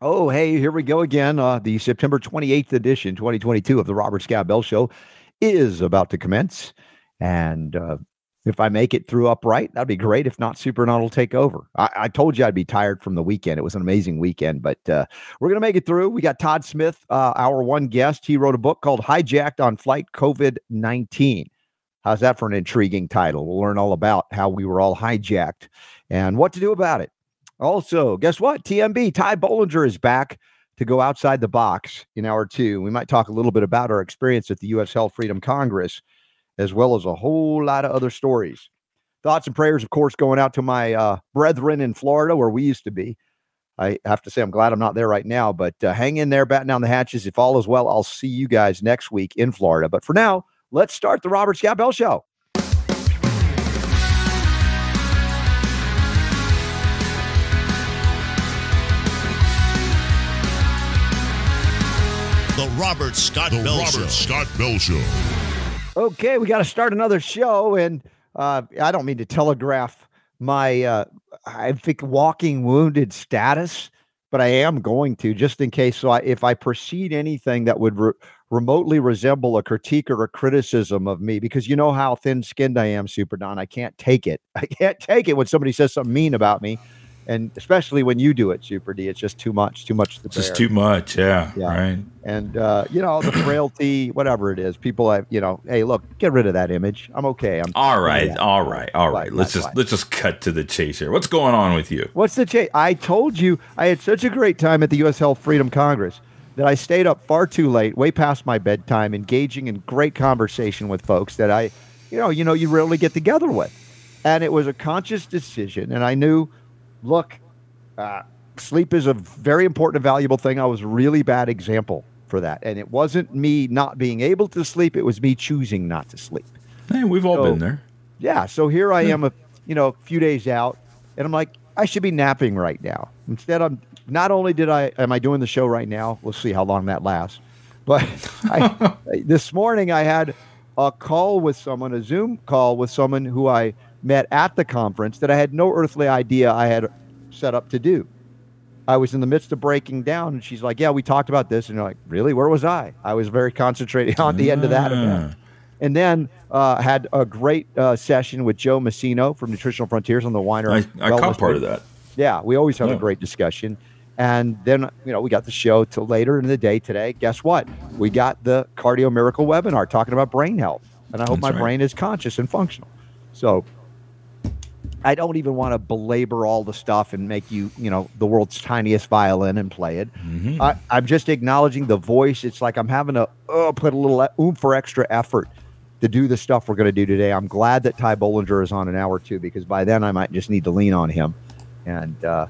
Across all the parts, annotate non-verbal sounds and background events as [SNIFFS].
Oh, hey, here we go again. Uh, the September 28th edition, 2022 of the Robert Scott Bell Show is about to commence. And uh, if I make it through upright, that'd be great. If not, Super Don will take over. I, I, told you I'd be tired from the weekend. It was an amazing weekend, but uh, we're going to make it through. We got Todd Smith, uh, our one guest. He wrote a book called Hijacked on Flight COVID 19. How's that for an intriguing title? We'll learn all about how we were all hijacked and what to do about it. Also, guess what? TMB, Ty Bollinger is back to go outside the box in hour two. We might talk a little bit about our experience at the U.S. Health Freedom Congress, as well as a whole lot of other stories. Thoughts and prayers, of course, going out to my uh, brethren in Florida, where we used to be. I have to say, I'm glad I'm not there right now, but uh, hang in there, batten down the hatches. If all is well, I'll see you guys next week in Florida. But for now, let's start the Robert Scott Bell Show. Robert Scott the Bell Robert Show. Scott Bell Show. Okay, we got to start another show, and uh, I don't mean to telegraph my, uh, I think, walking wounded status, but I am going to just in case. So, I, if I proceed anything that would re- remotely resemble a critique or a criticism of me, because you know how thin-skinned I am, Super Don, I can't take it. [LAUGHS] I can't take it when somebody says something mean about me and especially when you do it, Super D, it's just too much, too much to Just too much, yeah, yeah. right. And uh, you know the frailty, [COUGHS] whatever it is, people have, you know, hey, look, get rid of that image. I'm okay. I'm all right, all right, all right. Let's just let's just cut to the chase here. What's going on with you? What's the chase? I told you I had such a great time at the U.S. Health Freedom Congress that I stayed up far too late, way past my bedtime, engaging in great conversation with folks that I, you know, you know, you rarely get together with, and it was a conscious decision, and I knew look, uh, sleep is a very important and valuable thing. I was a really bad example for that. And it wasn't me not being able to sleep, it was me choosing not to sleep. Hey, we've all so, been there. Yeah. So here I am, a, you know, a few days out, and I'm like, I should be napping right now. Instead, I'm not only did I am I doing the show right now. We'll see how long that lasts. But [LAUGHS] I, [LAUGHS] this morning I had a call with someone, a Zoom call with someone who I met at the conference that I had no earthly idea I had set up to do. I was in the midst of breaking down, and she's like, "Yeah, we talked about this." And you're like, "Really? Where was I?" I was very concentrated [LAUGHS] on the end of that event, ah. and then uh, had a great uh, session with Joe Massino from Nutritional Frontiers on the Weiner. I, I caught part of that. Yeah, we always have yeah. a great discussion. And then, you know, we got the show till later in the day today. Guess what? We got the Cardio Miracle webinar talking about brain health. And I hope That's my right. brain is conscious and functional. So I don't even want to belabor all the stuff and make you, you know, the world's tiniest violin and play it. Mm-hmm. I, am just acknowledging the voice. It's like I'm having to uh, put a little oomph for extra effort to do the stuff we're going to do today. I'm glad that Ty Bollinger is on an hour two, because by then I might just need to lean on him. And uh,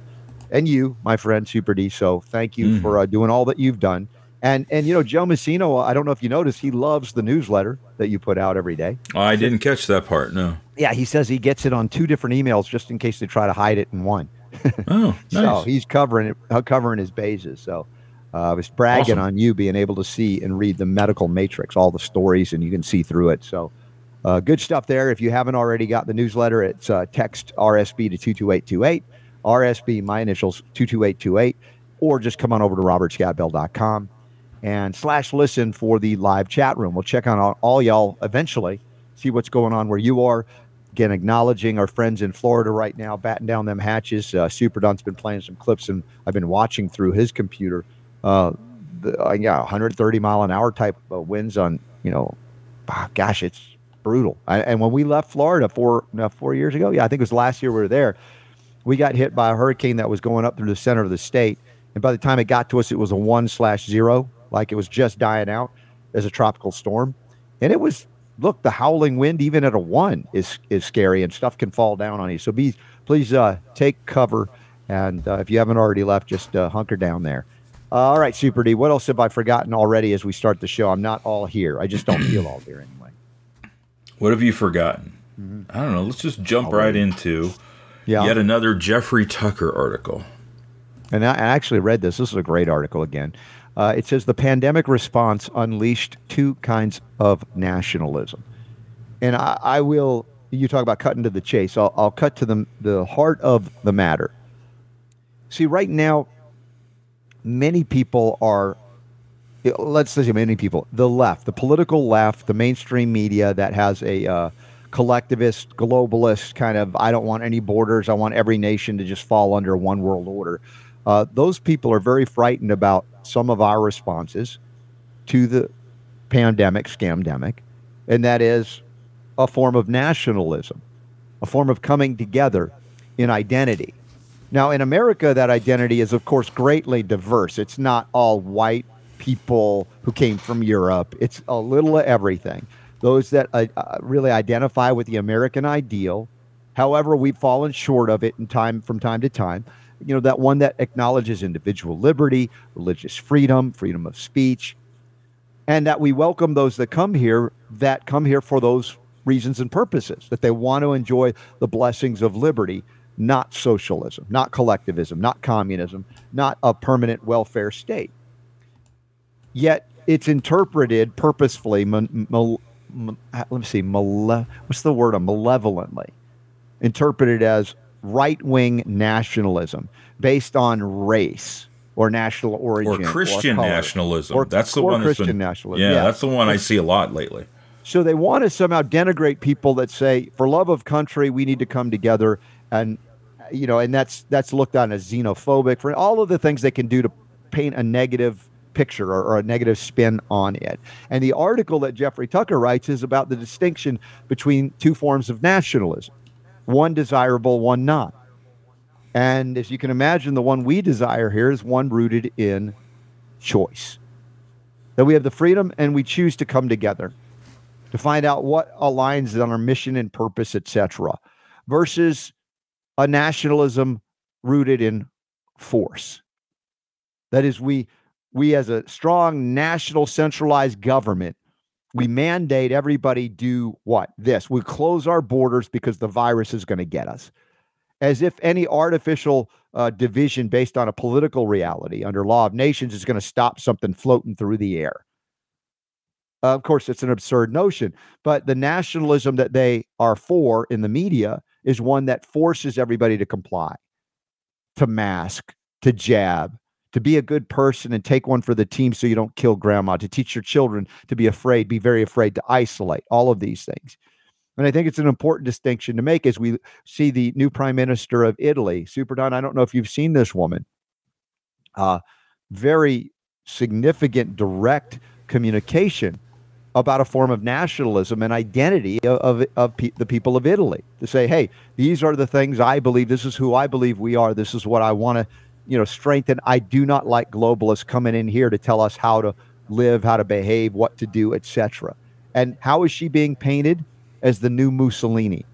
and you, my friend Super D. So thank you mm-hmm. for uh, doing all that you've done. And and you know Joe Massino, I don't know if you noticed, he loves the newsletter that you put out every day. Oh, I didn't catch that part. No. Yeah, he says he gets it on two different emails just in case they try to hide it in one. oh, [LAUGHS] nice. so he's covering it, uh, covering his bases. So uh, I was bragging awesome. on you being able to see and read the medical matrix, all the stories, and you can see through it. So uh, good stuff there. If you haven't already got the newsletter, it's uh, text RSB to two two eight two eight. RSB, my initials, 22828, or just come on over to robertscottbell.com and slash listen for the live chat room. We'll check on all, all y'all eventually, see what's going on where you are. Again, acknowledging our friends in Florida right now, batting down them hatches. Uh, Super Don's been playing some clips, and I've been watching through his computer. Uh, the, uh, yeah, 130 mile an hour type winds on, you know, ah, gosh, it's brutal. I, and when we left Florida four no, four years ago, yeah, I think it was last year we were there. We got hit by a hurricane that was going up through the center of the state, and by the time it got to us, it was a one slash zero like it was just dying out as a tropical storm. And it was look, the howling wind even at a one is is scary and stuff can fall down on you. So be please uh, take cover and uh, if you haven't already left, just uh, hunker down there. Uh, all right, Super D. What else have I forgotten already as we start the show? I'm not all here. I just don't feel all here anyway. What have you forgotten? Mm-hmm. I don't know. Let's just jump right into yeah. yet another Jeffrey Tucker article. And I actually read this. This is a great article again. Uh, it says the pandemic response unleashed two kinds of nationalism. And I, I will, you talk about cutting to the chase. I'll, I'll cut to the, the heart of the matter. See, right now, many people are let's say many people, the left, the political left, the mainstream media that has a uh, collectivist, globalist kind of, I don't want any borders. I want every nation to just fall under one world order. Uh, those people are very frightened about some of our responses to the pandemic, scamdemic, and that is a form of nationalism, a form of coming together in identity. Now, in America, that identity is, of course, greatly diverse. It's not all white people who came from Europe, it's a little of everything. Those that uh, uh, really identify with the American ideal, however, we've fallen short of it in time from time to time. You know, that one that acknowledges individual liberty, religious freedom, freedom of speech, and that we welcome those that come here that come here for those reasons and purposes, that they want to enjoy the blessings of liberty not socialism, not collectivism, not communism, not a permanent welfare state. Yet it's interpreted purposefully, let me see, male, what's the word, malevolently, interpreted as right wing nationalism based on race or national origin or Christian or nationalism. Or, that's the one Christian been, nationalism. Yeah, yeah, that's the one I see a lot lately. So they want to somehow denigrate people that say, for love of country, we need to come together and you know, and that's that's looked on as xenophobic for all of the things they can do to paint a negative picture or, or, a negative spin on it. And the article that Jeffrey Tucker writes is about the distinction between two forms of nationalism one desirable, one not. And as you can imagine, the one we desire here is one rooted in choice. That we have the freedom and we choose to come together to find out what aligns on our mission and purpose, etc., versus a nationalism rooted in force. That is, we we as a strong national centralized government, we mandate everybody do what? This. We close our borders because the virus is going to get us. As if any artificial uh, division based on a political reality under law of nations is going to stop something floating through the air. Uh, of course, it's an absurd notion, but the nationalism that they are for in the media is one that forces everybody to comply, to mask, to jab, to be a good person and take one for the team so you don't kill grandma, to teach your children to be afraid, be very afraid, to isolate, all of these things. And I think it's an important distinction to make as we see the new prime minister of Italy, Super Don. I don't know if you've seen this woman. Uh, very significant direct communication about a form of nationalism and identity of, of, of pe- the people of Italy to say, hey, these are the things I believe. This is who I believe we are. This is what I want to, you know, strengthen. I do not like globalists coming in here to tell us how to live, how to behave, what to do, etc. And how is she being painted as the new Mussolini?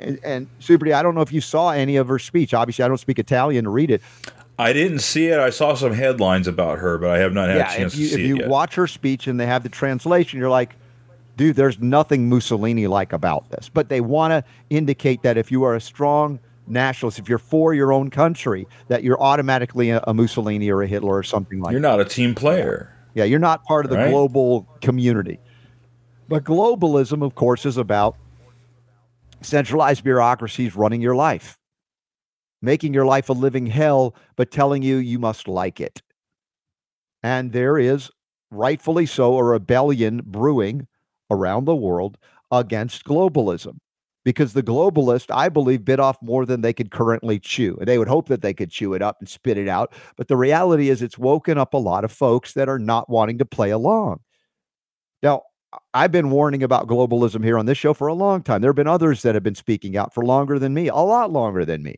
And, and Super, I don't know if you saw any of her speech. Obviously, I don't speak Italian to read it, I didn't see it. I saw some headlines about her, but I have not had yeah, a chance you, to see it. if you it watch her speech and they have the translation, you're like, dude, there's nothing Mussolini like about this. But they want to indicate that if you are a strong nationalist, if you're for your own country, that you're automatically a, a Mussolini or a Hitler or something like you're that. You're not a team player. Yeah, you're not part of the right? global community. But globalism, of course, is about centralized bureaucracies running your life making your life a living hell, but telling you you must like it. And there is, rightfully so, a rebellion brewing around the world against globalism. Because the globalists, I believe, bit off more than they could currently chew. And they would hope that they could chew it up and spit it out. But the reality is, it's woken up a lot of folks that are not wanting to play along. Now, I've been warning about globalism here on this show for a long time. There have been others that have been speaking out for longer than me, a lot longer than me.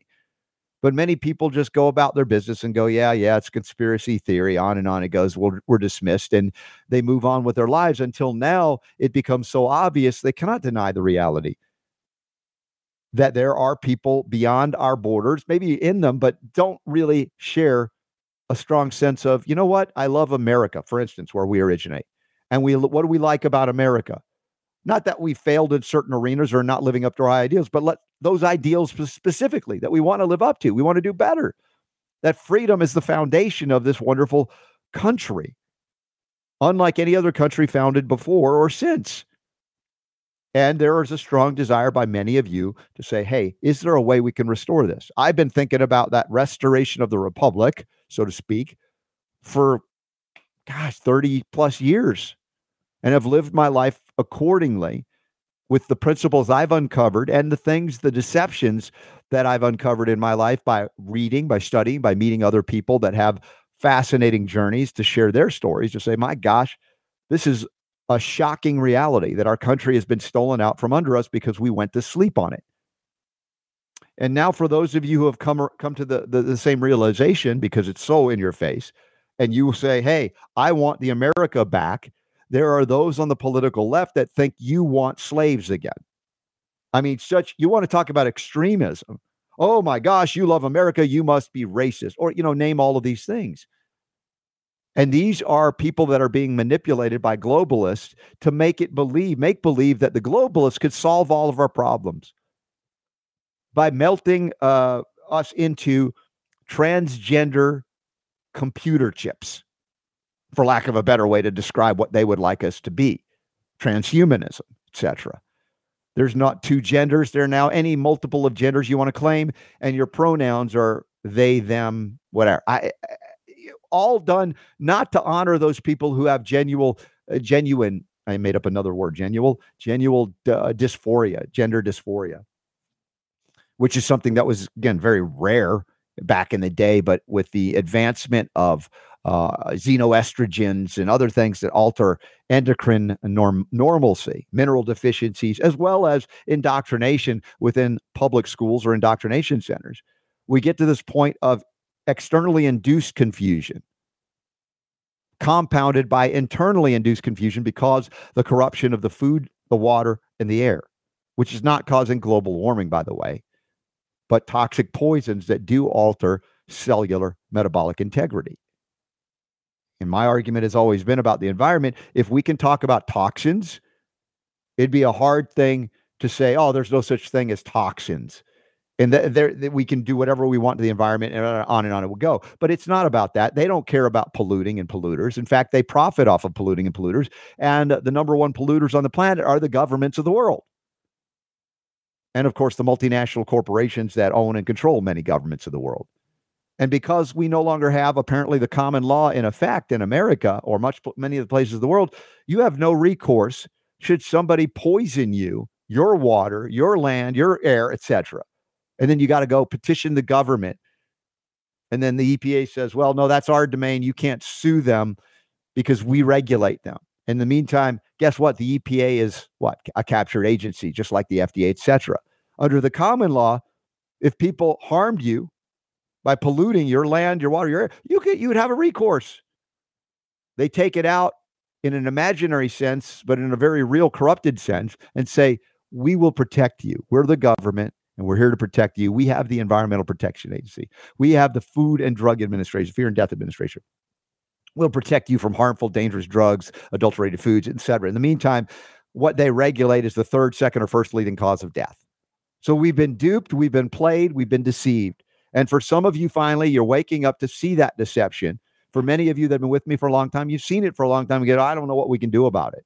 But many people just go about their business and go, yeah, yeah, it's conspiracy theory. On and on it goes. We're, we're dismissed and they move on with their lives until now it becomes so obvious they cannot deny the reality that there are people beyond our borders, maybe in them, but don't really share a strong sense of, you know what? I love America, for instance, where we originate. And we what do we like about America? Not that we failed in certain arenas or not living up to our ideals, but let those ideals specifically that we want to live up to. We want to do better. That freedom is the foundation of this wonderful country, unlike any other country founded before or since. And there is a strong desire by many of you to say, hey, is there a way we can restore this? I've been thinking about that restoration of the republic so to speak, for gosh, 30 plus years and have lived my life accordingly with the principles I've uncovered and the things, the deceptions that I've uncovered in my life by reading, by studying, by meeting other people that have fascinating journeys to share their stories to say, my gosh, this is a shocking reality that our country has been stolen out from under us because we went to sleep on it. And now, for those of you who have come come to the, the, the same realization because it's so in your face, and you say, "Hey, I want the America back," there are those on the political left that think you want slaves again. I mean, such you want to talk about extremism. Oh my gosh, you love America, you must be racist, or you know, name all of these things. And these are people that are being manipulated by globalists to make it believe, make believe that the globalists could solve all of our problems by melting uh, us into transgender computer chips, for lack of a better way to describe what they would like us to be, transhumanism, etc. There's not two genders. There are now any multiple of genders you want to claim, and your pronouns are they, them, whatever. I, all done not to honor those people who have genuine, uh, genuine. I made up another word, genuine, genuine uh, dysphoria, gender dysphoria, which is something that was again very rare back in the day, but with the advancement of uh, xenoestrogens and other things that alter endocrine norm- normalcy, mineral deficiencies, as well as indoctrination within public schools or indoctrination centers. We get to this point of externally induced confusion, compounded by internally induced confusion because the corruption of the food, the water, and the air, which is not causing global warming, by the way, but toxic poisons that do alter cellular metabolic integrity. And my argument has always been about the environment. If we can talk about toxins, it'd be a hard thing to say, oh, there's no such thing as toxins. And that, that we can do whatever we want to the environment and on and on it will go. But it's not about that. They don't care about polluting and polluters. In fact, they profit off of polluting and polluters. And the number one polluters on the planet are the governments of the world. And of course, the multinational corporations that own and control many governments of the world. And because we no longer have apparently the common law in effect in America or much many of the places of the world, you have no recourse should somebody poison you, your water, your land, your air, etc. And then you got to go petition the government. And then the EPA says, well, no, that's our domain. You can't sue them because we regulate them. In the meantime, guess what? The EPA is what? A captured agency, just like the FDA, etc. Under the common law, if people harmed you by polluting your land, your water, your air, you could you would have a recourse. They take it out in an imaginary sense, but in a very real corrupted sense, and say, We will protect you. We're the government and we're here to protect you. We have the Environmental Protection Agency. We have the Food and Drug Administration, Fear and Death Administration. We'll protect you from harmful, dangerous drugs, adulterated foods, etc. In the meantime, what they regulate is the third, second, or first leading cause of death. So we've been duped, we've been played, we've been deceived. And for some of you, finally, you're waking up to see that deception. For many of you that have been with me for a long time, you've seen it for a long time. You go, I don't know what we can do about it.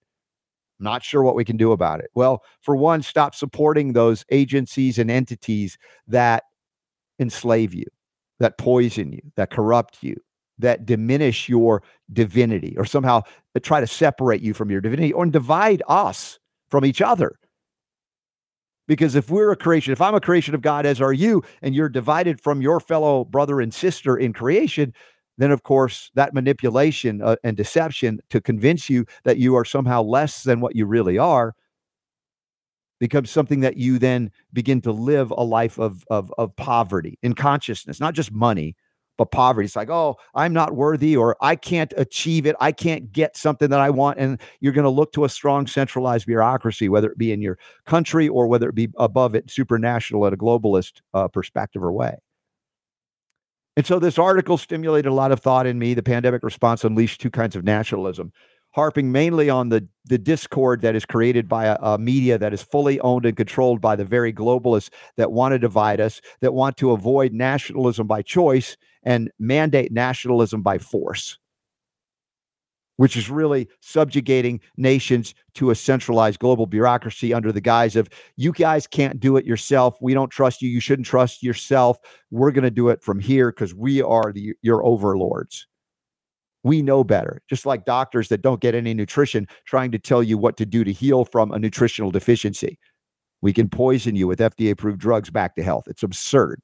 Not sure what we can do about it. Well, for one, stop supporting those agencies and entities that enslave you, that poison you, that corrupt you, that diminish your divinity, or somehow uh, try to separate you from your divinity or divide us from each other. Because if we're a creation, if I'm a creation of God, as are you, and you're divided from your fellow brother and sister in creation, then of course that manipulation uh, and deception to convince you that you are somehow less than what you really are becomes something that you then begin to live a life of, of, of poverty in consciousness, not just money, but poverty. It's like, oh, I'm not worthy or I can't achieve it. I can't get something that I want. And you're going to look to a strong centralized bureaucracy, whether it be in your country or whether it be above it, supranational at a globalist uh, perspective or way. And so this article stimulated a lot of thought in me. The pandemic response unleashed two kinds of nationalism harping mainly on the the discord that is created by a, a, media that is fully owned and controlled by the very globalists that want to divide us, that want to avoid nationalism by choice and mandate nationalism by force. Which is really subjugating nations to a centralized global bureaucracy under the guise of you guys can't do it yourself. We don't trust you. You shouldn't trust yourself. We're going to do it from here because we are the, your overlords. We know better, just like doctors that don't get any nutrition trying to tell you what to do to heal from a nutritional deficiency. We can poison you with FDA approved drugs back to health. It's absurd.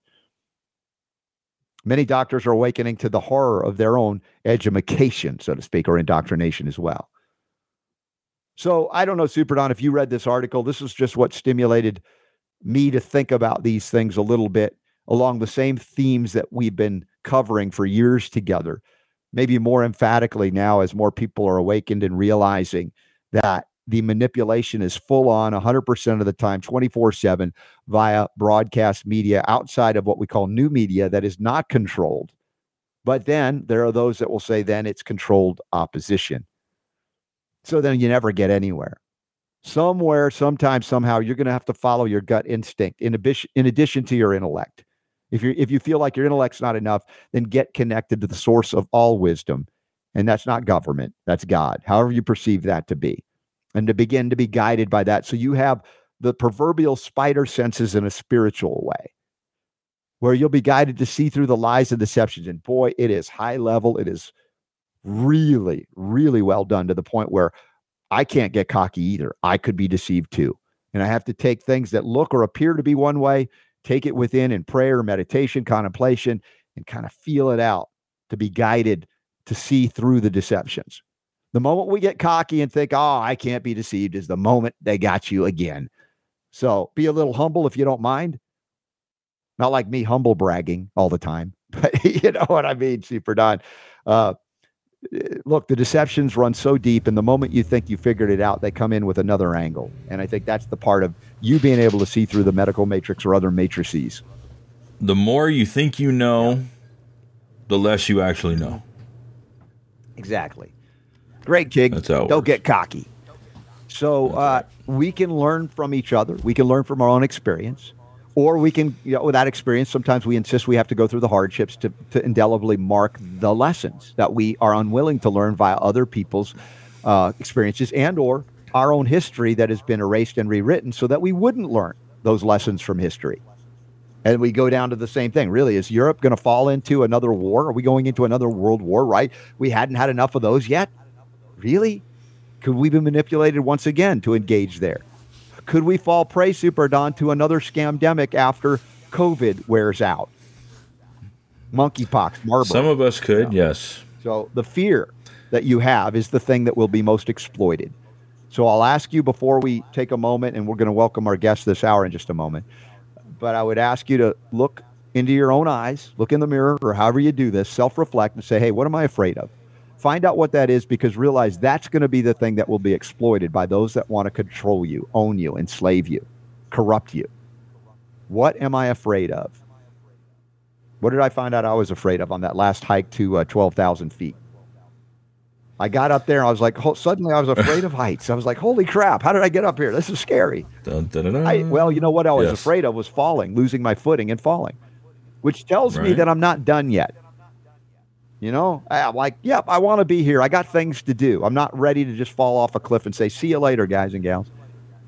Many doctors are awakening to the horror of their own education, so to speak, or indoctrination as well. So I don't know, Super Don, if you read this article, this is just what stimulated me to think about these things a little bit along the same themes that we've been covering for years together. Maybe more emphatically now, as more people are awakened and realizing that the manipulation is full on 100% of the time, 24 7 via broadcast media outside of what we call new media that is not controlled. But then there are those that will say, then it's controlled opposition. So then you never get anywhere. Somewhere, sometime, somehow, you're going to have to follow your gut instinct in addition, in addition to your intellect. If you if you feel like your intellect's not enough, then get connected to the source of all wisdom, and that's not government, that's God. However you perceive that to be and to begin to be guided by that. So you have the proverbial spider senses in a spiritual way where you'll be guided to see through the lies and deceptions. And boy, it is high level. It is really, really well done to the point where I can't get cocky either. I could be deceived too. And I have to take things that look or appear to be one way, take it within in prayer, meditation, contemplation, and kind of feel it out to be guided to see through the deceptions. The moment we get cocky and think, oh, I can't be deceived, is the moment they got you again. So be a little humble if you don't mind. Not like me humble bragging all the time, [LAUGHS] but you know what I mean, Super Don. Uh, look, the deceptions run so deep, and the moment you think you figured it out, they come in with another angle. And I think that's the part of you being able to see through the medical matrix or other matrices. The more you think you know, the less you actually know. Exactly. Great, King. That's how Don't get cocky. So uh, we can learn from each other. We can learn from our own experience, or we can, you know, without experience, sometimes we insist we have to go through the hardships to, to indelibly mark the lessons that we are unwilling to learn via other people's uh, experiences and or our own history that has been erased and rewritten so that we wouldn't learn those lessons from history. And we go down to the same thing. Really, is Europe going to fall into another war? Are we going into another world war, right? We hadn't had enough of those yet. Really? Could we be manipulated once again to engage there? Could we fall prey, Super Don, to another scamdemic after COVID wears out? Monkeypox, Marburg. Some of us could, yes. So the fear that you have is the thing that will be most exploited. So I'll ask you before we take a moment, and we're going to welcome our guest this hour in just a moment. But I would ask you to look into your own eyes, look in the mirror, or however you do this, self reflect and say, hey, what am I afraid of? Find out what that is because realize that's going to be the thing that will be exploited by those that want to control you, own you, enslave you, corrupt you. What am I afraid of? What did I find out I was afraid of on that last hike to uh, 12,000 feet? I got up there. I was like, suddenly I was afraid of heights. I was like, holy crap, how did I get up here? This is scary. Dun, dun, dun, I, well, you know what I was yes. afraid of was falling, losing my footing and falling, which tells right. me that I'm not done yet. You know, I'm like, yep, I want to be here. I got things to do. I'm not ready to just fall off a cliff and say, see you later, guys and gals.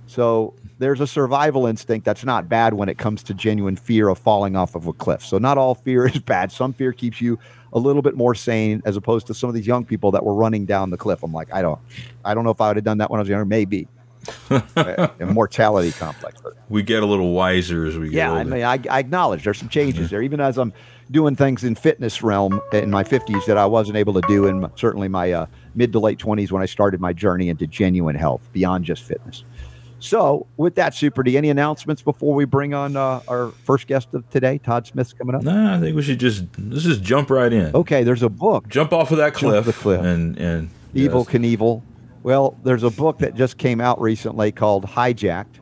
So there's a survival instinct that's not bad when it comes to genuine fear of falling off of a cliff. So not all fear [LAUGHS] is bad. Some fear keeps you a little bit more sane as opposed to some of these young people that were running down the cliff. I'm like, I don't, I don't know if I would have done that when I was younger. Maybe. [LAUGHS] a mortality complex. But, we get a little wiser as we get yeah, older. I mean, I, I acknowledge there's some changes there. Even as I'm doing things in fitness realm in my 50s that I wasn't able to do in certainly my uh, mid to late 20s when I started my journey into genuine health beyond just fitness. So, with that, Super D, any announcements before we bring on uh, our first guest of today? Todd Smith's coming up. Nah, I think we should just let's just jump right in. Okay, there's a book. Jump off of that cliff. the cliff. And and yes. Knievel. Well, there's a book that just came out recently called Hijacked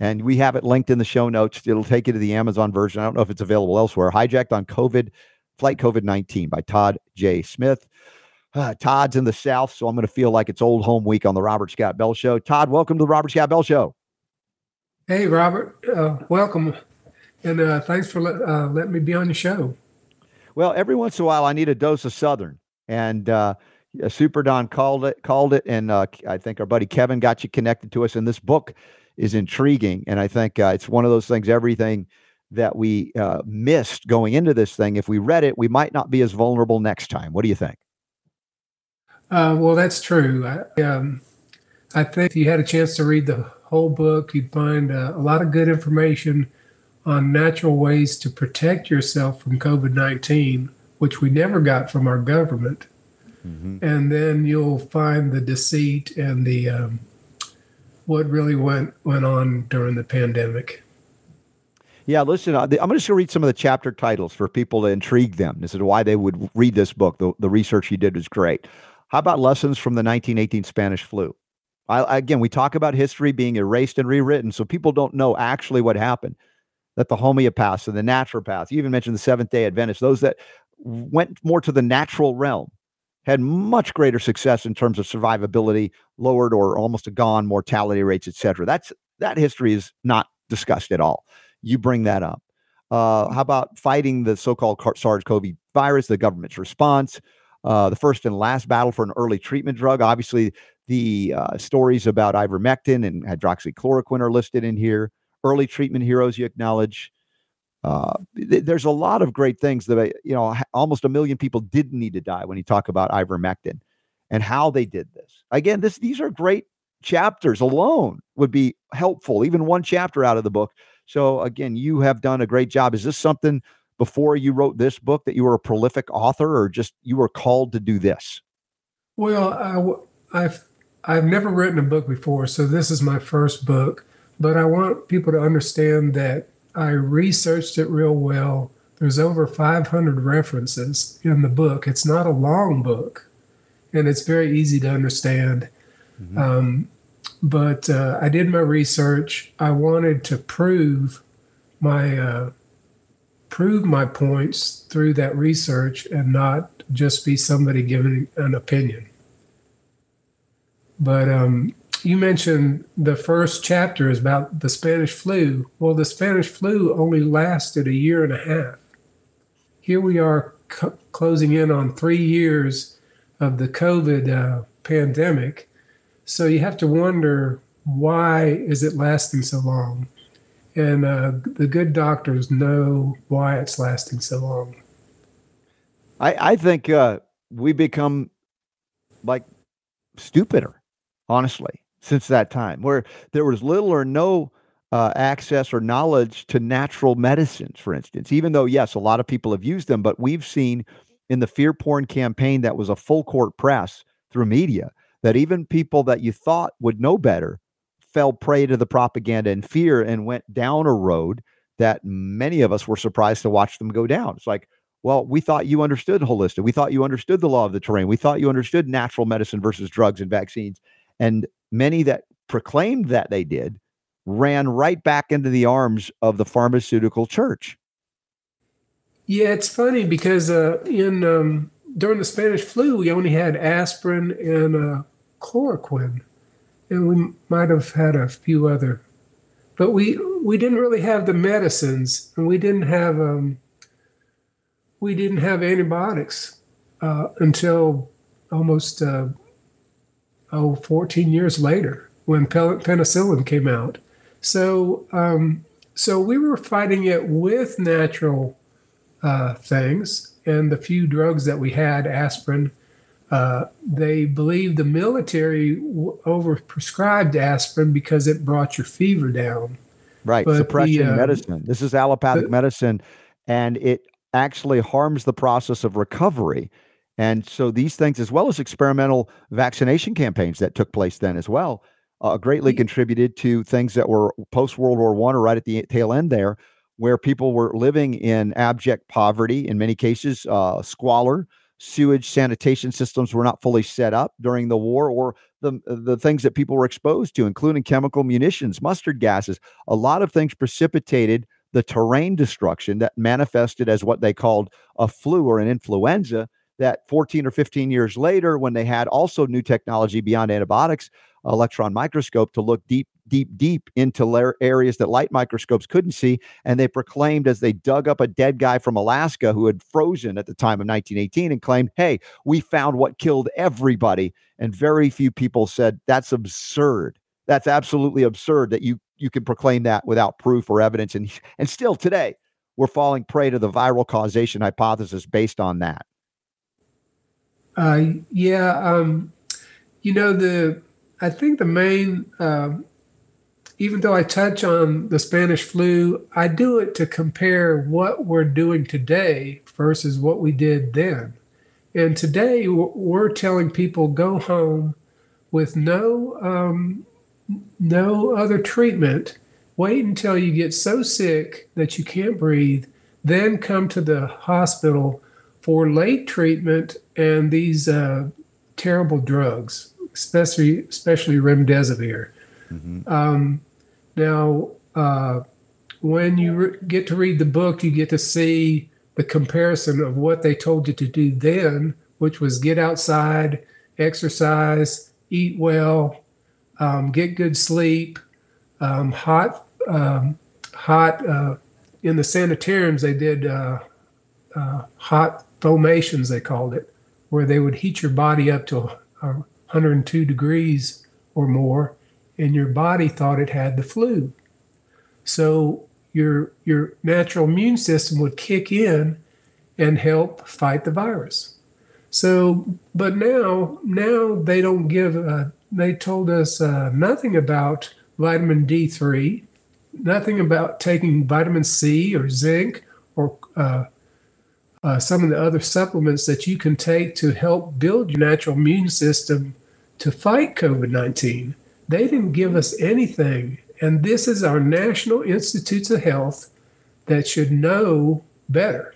and we have it linked in the show notes. It'll take you to the Amazon version. I don't know if it's available elsewhere. Hijacked on COVID, Flight COVID 19 by Todd J. Smith. Uh, Todd's in the South, so I'm going to feel like it's old home week on the Robert Scott Bell Show. Todd, welcome to the Robert Scott Bell Show. Hey, Robert. Uh, welcome. And uh, thanks for let, uh, letting me be on the show. Well, every once in a while, I need a dose of Southern. And uh, Super Don called it, called it, and uh, I think our buddy Kevin got you connected to us. And this book is intriguing, and I think uh, it's one of those things. Everything that we uh, missed going into this thing, if we read it, we might not be as vulnerable next time. What do you think? Uh, well, that's true. I, um, I think if you had a chance to read the whole book, you'd find uh, a lot of good information on natural ways to protect yourself from COVID 19, which we never got from our government. Mm-hmm. And then you'll find the deceit and the um, what really went went on during the pandemic. Yeah, listen, I'm just going to read some of the chapter titles for people to intrigue them. This is why they would read this book. The, the research you did was great. How about lessons from the 1918 Spanish flu? I, again, we talk about history being erased and rewritten, so people don't know actually what happened. That the homeopaths and the naturopaths, you even mentioned the Seventh Day Adventists, those that went more to the natural realm, had much greater success in terms of survivability, lowered or almost gone mortality rates, et cetera. That's that history is not discussed at all. You bring that up. Uh, how about fighting the so-called SARS-CoV virus, the government's response, uh, the first and last battle for an early treatment drug? Obviously, the uh, stories about ivermectin and hydroxychloroquine are listed in here. Early treatment heroes you acknowledge. Uh, th- there's a lot of great things that you know. Almost a million people didn't need to die when you talk about ivermectin and how they did this. Again, this these are great chapters alone would be helpful. Even one chapter out of the book. So again, you have done a great job. Is this something before you wrote this book that you were a prolific author, or just you were called to do this? Well, I, I've I've never written a book before, so this is my first book. But I want people to understand that I researched it real well. There's over 500 references in the book. It's not a long book, and it's very easy to understand. Mm-hmm. Um, but uh, I did my research. I wanted to prove my uh, prove my points through that research, and not just be somebody giving an opinion. But um, you mentioned the first chapter is about the Spanish flu. Well, the Spanish flu only lasted a year and a half. Here we are closing in on three years of the COVID uh, pandemic. So you have to wonder why is it lasting so long? And uh, the good doctors know why it's lasting so long. I, I think uh, we become like stupider, honestly since that time, where there was little or no uh, access or knowledge to natural medicines, for instance. Even though, yes, a lot of people have used them, but we've seen in the fear porn campaign that was a full court press through media that even people that you thought would know better fell prey to the propaganda and fear and went down a road that many of us were surprised to watch them go down. It's like, well, we thought you understood holistic. We thought you understood the law of the terrain. We thought you understood natural medicine versus drugs and vaccines. And many that proclaimed that they did ran right back into the arms of the pharmaceutical church. Yeah, it's funny because uh, in um, during the Spanish flu, we only had aspirin and uh, chloroquine, and we might have had a few other, but we we didn't really have the medicines, and we didn't have um, we didn't have antibiotics uh, until almost uh, oh, 14 years later when penicillin came out. So, um, so we were fighting it with natural uh, things and the few drugs that we had, aspirin. Uh, they believed the military w- overprescribed aspirin because it brought your fever down. Right, but suppression the, uh, medicine. This is allopathic the, medicine, and it actually harms the process of recovery. And so these things, as well as experimental vaccination campaigns that took place then as well, uh, greatly contributed to things that were post World War One or right at the tail end there, where people were living in abject poverty, in many cases, uh, squalor. Sewage sanitation systems were not fully set up during the war, or the the things that people were exposed to, including chemical munitions, mustard gases. A lot of things precipitated the terrain destruction that manifested as what they called a flu or an influenza that 14 or 15 years later, when they had also new technology beyond antibiotics, electron microscope to look deep deep, deep into areas that light microscopes couldn't see. And they proclaimed as they dug up a dead guy from Alaska who had frozen at the time of 1918 and claimed, hey, we found what killed everybody. And very few people said, that's absurd. That's absolutely absurd that you you can proclaim that without proof or evidence. And and still today, we're falling prey to the viral causation hypothesis based on that. Uh, yeah, um, you know the I think the main, uh, even though I touch on the Spanish flu, I do it to compare what we're doing today versus what we did then. And today we're telling people go home with no um, no other treatment. Wait until you get so sick that you can't breathe, then come to the hospital for late treatment and these uh, terrible drugs especially especially remdesivir. Mm-hmm. Um, now, uh, when you re- get to read the book, you get to see the comparison of what they told you to do then, which was get outside, exercise, eat well, um, get good sleep, um, hot, um, hot. Uh, in the sanitariums, they did uh, uh, hot fomentations, they called it, where they would heat your body up to a, a 102 degrees or more, and your body thought it had the flu. So your your natural immune system would kick in and help fight the virus. So, but now now they don't give. Uh, they told us uh, nothing about vitamin D3, nothing about taking vitamin C or zinc or uh, uh, some of the other supplements that you can take to help build your natural immune system to fight COVID 19. They didn't give us anything. And this is our National Institutes of Health that should know better.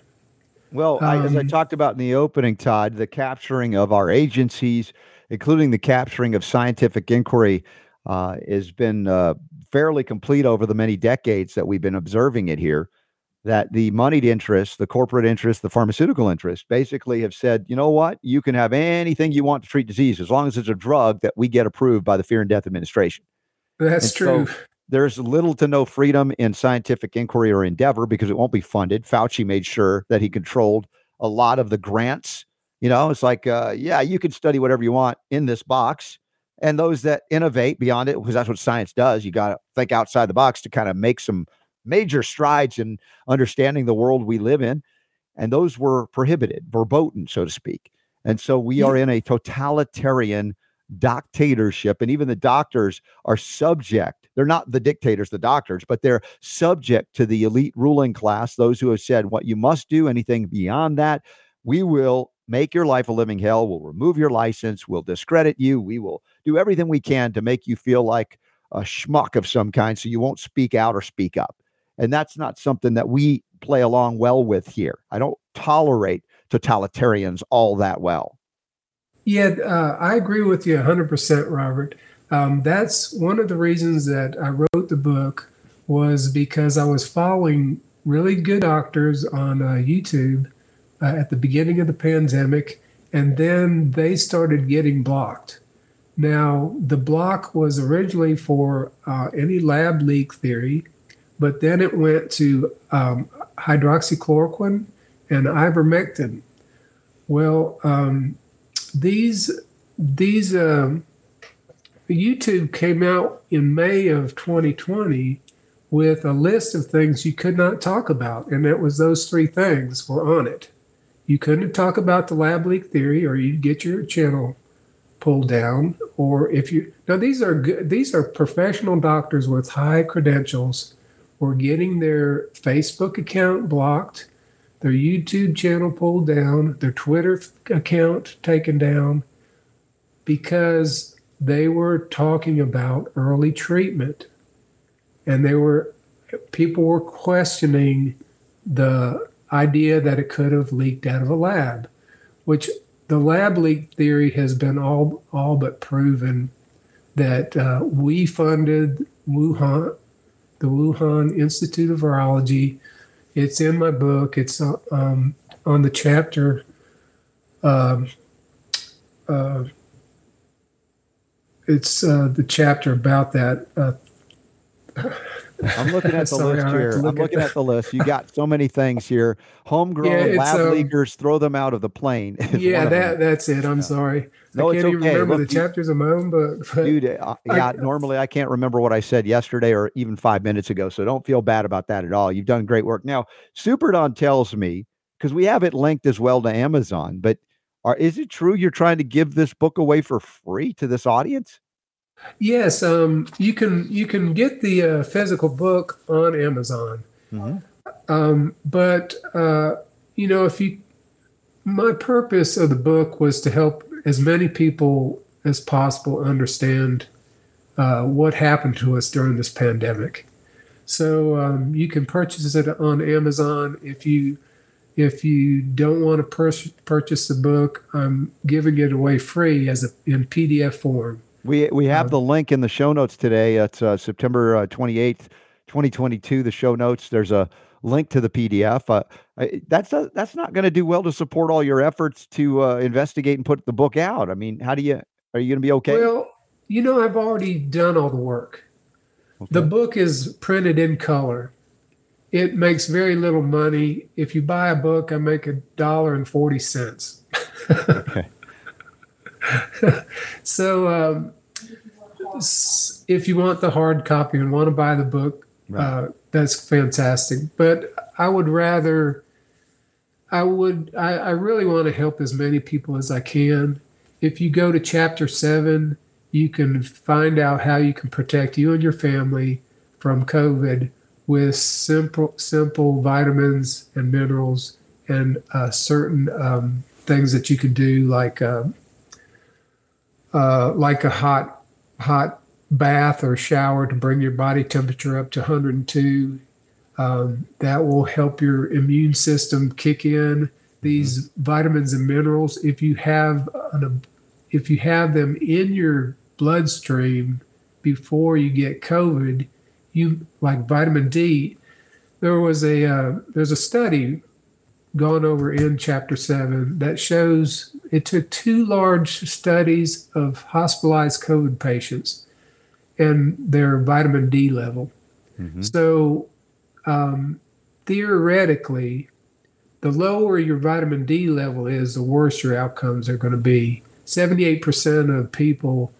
Well, um, I, as I um, talked about in the opening, Todd, the capturing of our agencies, including the capturing of scientific inquiry, uh, has been uh, fairly complete over the many decades that we've been observing it here that the moneyed interests, the corporate interests, the pharmaceutical interests basically have said, you know what, you can have anything you want to treat disease as long as it's a drug that we get approved by the Fear and Death Administration. That's and true. So there's little to no freedom in scientific inquiry or endeavor because it won't be funded. Fauci made sure that he controlled a lot of the grants. You know, it's like, uh, yeah, you can study whatever you want in this box. And those that innovate beyond it, because that's what science does, you got to think outside the box to kind of make some major strides in understanding the world we live in. And those were prohibited, verboten, so to speak. And so we are in a totalitarian dictatorship. And even the doctors are subject. They're not the dictators, the doctors, but they're subject to the elite ruling class, those who have said what you must do, anything beyond that, we will make your life a living hell. We'll remove your license. We'll discredit you. We will do everything we can to make you feel like a schmuck of some kind so you won't speak out or speak up. And that's not something that we play along well with here. I don't tolerate totalitarians all that well. Yeah, uh, I agree with you 100%, Robert. Um, that's one of the reasons that I wrote the book was because I was following really good doctors on uh, YouTube uh, at the beginning of the pandemic, and then they started getting blocked. Now, the block was originally for uh, any lab leak theory, but then it went to um, hydroxychloroquine and ivermectin. Well, um, these these um, YouTube came out in May of 2020 with a list of things you could not talk about, and it was those three things were on it. You couldn't talk about the lab leak theory, or you'd get your channel pulled down. Or if you now these are good, these are professional doctors with high credentials were getting their Facebook account blocked, their YouTube channel pulled down, their Twitter account taken down because they were talking about early treatment. And they were people were questioning the idea that it could have leaked out of a lab, which the lab leak theory has been all all but proven that uh, we funded Wuhan the Wuhan Institute of Virology. It's in my book. It's uh, um, on the chapter. Um, uh, it's uh, the chapter about that uh, I'm looking at [LAUGHS] the Sorry, list here. Look I'm looking at, at, the list. You got so many things here. [LAUGHS] Homegrown yeah, lab um, leaguers, throw them out of the plane. [LAUGHS] Yeah, that that's it. I'm yeah. sorry. No, I can't even okay. remember Look, the chapters of my own book. [LAUGHS] But dude, uh, yeah, I, normally I can't remember what I said yesterday or even five minutes ago. So don't feel bad about that at all. You've done great work. Now, Superdon tells me because we have it linked as well to Amazon, but are, is it true you're trying to give this book away for free to this audience? Yes, um, you can you can get the uh, physical book on Amazon, mm-hmm. um, but uh, you know if you, my purpose of the book was to help as many people as possible understand uh, what happened to us during this pandemic. So um, you can purchase it on Amazon if you if you don't want to pur- purchase the book. I'm giving it away free as a in PDF form. We we have um, the link in the show notes today. It's uh, September uh, twenty eighth, twenty twenty two. The show notes. There's a link to the PDF. Uh, that's a, that's not going to do well to support all your efforts to uh, investigate and put the book out. I mean, how do you are you going to be okay? Well, you know, I've already done all the work. Okay. The book is printed in color. It makes very little money. If you buy a book, I make a dollar and forty cents. okay. [LAUGHS] so um, if you want the hard copy and want to buy the book, right. uh, that's fantastic. But I would rather, I would, I, I really want to help as many people as I can. If you go to chapter seven, you can find out how you can protect you and your family from COVID with simple, simple vitamins and minerals and uh, certain um, things that you can do, like uh, uh, like a hot hot bath or shower to bring your body temperature up to 102. Um, that will help your immune system kick in these mm-hmm. vitamins and minerals. If you have an, if you have them in your bloodstream before you get COVID, you like vitamin D. There was a uh, there's a study gone over in chapter seven that shows it took two large studies of hospitalized COVID patients and their vitamin D level. Mm-hmm. So, um, theoretically, the lower your vitamin D level is, the worse your outcomes are going to be. 78% of people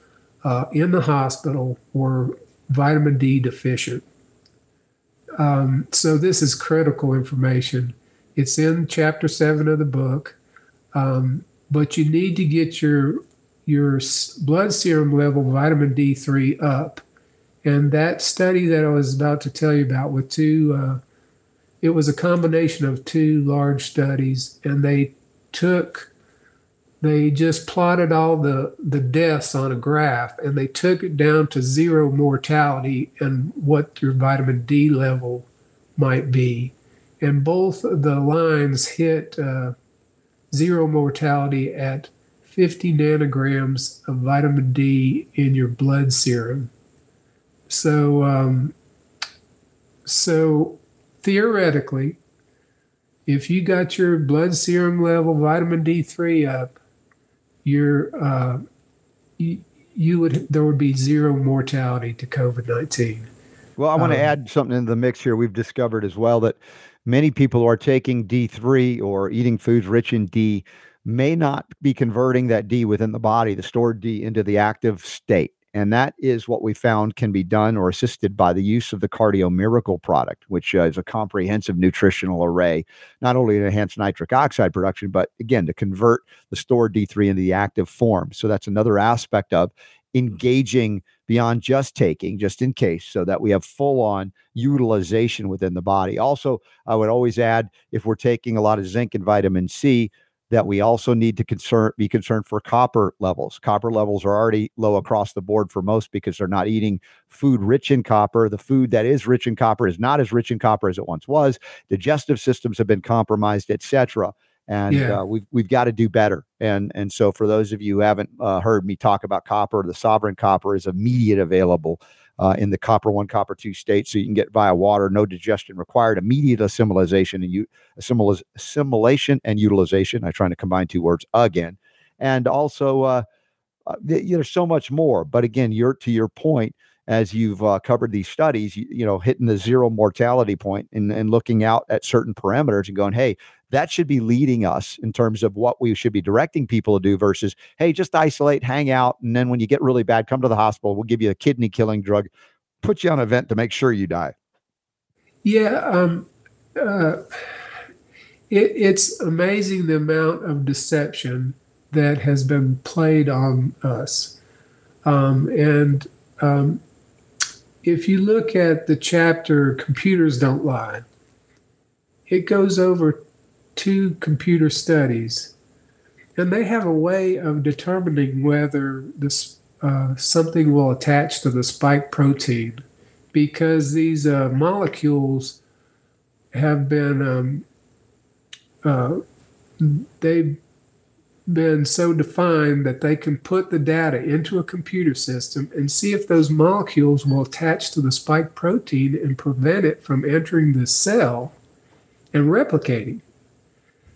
uh, in the hospital were vitamin D deficient. Um, so, this is critical information. It's in chapter seven of the book, um, but you need to get your your blood serum level vitamin D3 up. And that study that I was about to tell you about with two, uh, it was a combination of two large studies, and they took, they just plotted all the, the deaths on a graph, and they took it down to zero mortality and what your vitamin D level might be and both the lines hit uh, zero mortality at 50 nanograms of vitamin D in your blood serum. So, um, so theoretically, if you got your blood serum level vitamin D3 up, your uh, you, you would there would be zero mortality to COVID nineteen. Well, I want um, to add something into the mix here. We've discovered as well that many people are taking D3 or eating foods rich in D may not be converting that D within the body, the stored D, into the active state. And that is what we found can be done or assisted by the use of the Cardio Miracle product, which uh, is a comprehensive nutritional array, not only to enhance nitric oxide production, but again, to convert the stored D3 into the active form. So that's another aspect of engaging beyond just taking, just in case, so that we have full on utilization within the body. Also, I would always add if we're taking a lot of zinc and vitamin C, that we also need to concern be concerned for copper levels. Copper levels are already low across the board for most because they're not eating food rich in copper. The food that is rich in copper is not as rich in copper as it once was. Digestive systems have been compromised, etc and yeah. uh, we've we've got to do better. And and so for those of you who haven't uh, heard me talk about copper, the sovereign copper is immediate available uh, in the copper one, copper two state, so you can get via water, no digestion required, immediate assimilation and you assimilation and utilization. I'm trying to combine two words again, and also uh, uh there's so much more. But again, you're to your point. as you've uh, covered these studies, you, you, know, hitting the zero mortality point and, and looking out at certain parameters and going, hey, that should be leading us in terms of what we should be directing people to do versus, hey, just isolate, hang out, and then when you get really bad, come to the hospital. We'll give you a kidney killing drug, put you on a vent to make sure you die. Yeah, um, uh, it, it's amazing the amount of deception that has been played on us, um, and um, if you look at the chapter "Computers Don't Lie," it goes over two computer studies, and they have a way of determining whether this uh, something will attach to the spike protein because these uh, molecules have been um, uh, they've been so defined that they can put the data into a computer system and see if those molecules will attach to the spike protein and prevent it from entering the cell and replicating.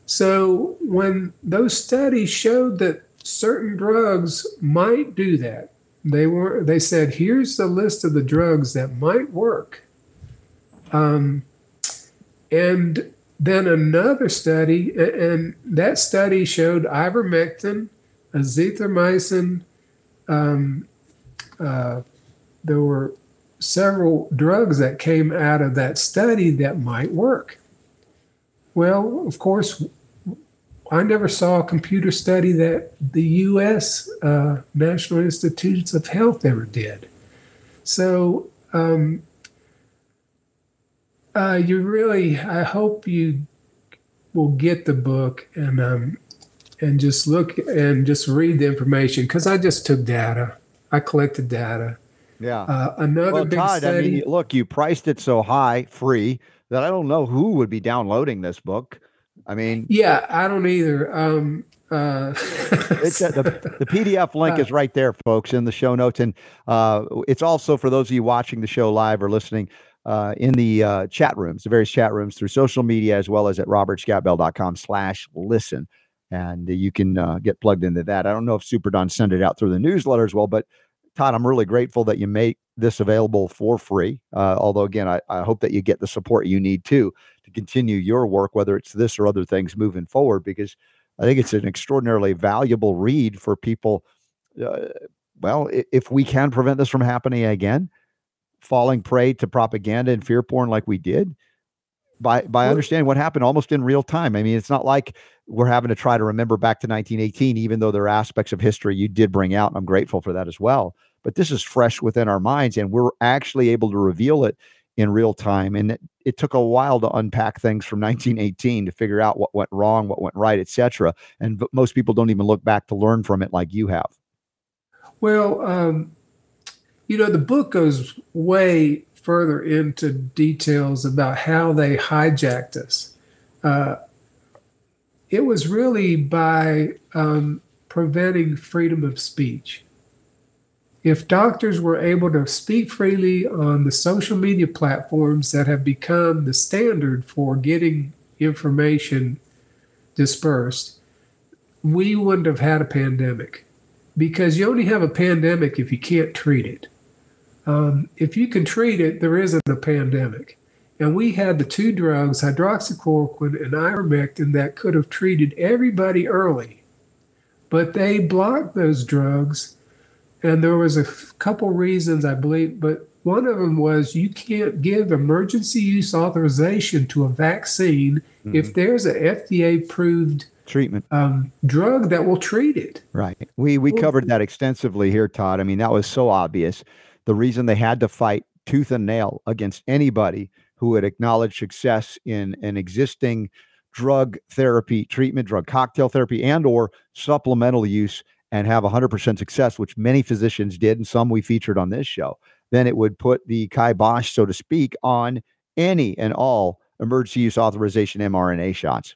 So when those studies showed that certain drugs might do that, they were they said here's the list of the drugs that might work. Um, and then another study, and that study showed ivermectin, azithromycin. Um, uh, there were several drugs that came out of that study that might work. Well, of course, I never saw a computer study that the U.S. Uh, National Institutes of Health ever did. So um, uh, you really, I hope you will get the book and um, and just look and just read the information because I just took data. I collected data. Yeah. Uh, another well, big Todd, study. I mean, look, you priced it so high, free, that I don't know who would be downloading this book. I mean, yeah, I don't either. Um, uh, [LAUGHS] it's uh, the, the PDF link is right there, folks, in the show notes, and uh, it's also for those of you watching the show live or listening uh, in the uh, chat rooms, the various chat rooms through social media, as well as at robertscottbell.com slash listen. And you can uh, get plugged into that. I don't know if Super Don sent it out through the newsletter as well, but Todd, I'm really grateful that you make this available for free. Uh, although, again, I, I hope that you get the support you need too to continue your work, whether it's this or other things moving forward, because I think it's an extraordinarily valuable read for people. Uh, well, if we can prevent this from happening again, falling prey to propaganda and fear porn like we did by by understanding what happened almost in real time. I mean, it's not like we're having to try to remember back to 1918, even though there are aspects of history you did bring out, and I'm grateful for that as well. But this is fresh within our minds, and we're actually able to reveal it in real time. And it, it took a while to unpack things from [LAUGHS] 1918 to figure out what went wrong, what went right, etc. And most people don't even look back to learn from it like you have. Well, um, you know, the book goes way further into details about how they hijacked us. Uh, it was really by um, preventing freedom of speech. If doctors were able to speak freely on the social media platforms that have become the standard for getting information dispersed, we wouldn't have had a pandemic because you only have a pandemic if you can't treat it. Um, if you can treat it, there isn't a pandemic. And we had the two drugs, hydroxychloroquine and ivermectin, that could have treated everybody early. But they blocked those drugs. And there was a couple reasons, I believe, but one of them was you can't give emergency use authorization to a vaccine mm-hmm. if there's a FDA approved treatment um, drug that will treat it. Right. We we covered that extensively here, Todd. I mean, that was so obvious the reason they had to fight tooth and nail against anybody who would acknowledge success in an existing drug therapy treatment drug cocktail therapy and or supplemental use and have 100% success which many physicians did and some we featured on this show then it would put the kibosh so to speak on any and all emergency use authorization mrna shots.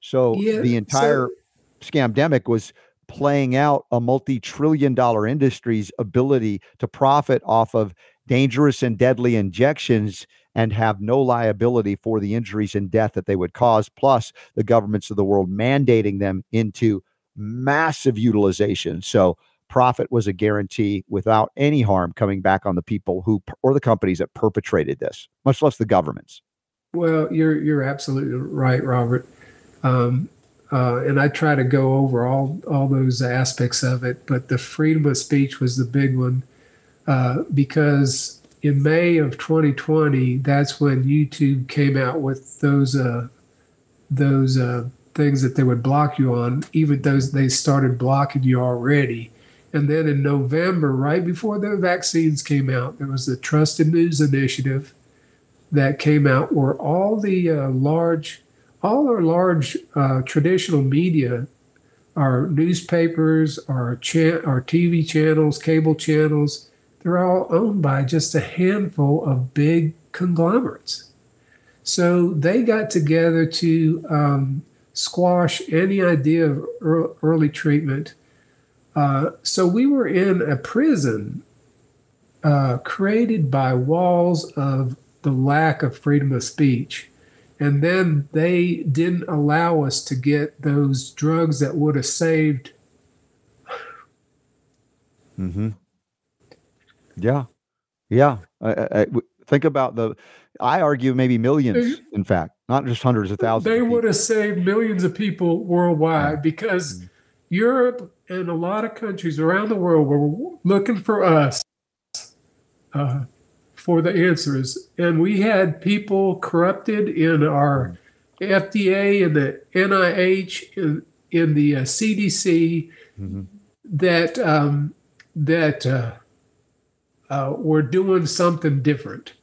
So yeah, the entire so- scamdemic was playing out a multi-trillion dollar industry's ability to profit off of dangerous and deadly injections and have no liability for the injuries and death that they would cause plus the governments of the world mandating them into massive utilization so profit was a guarantee without any harm coming back on the people who or the companies that perpetrated this, much less the governments. Well, you're you're absolutely right, Robert. Um, uh, and I try to go over all all those aspects of it, but the freedom of speech was the big one uh, because in May of 2020, that's when YouTube came out with those uh, those uh, things that they would block you on. Even though they started blocking you already. And then in November, right before the vaccines came out, there was the Trusted News Initiative that came out where all the uh, large, all our large uh, traditional media, our newspapers, our, cha- our TV channels, cable channels, they're all owned by just a handful of big conglomerates. So they got together to um, squash any idea of early treatment. Uh, so we were in a prison uh, created by walls of the lack of freedom of speech. And then they didn't allow us to get those drugs that would have saved. Mm-hmm. Yeah, yeah. I, I, think about the. I argue maybe millions. in fact, not just hundreds of thousands. They of would have saved millions of people worldwide yeah. because mm-hmm. Europe and a lot of countries around the world were looking for us uh, for the answers, and we had people corrupted in our FDA and the NIH in, in the uh, CDC mm-hmm. that um, that. Uh, uh, were doing something different.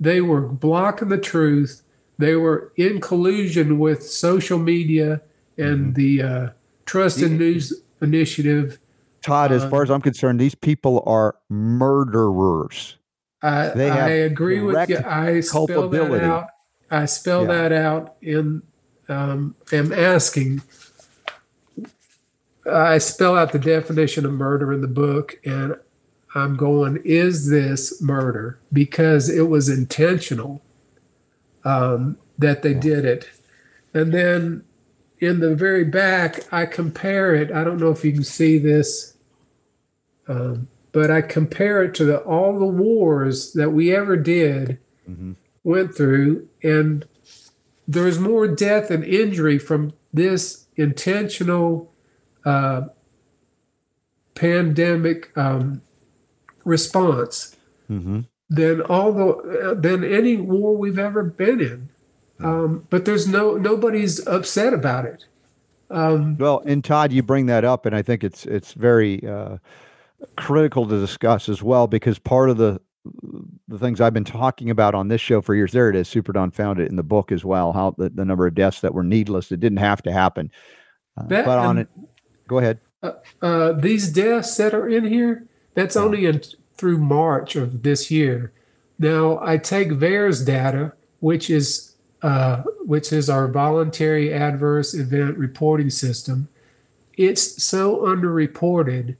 They were blocking the truth. They were in collusion with social media and mm-hmm. the uh, Trusted News Initiative. Todd, as far as I'm concerned, these people are murderers. I, I agree with you. I spell that out. I spell yeah. that out in. Um, am asking. I spell out the definition of murder in the book, and I'm going, is this murder? Because it was intentional um, that they did it. And then in the very back, I compare it. I don't know if you can see this, um, but I compare it to the, all the wars that we ever did, mm-hmm. went through, and there's more death and injury from this intentional uh, pandemic um, response mm-hmm. Than all the than any war we've ever been in. Um, but there's no nobody's upset about it. Um, well, and Todd, you bring that up, and I think it's it's very uh, critical to discuss as well because part of the the things I've been talking about on this show for years. There it is. Super Don found it in the book as well. How the, the number of deaths that were needless that didn't have to happen. Uh, that, but on it, go ahead. Uh, uh, these deaths that are in here, that's only in, through March of this year. Now I take VAERS data, which is uh, which is our voluntary adverse event reporting system. It's so underreported.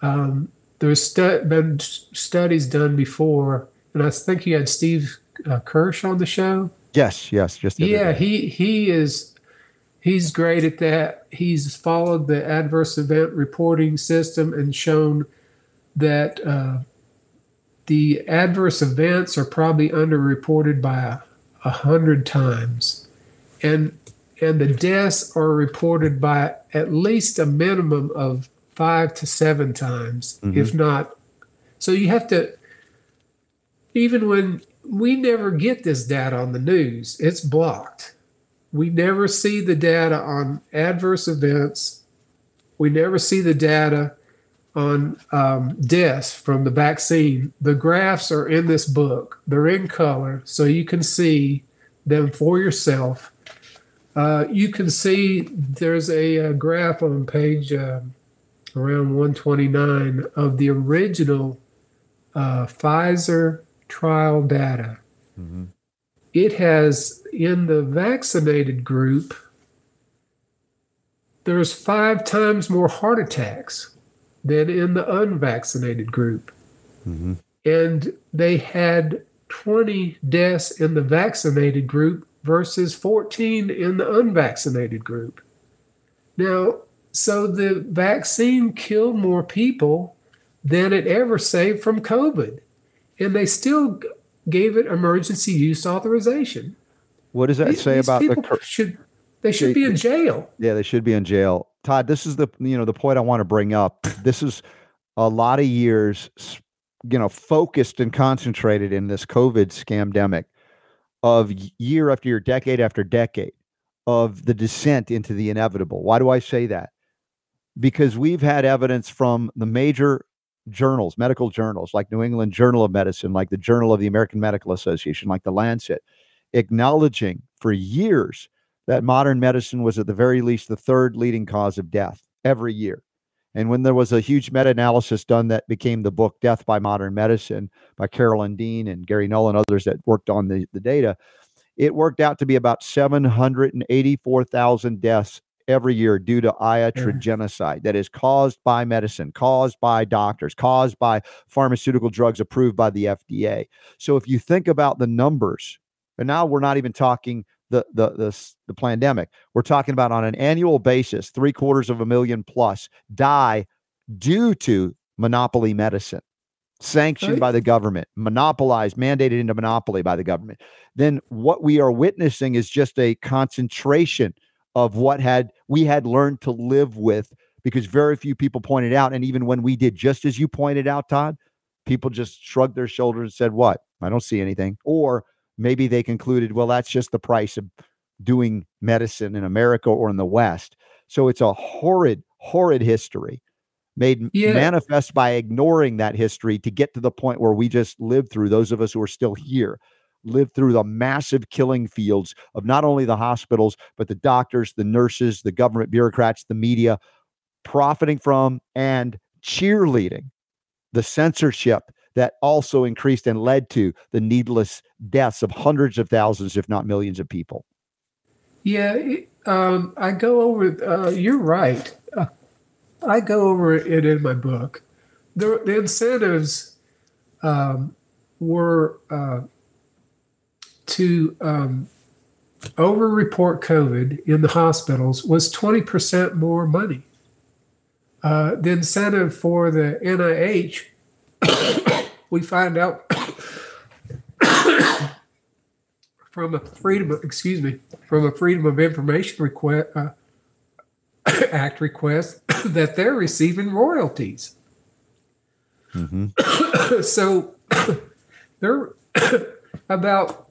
Um, there's stu- been studies done before, and I think you had Steve uh, Kirsch on the show. Yes, yes, just yeah. He he is he's great at that. He's followed the adverse event reporting system and shown that uh, the adverse events are probably underreported by a, a hundred times, and and the deaths are reported by at least a minimum of five to seven times, mm-hmm. if not. So you have to, even when we never get this data on the news, it's blocked. We never see the data on adverse events. We never see the data on um, deaths from the vaccine. The graphs are in this book, they're in color, so you can see them for yourself. Uh, you can see there's a, a graph on page uh, around 129 of the original uh, Pfizer trial data. Mm-hmm. It has in the vaccinated group, there's five times more heart attacks than in the unvaccinated group. Mm-hmm. And they had 20 deaths in the vaccinated group versus 14 in the unvaccinated group. Now, So the vaccine killed more people than it ever saved from COVID. And they still gave it emergency use authorization. What does that these, say these about the should they should they, be in jail? Yeah, they should be in jail. Todd, this is the you know the point I want to bring up. This is a lot of years you know focused and concentrated in this covid scamdemic of year after year decade after decade of the descent into the inevitable why do i say that because we've had evidence from the major journals medical journals like new england journal of medicine like the journal of the american medical association like the lancet acknowledging for years that modern medicine was at the very least the third leading cause of death every year and when there was a huge meta analysis done that became the book Death by Modern Medicine by Carolyn Dean and Gary Null and others that worked on the, the data, it worked out to be about 784,000 deaths every year due to mm. iatrogenocide that is caused by medicine, caused by doctors, caused by pharmaceutical drugs approved by the FDA. So if you think about the numbers, and now we're not even talking the the the, the pandemic. We're talking about on an annual basis, three quarters of a million plus die due to monopoly medicine sanctioned right. by the government, monopolized, mandated into monopoly by the government, then what we are witnessing is just a concentration of what had we had learned to live with because very few people pointed out. And even when we did, just as you pointed out, Todd, people just shrugged their shoulders and said, What? I don't see anything. Or maybe they concluded, well, that's just the price of doing medicine in America or in the West. So it's a horrid, horrid history made yeah. manifest by ignoring that history to get to the point where we just lived through those of us who are still here lived through the massive killing fields of not only the hospitals but the doctors the nurses the government bureaucrats the media profiting from and cheerleading the censorship that also increased and led to the needless deaths of hundreds of thousands, if not millions of people. Yeah, um, I go over, uh, you're right. Uh, I go over it in my book. The, the incentives um, were uh, to um, over report COVID in the hospitals was 20% more money. Uh, the incentive for the NIH we find out [COUGHS] from a freedom of, excuse me from a freedom of information request uh, [COUGHS] act request [COUGHS] that they're receiving royalties mm-hmm. so there are about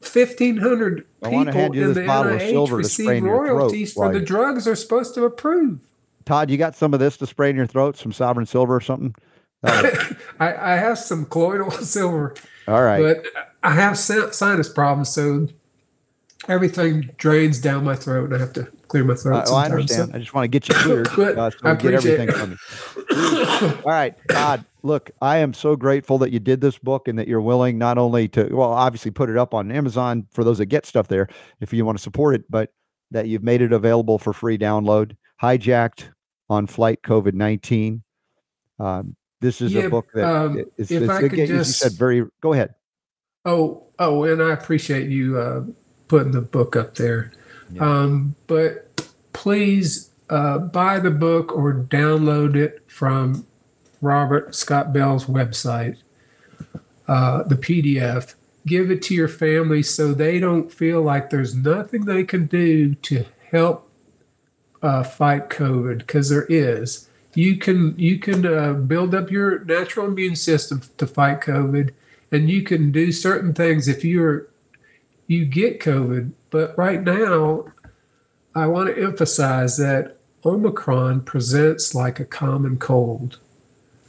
1500 people in the NIH receive royalties for the drugs they're supposed to approve Todd, you got some of this to spray in your throat, some sovereign silver or something? [LAUGHS] I, I have some colloidal [LAUGHS] silver. All right. But I have sinus problems, so everything drains down my throat, and I have to clear my throat. Uh, I understand. So. I just want to get you cleared. uh, [LAUGHS] so I get everything from you. All right, Todd. Look, I am so grateful that you did this book and that you're willing not only to, well, obviously put it up on Amazon for those that get stuff there if you want to support it, but that you've made it available for free download. Hijacked on flight COVID 19. Um, this is yeah, a book that um, is, if I could just, you said very. Go ahead. Oh, oh, and I appreciate you uh, putting the book up there. Yeah. Um, but please uh, buy the book or download it from Robert Scott Bell's website, uh, the PDF. Give it to your family so they don't feel like there's nothing they can do to help uh, fight COVID, because there is you can you can uh, build up your natural immune system to fight COVID, and you can do certain things if you're you get COVID. But right now, I want to emphasize that Omicron presents like a common cold.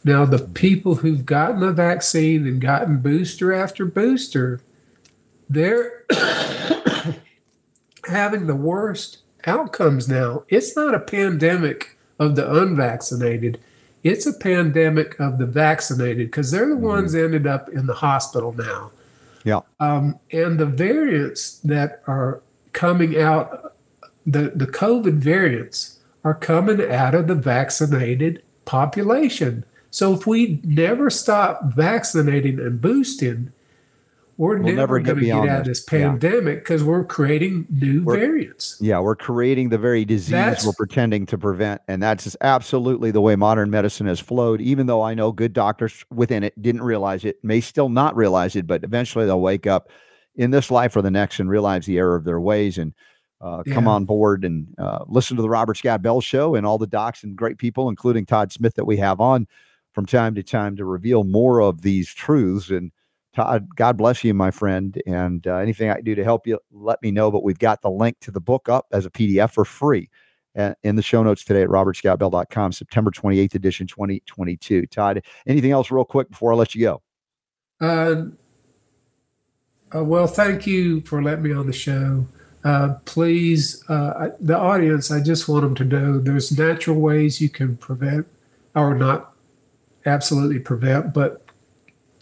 Now, the people who've gotten the vaccine and gotten booster after booster, they're [COUGHS] having the worst outcomes now. It's not a pandemic of the unvaccinated. It's a pandemic of the vaccinated because they're the mm-hmm. ones ended up in the hospital now. Yeah. Um, and the variants that are coming out, the, the COVID variants are coming out of the vaccinated population. So if we never stop vaccinating and boosting, we're we'll never, never going to get out of this pandemic because yeah. we're creating new we're, variants. Yeah, we're creating the very disease that's, we're pretending to prevent. And that's just absolutely the way modern medicine has flowed, even though I know good doctors within it didn't realize it, may still not realize it, but eventually they'll wake up in this life or the next and realize the error of their ways and uh, come yeah. on board and uh, listen to the Robert Scott Bell show and all the docs and great people, including Todd Smith, that we have on from time to time to reveal more of these truths. And Todd, God bless you, my friend. And uh, anything I can do to help you, let me know. But we've got the link to the book up as a PDF for free uh, in the show notes today at robertscottbell.com, September 28th edition, 2022. Todd, anything else real quick before I let you go? Uh, uh, well, thank you for letting me on the show. Uh, please, uh, the audience, I just want them to know there's natural ways you can prevent, or not absolutely prevent, but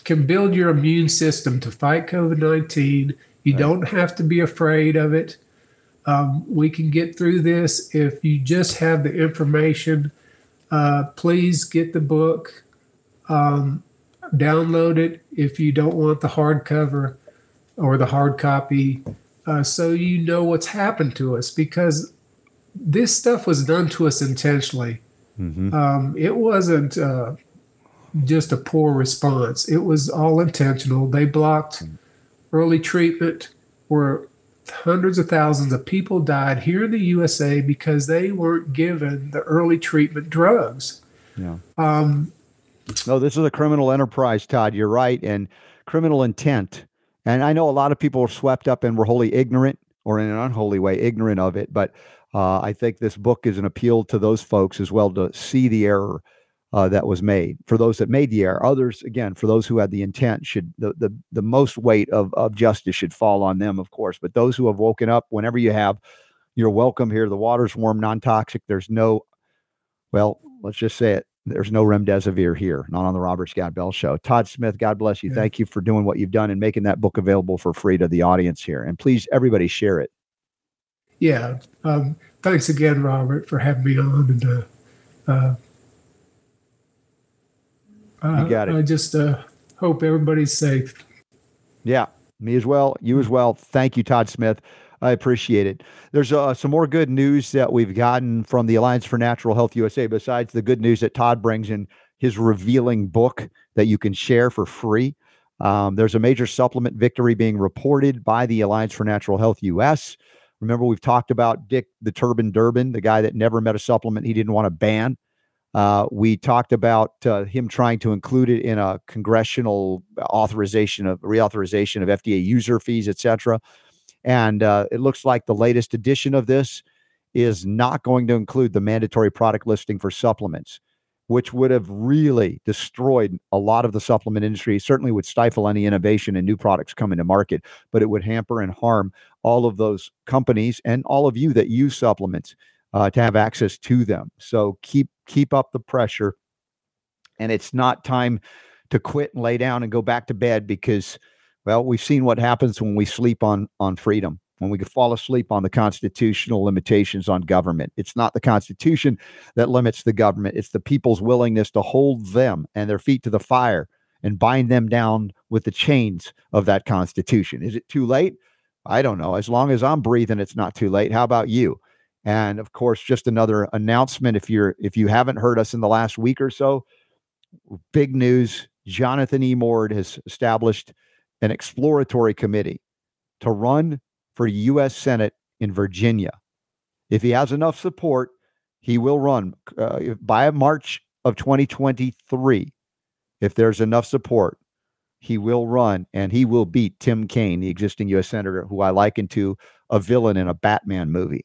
can build your immune system to fight COVID 19. You right. don't have to be afraid of it. Um, we can get through this if you just have the information. Uh, please get the book, um, download it if you don't want the hardcover or the hard copy, uh, so you know what's happened to us because this stuff was done to us intentionally. Mm-hmm. Um, it wasn't uh, just a poor response, it was all intentional. They blocked early treatment where hundreds of thousands of people died here in the USA because they weren't given the early treatment drugs. Yeah. Um, no, this is a criminal enterprise, Todd. You're right. And criminal intent and I know a lot of people were swept up and were wholly ignorant or in an unholy way ignorant of it. But uh, I think this book is an appeal to those folks as well to see the error uh, that was made. For those that made the error, others again, for those who had the intent, should the the, the most weight of, of justice should fall on them, of course. But those who have woken up, whenever you have, you're welcome here. The water's warm, non toxic. There's no, well, let's just say it. There's no remdesivir here, not on the Robert Scott Bell Show. Todd Smith, God bless you. Yeah. Thank you for doing what you've done and making that book available for free to the audience here. And please, everybody, share it. Yeah. Um, thanks again, Robert, for having me on. And uh, uh, you got it. I just uh, hope everybody's safe. Yeah, me as well. You as well. Thank you, Todd Smith. I appreciate it. There's uh, some more good news that we've gotten from the Alliance for Natural Health USA, besides the good news that Todd brings in his revealing book that you can share for free. Um, there's a major supplement victory being reported by the Alliance for Natural Health US. Remember, we've talked about Dick the Turban Durbin, the guy that never met a supplement he didn't want to ban. Uh, we talked about uh, him trying to include it in a congressional authorization of reauthorization of FDA user fees, et cetera. And uh, it looks like the latest edition of this is not going to include the mandatory product listing for supplements, which would have really destroyed a lot of the supplement industry. Certainly would stifle any innovation and new products coming to market, but it would hamper and harm all of those companies and all of you that use supplements uh, to have access to them. So keep keep up the pressure. And it's not time to quit and lay down and go back to bed because well, we've seen what happens when we sleep on on freedom, when we fall asleep on the constitutional limitations on government. It's not the Constitution that limits the government, it's the people's willingness to hold them and their feet to the fire and bind them down with the chains of that Constitution. Is it too late? I don't know. As long as I'm breathing, it's not too late. How about you? And of course, just another announcement if you're if you haven't heard us in the last week or so, big news. Jonathan E. Mord has established an exploratory committee to run for U.S. Senate in Virginia. If he has enough support, he will run uh, by March of 2023. If there's enough support, he will run and he will beat Tim Kaine, the existing U.S. Senator, who I liken to a villain in a Batman movie.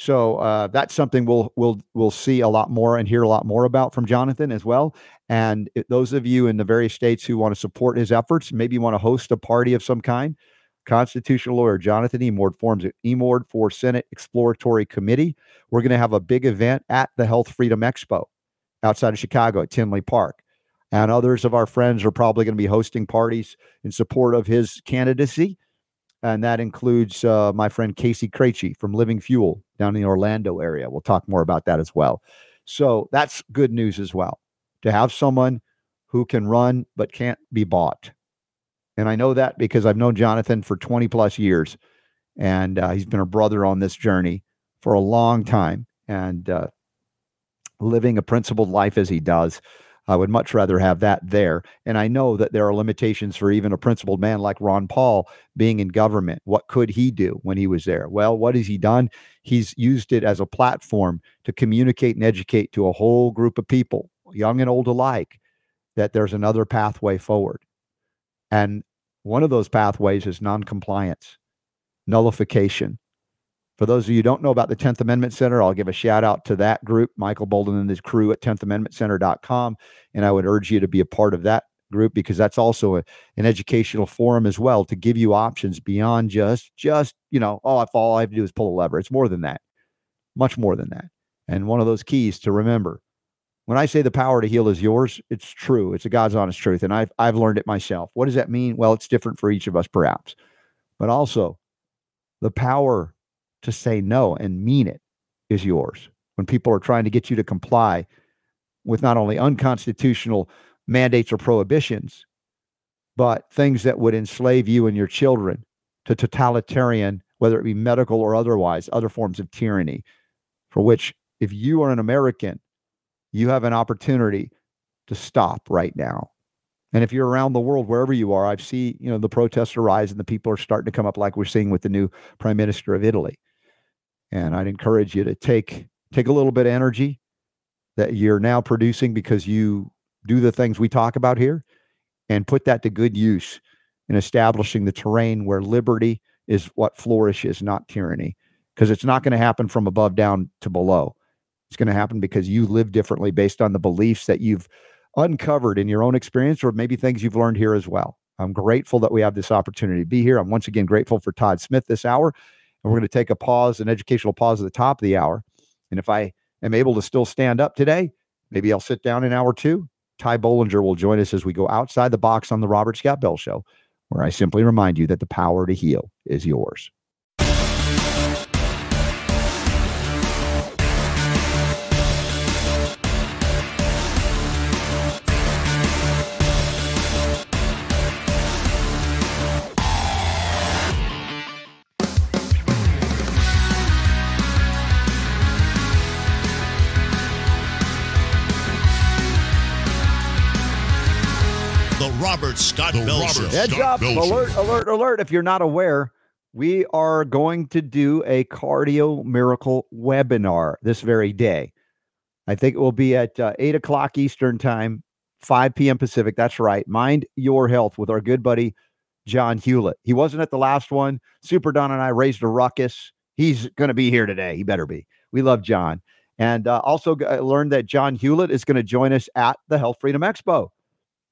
So uh, that's something we'll we'll we'll see a lot more and hear a lot more about from Jonathan as well. And those of you in the various states who want to support his efforts, maybe you want to host a party of some kind. Constitutional lawyer Jonathan Emord forms an Emord for Senate Exploratory Committee. We're going to have a big event at the Health Freedom Expo outside of Chicago at Tinley Park. And others of our friends are probably going to be hosting parties in support of his candidacy and that includes uh, my friend KC Craichy from Living Fuel down in the Orlando area. We'll talk more about that as well. So that's good news as well to have someone who can run but can't be bought. And I know that because I've known Jonathan for 20 plus years. And uh, he's been a brother on this journey for a long time and uh, living a principled life as he does. I would much rather have that there. And I know that there are limitations for even a principled man like Ron Paul being in government. What could he do when he was there? Well, what has he done? He's used it as a platform to communicate and educate to a whole group of people, young and old alike, that there's another pathway forward. And one of those pathways is noncompliance, nullification, for those of you who don't know about the 10th Amendment Center, I'll give a shout out to that group, Michael Boldin and his crew at 10thamendmentcenter.com. And I would urge you to be a part of that group because that's also a, an educational forum as well to give you options beyond just, just, you know, oh, if all I have to do is pull a lever. It's more than that, much more than that. And one of those keys to remember when I say the power to heal is yours, it's true. It's a God's honest truth. And I've, I've learned it myself. What does that mean? Well, it's different for each of us, perhaps. But also, the power to say no and mean it is yours. When people are trying to get you to comply with not only unconstitutional mandates or prohibitions, but things that would enslave you and your children to totalitarian, whether it be medical or otherwise, other forms of tyranny, for which, if you are an American, you have an opportunity to stop right now. And if you're around the world, wherever you are, I've seen, you know, the protests arise and the people are starting to come up like we're seeing with the new prime minister of Italy. And I'd encourage you to take take a little bit of energy that you're now producing because you do the things we talk about here and put that to good use in establishing the terrain where liberty is what flourishes, not tyranny. Because it's not going to happen from above down to below. It's going to happen because you live differently based on the beliefs that you've uncovered in your own experience or maybe things you've learned here as well. I'm grateful that we have this opportunity to be here. I'm once again grateful for Todd Smith this hour. And we're going to take a pause, an educational pause at the top of the hour. And if I am able to still stand up today, maybe I'll sit down in hour two. Ty Bollinger will join us as we go outside the box on the Robert Scott Bell Show, where I simply remind you that the power to heal is yours. Robert Scott the Bell Robert Heads Scott up, Bell alert, alert, alert. If you're not aware, we are going to do a cardio miracle webinar this very day. I think it will be at uh, 8 o'clock Eastern Time, 5 p.m. Pacific. That's right. Mind Your Health with our good buddy, John Hewlett. He wasn't at the last one. Super Don and I raised a ruckus. He's going to be here today. He better be. We love John. And uh, also uh, learned that John Hewlett is going to join us at the Health Freedom Expo.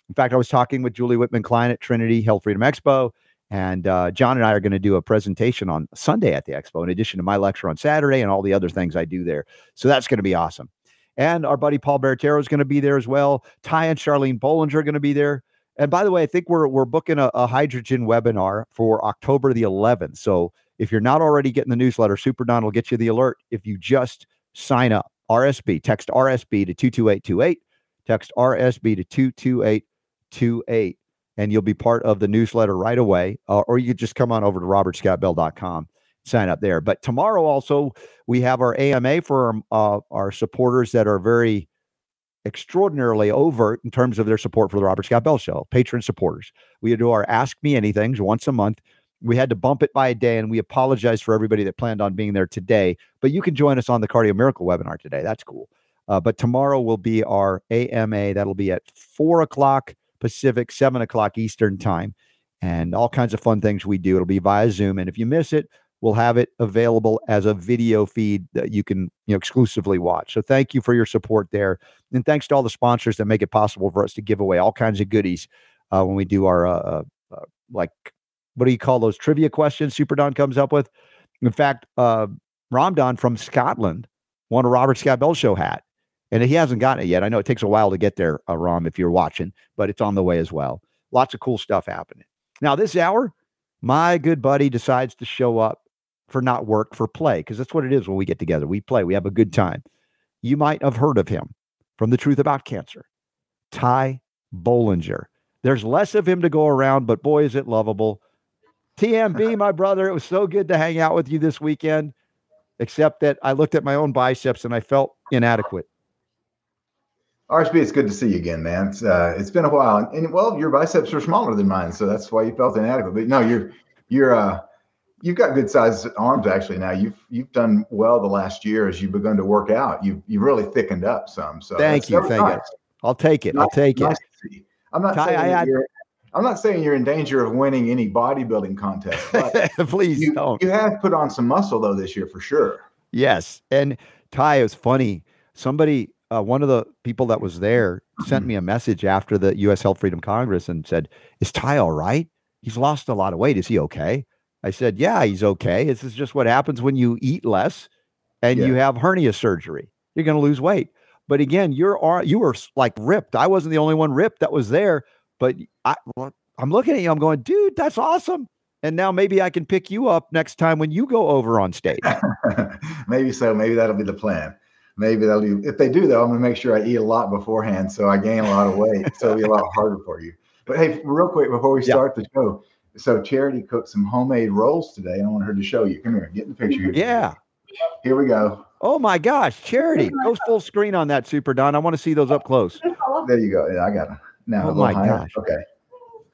In fact, I was talking with Julie Whitman Klein at Trinity Health Freedom Expo, and uh, John and I are going to do a presentation on Sunday at the expo, in addition to my lecture on Saturday and all the other things I do there. So that's going to be awesome. And our buddy Paul Barattiero is going to be there as well. Ty and Charlene Bollinger are going to be there. And by the way, I think we're we're booking a, a, hydrogen webinar for October the 11th. So if you're not already getting the newsletter, Super Don will get you the alert if you just sign up. RSB, text RSB to 22828. Text RSB to 228 28 and you'll be part of the newsletter right away. Uh, or you just come on over to robertscottbell.com, sign up there. But tomorrow also, we have our AMA for our, uh, our supporters that are very extraordinarily overt in terms of their support for the Robert Scott Bell Show, patron supporters. We do our Ask Me Anythings once a month. We had to bump it by a day, and we apologize for everybody that planned on being there today. But you can join us on the Cardio Miracle webinar today. That's cool. Uh, but tomorrow will be our AMA. That'll be at four o'clock Pacific, 7 o'clock Eastern time, and all kinds of fun things we do. It'll be via Zoom. And if you miss it, we'll have it available as a video feed that you can you know exclusively watch. So thank you for your support there, and thanks to all the sponsors that make it possible for us to give away all kinds of goodies uh, when we do our uh, uh, uh like what do you call those trivia questions? Super Don comes up with. In fact, uh, Ramdon from Scotland won a Robert Scott Bell Show hat, and he hasn't gotten it yet. I know it takes a while to get there, uh, Rom, if you're watching, but it's on the way as well. Lots of cool stuff happening. Now, this hour, my good buddy decides to show up for not work, for play, because that's what it is when we get together. We play, we have a good time. You might have heard of him from The Truth About Cancer, Ty Bollinger. There's less of him to go around, but boy, is it lovable. TMB, [LAUGHS] my brother, it was so good to hang out with you this weekend, except that I looked at my own biceps and I felt inadequate. RSB, it's good to see you again, man. It's uh, it's been a while, and, and, well, your biceps are smaller than mine, so that's why you felt inadequate. But no, you're you're uh, you've got good sized arms actually. Now you've you've done well the last year as you've begun to work out. You've you really thickened up some. So thank you, thank nice. you. I'll take it. Nice, I'll take nice it. I'm not Ty, saying I had, you're, I'm not saying you're in danger of winning any bodybuilding contest. [LAUGHS] Please you, don't. You have put on some muscle though this year for sure. Yes, and Ty, it was funny. Somebody uh, one of the people that was there sent me a message after the U.S. Health Freedom Congress and said, "Is Ty all right? He's lost a lot of weight. Is he okay?" I said, "Yeah, he's okay. This is just what happens when you eat less and yeah. you have hernia surgery. You're going to lose weight." But again, you're you were like ripped. I wasn't the only one ripped that was there, but I, I'm looking at you. I'm going, dude, that's awesome. And now maybe I can pick you up next time when you go over on stage. [LAUGHS] maybe so. Maybe that'll be the plan maybe they'll do. If they do, though, I'm going to make sure I eat a lot beforehand so I gain a lot of weight. so it'll be a lot [LAUGHS] harder for you. But hey, real quick before we start yeah. the show, so Charity cooked some homemade rolls today. and I want her to show you. Come here, get in the picture here. Yeah. Here we go. Oh my gosh, Charity, go full screen on that, Super Don. I want to see those up close. There you go. Yeah, I got them. Now, oh my higher. gosh. Okay.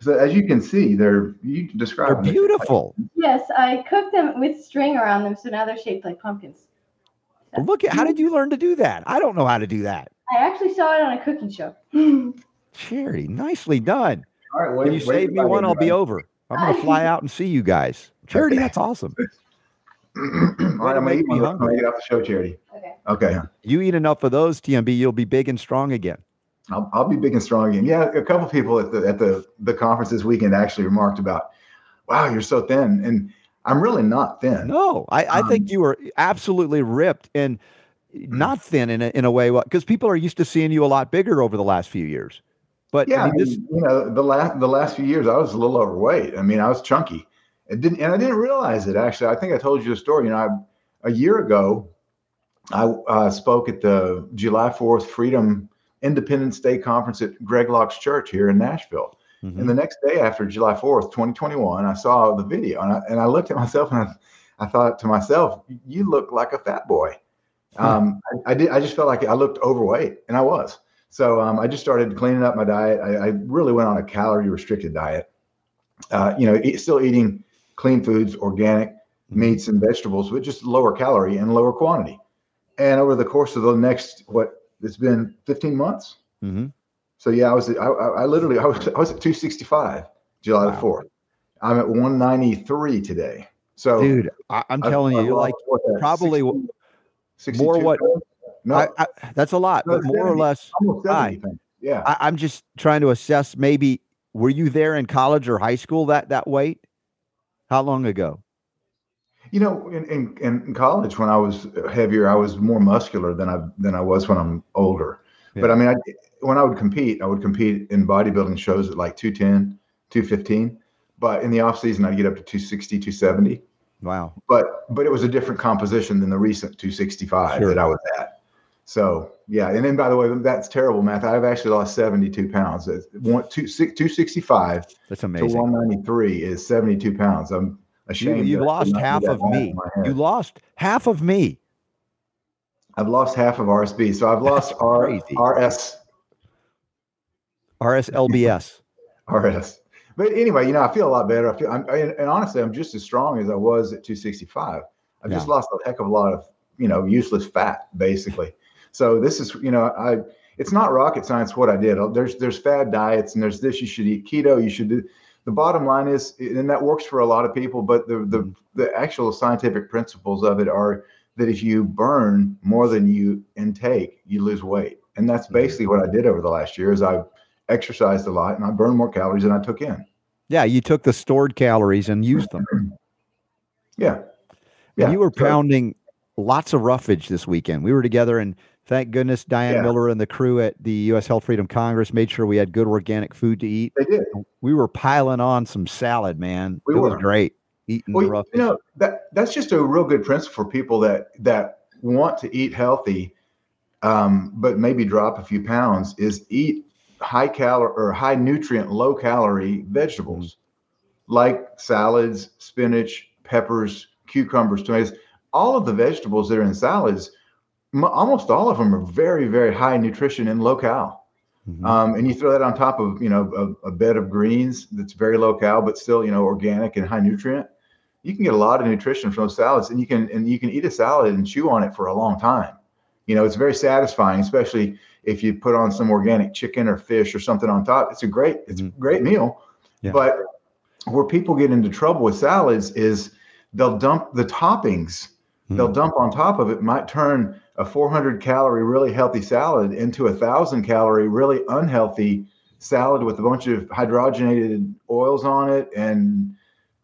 So as you can see, they're you describe they're beautiful. Yes, I cooked them with string around them, so now they're shaped like pumpkins. Look at how did you learn to do that? I don't know how to do that. I actually saw it on a cooking show. Charity, nicely done. All right, when you save me one, I'll be over. I'm going to fly out and see you guys. Charity, that's awesome. [CLEARS THROAT] All right, I'm going to eat one. I'm going to get off the show, Charity. Okay. Okay. You eat enough of those, TMB, you'll be big and strong again. I'll, I'll be big and strong again. Yeah, a couple people at the at the the conference this weekend actually remarked about, "Wow, you're so thin," and I'm really not thin. No, I, I um, think you were absolutely ripped and not thin in a, in a way because people are used to seeing you a lot bigger over the last few years. But yeah, I mean, this, you know, the last the last few years I was a little overweight. I mean, I was chunky. It didn't, and I didn't realize it actually. I think I told you the story. You know, I, a year ago, I uh, spoke at the July Fourth Freedom Independence Day conference at Greg Locke's church here in Nashville. Mm-hmm. And the next day after July 4th, 2021, I saw the video and I, and I looked at myself and I, I thought to myself, you look like a fat boy. Hmm. Um, I, I, did. I just felt like I looked overweight and I was. So um, I just started cleaning up my diet. I, I really went on a calorie restricted diet. Uh, you know, eat, still eating clean foods, organic mm-hmm. meats and vegetables, but just lower calorie and lower quantity. And over the course of the next, what it's been 15 months, mm-hmm. So yeah, I was I, I literally I was I was at 265 July wow. the 4th. I'm at 193 today. So dude, I, am telling you, you're like probably 60, more what no, I, I, that's a lot, no, but more 70, or less. I, yeah, I, I'm just trying to assess. Maybe were you there in college or high school that that weight? How long ago? You know, in, in, in college when I was heavier, I was more muscular than I than I was when I'm older. Yeah. But I mean, I, when I would compete, I would compete in bodybuilding shows at like 210, 215. But in the off season, I'd get up to 260, 270. Wow. But but it was a different composition than the recent 265 sure. that I was at. So yeah, and then by the way, that's terrible math. I've actually lost 72 pounds. One, two, 265 that's amazing. to 193 is 72 pounds. I'm ashamed. You, you lost half of me. You lost half of me. I've lost half of RSB. So I've lost R, RS RSLBS. [LAUGHS] RS. But anyway, you know, I feel a lot better. I feel, I'm, and honestly, I'm just as strong as I was at 265. I've yeah. just lost a heck of a lot of, you know, useless fat, basically. [LAUGHS] So this is, you know, I, it's not rocket science what I did. There's, there's fad diets and there's this, you should eat keto. You should do, the bottom line is, and that works for a lot of people, but the, the, mm-hmm. the actual scientific principles of it are that if you burn more than you intake, you lose weight. And that's mm-hmm. basically what I did over the last year is I exercised a lot and I burned more calories than I took in. Yeah, you took the stored calories and used them. yeah. [CLEARS THROAT] Yeah. And you were pounding lots of roughage this weekend. We were together and thank goodness Diane yeah. Miller and the crew at the US Health Freedom Congress made sure we had good organic food to eat. They did. We were piling on some salad, man. We it were. was great eating well, the roughage. You know, that that's just a real good principle for people that that want to eat healthy um, but maybe drop a few pounds is eat high calorie or high nutrient, low calorie vegetables mm-hmm. like salads, spinach, peppers, cucumbers, tomatoes. All of the vegetables that are in salads, m- almost all of them are very, very high nutrition and low cal. Mm-hmm. Um, and you throw that on top of you know a, a, bed of greens that's very low cal but still you know organic and high nutrient. You can get a lot of nutrition from those salads, and you can and you can eat a salad and chew on it for a long time. You know, it's very satisfying, especially if you put on some organic chicken or fish or something on top. It's a great it's a mm-hmm. great meal. Yeah. But where people get into trouble with salads is they'll dump the toppings. Mm-hmm. They'll dump on top of it. Might turn a 400 calorie really healthy salad into a thousand calorie really unhealthy salad with a bunch of hydrogenated oils on it and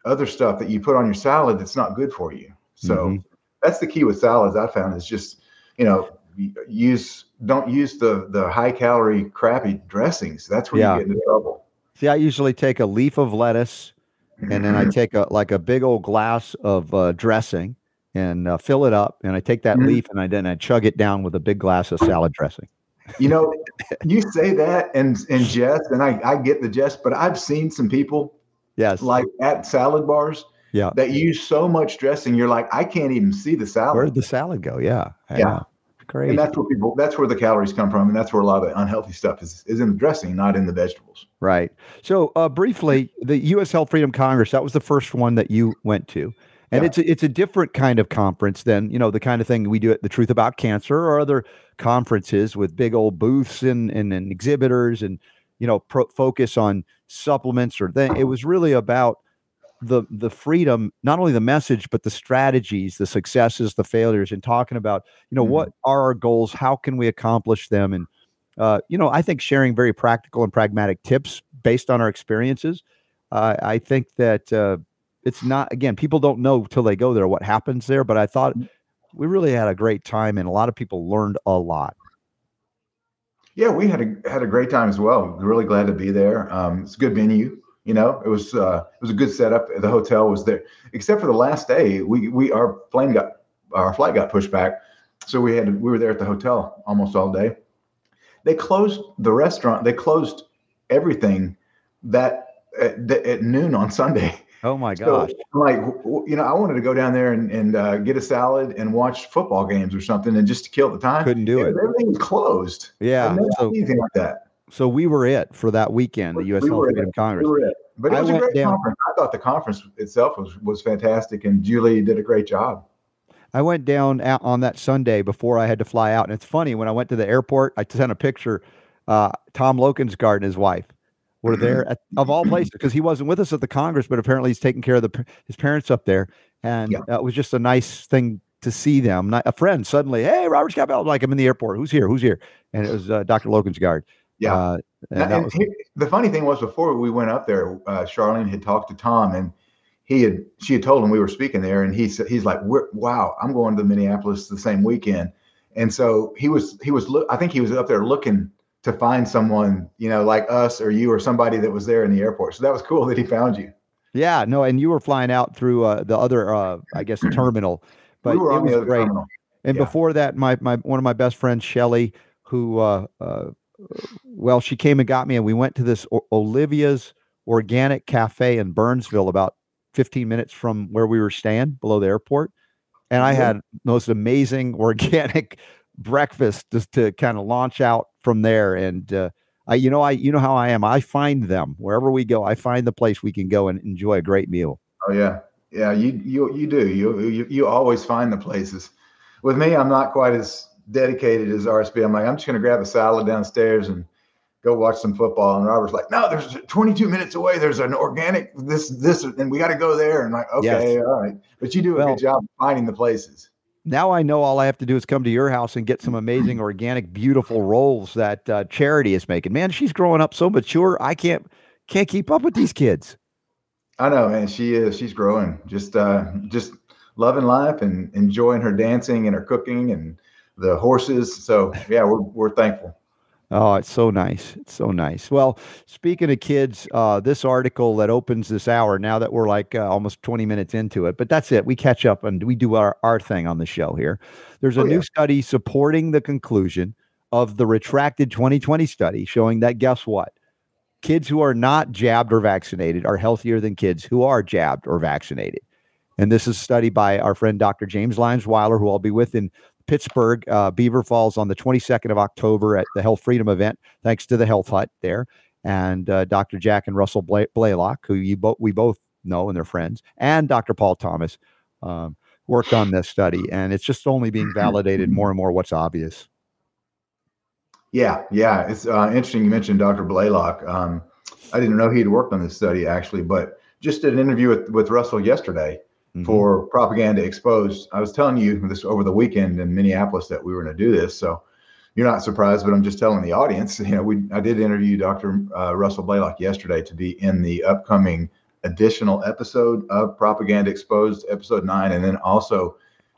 other stuff that you put on your salad that's not good for you. So mm-hmm. that's the key with salads I found is just, you know, use don't use the the high calorie crappy dressings. That's where yeah. you get into trouble. See, I usually take a leaf of lettuce and then I mm-hmm. take a like a big old glass of uh, dressing and uh, fill it up, and I take that mm-hmm. leaf and I then I chug it down with a big glass of salad dressing. You know, [LAUGHS] you say that and and jest, and I, I get the jest, but I've seen some people, yes, like at salad bars, yeah, that use so much dressing, you're like, I can't even see the salad. Where'd the salad go? Yeah, yeah. Crazy. And that's where people that's where the calories come from and that's where a lot of the unhealthy stuff is is in the dressing not in the vegetables right so uh, briefly the us health freedom congress that was the first one that you went to and yeah. it's a, it's a different kind of conference than you know the kind of thing we do at the truth about cancer or other conferences with big old booths and and, and exhibitors and you know pro- focus on supplements or then it was really about the the freedom not only the message but the strategies the successes the failures and talking about you know mm-hmm. what are our goals? How can we accomplish them? And uh, you know i think sharing very practical and pragmatic tips based on our experiences uh, i think that uh, it's not again people don't know till they go there what happens there but i thought mm. we really had a great time and a lot of people learned a lot. Yeah we had a had a great time as well. Really glad to be there. Um, it's a good venue you know, it was uh, it was a good setup. The hotel was there, except for the last day. We we our plane got our flight got pushed back, so we had to, we were there at the hotel almost all day. They closed the restaurant. They closed everything that at, at noon on Sunday. Oh my gosh! So, like you know, I wanted to go down there and, and uh, get a salad and watch football games or something, and just to kill the time. Couldn't do it. Everything was closed. Yeah, so, anything like that. So we were it for that weekend, the U.S. We Health Freedom Congress. We but it was a great down, conference. I thought the conference itself was was fantastic, and Julie did a great job. I went down on that Sunday before I had to fly out, and it's funny when I went to the airport. I sent a picture. Uh, Tom Lokensgaard and his wife were mm-hmm. there at, of all places because he wasn't with us at the Congress, but apparently he's taking care of the his parents up there, and yeah. uh, it was just a nice thing to see them. Not, a friend suddenly, hey, Robert Scott Bell, like I'm in the airport. Who's here? Who's here? And it was uh, Dr. Lokensgaard. Yeah. Uh, and, and was, he, the funny thing was before we went up there, uh, Charlene had talked to Tom and he had she had told him we were speaking there, and he said he's like, "Wow, I'm going to Minneapolis the same weekend." And so he was he was I think he was up there looking to find someone you know like us or you or somebody that was there in the airport. So that was cool that he found you. Yeah, no, and you were flying out through uh, the other, uh, I guess, [CLEARS THROAT] terminal, but we it was great. Terminal. And yeah. before that, my my one of my best friends, Shelly, who uh, uh well, she came and got me, and we went to this o- Olivia's Organic Cafe in Burnsville, about 15 minutes from where we were staying below the airport. And I had most amazing [LAUGHS] organic breakfast just to kind of launch out from there. And uh, I, you know, I, you know how I am. I find them wherever we go. I find the place we can go and enjoy a great meal. Oh yeah, yeah. You you you do. You you you always find the places. With me, I'm not quite as dedicated as RSB. I'm like, I'm just going to grab a salad downstairs and go watch some football. And Robert's like, no, there's 22 minutes away. There's an organic this this, and we got to go there. And I'm like, okay, yes. all right. But you do a well, good job finding the places. Now I know all I have to do is come to your house and get some amazing [CLEARS THROAT] organic, beautiful rolls that uh, Charity is making. Man, she's growing up so mature. I can't can't keep up with these kids. I know, man. She is. She's growing. Just uh, just loving life and enjoying her dancing and her cooking and the horses. So yeah, we're we're thankful. Oh, it's so nice. It's so nice. Well, speaking of kids, uh, this article that opens this hour, now that we're like uh, almost 20 minutes into it, but that's it. We catch up and we do our, our thing on the show here. There's a oh, new yeah. study supporting the conclusion of the retracted 2020 study showing that guess what? Kids who are not jabbed or vaccinated are healthier than kids who are jabbed or vaccinated. And this is a study by our friend Dr. James Lyons Weiler, who I'll be with in Pittsburgh, uh, Beaver Falls on the 22nd of October at the Health Freedom event, thanks to the Health Hut there. And uh, Dr. Jack and Russell Bla- Blaylock, who you bo- we both know and they're friends, and Dr. Paul Thomas um, worked on this study. And it's just only being validated more and more what's obvious. Yeah, yeah. It's uh, interesting you mentioned Dr. Blaylock. Um, I didn't know he'd worked on this study actually, but just did an interview with, with Russell yesterday mm-hmm. for Propaganda Exposed. I was telling you this over the weekend in Minneapolis that we were going to do this. So you're not surprised, but I'm just telling the audience, [LAUGHS] you know, we I did interview Dr. Uh, Russell Blaylock yesterday to be in the upcoming additional episode of Propaganda Exposed, episode nine, and then also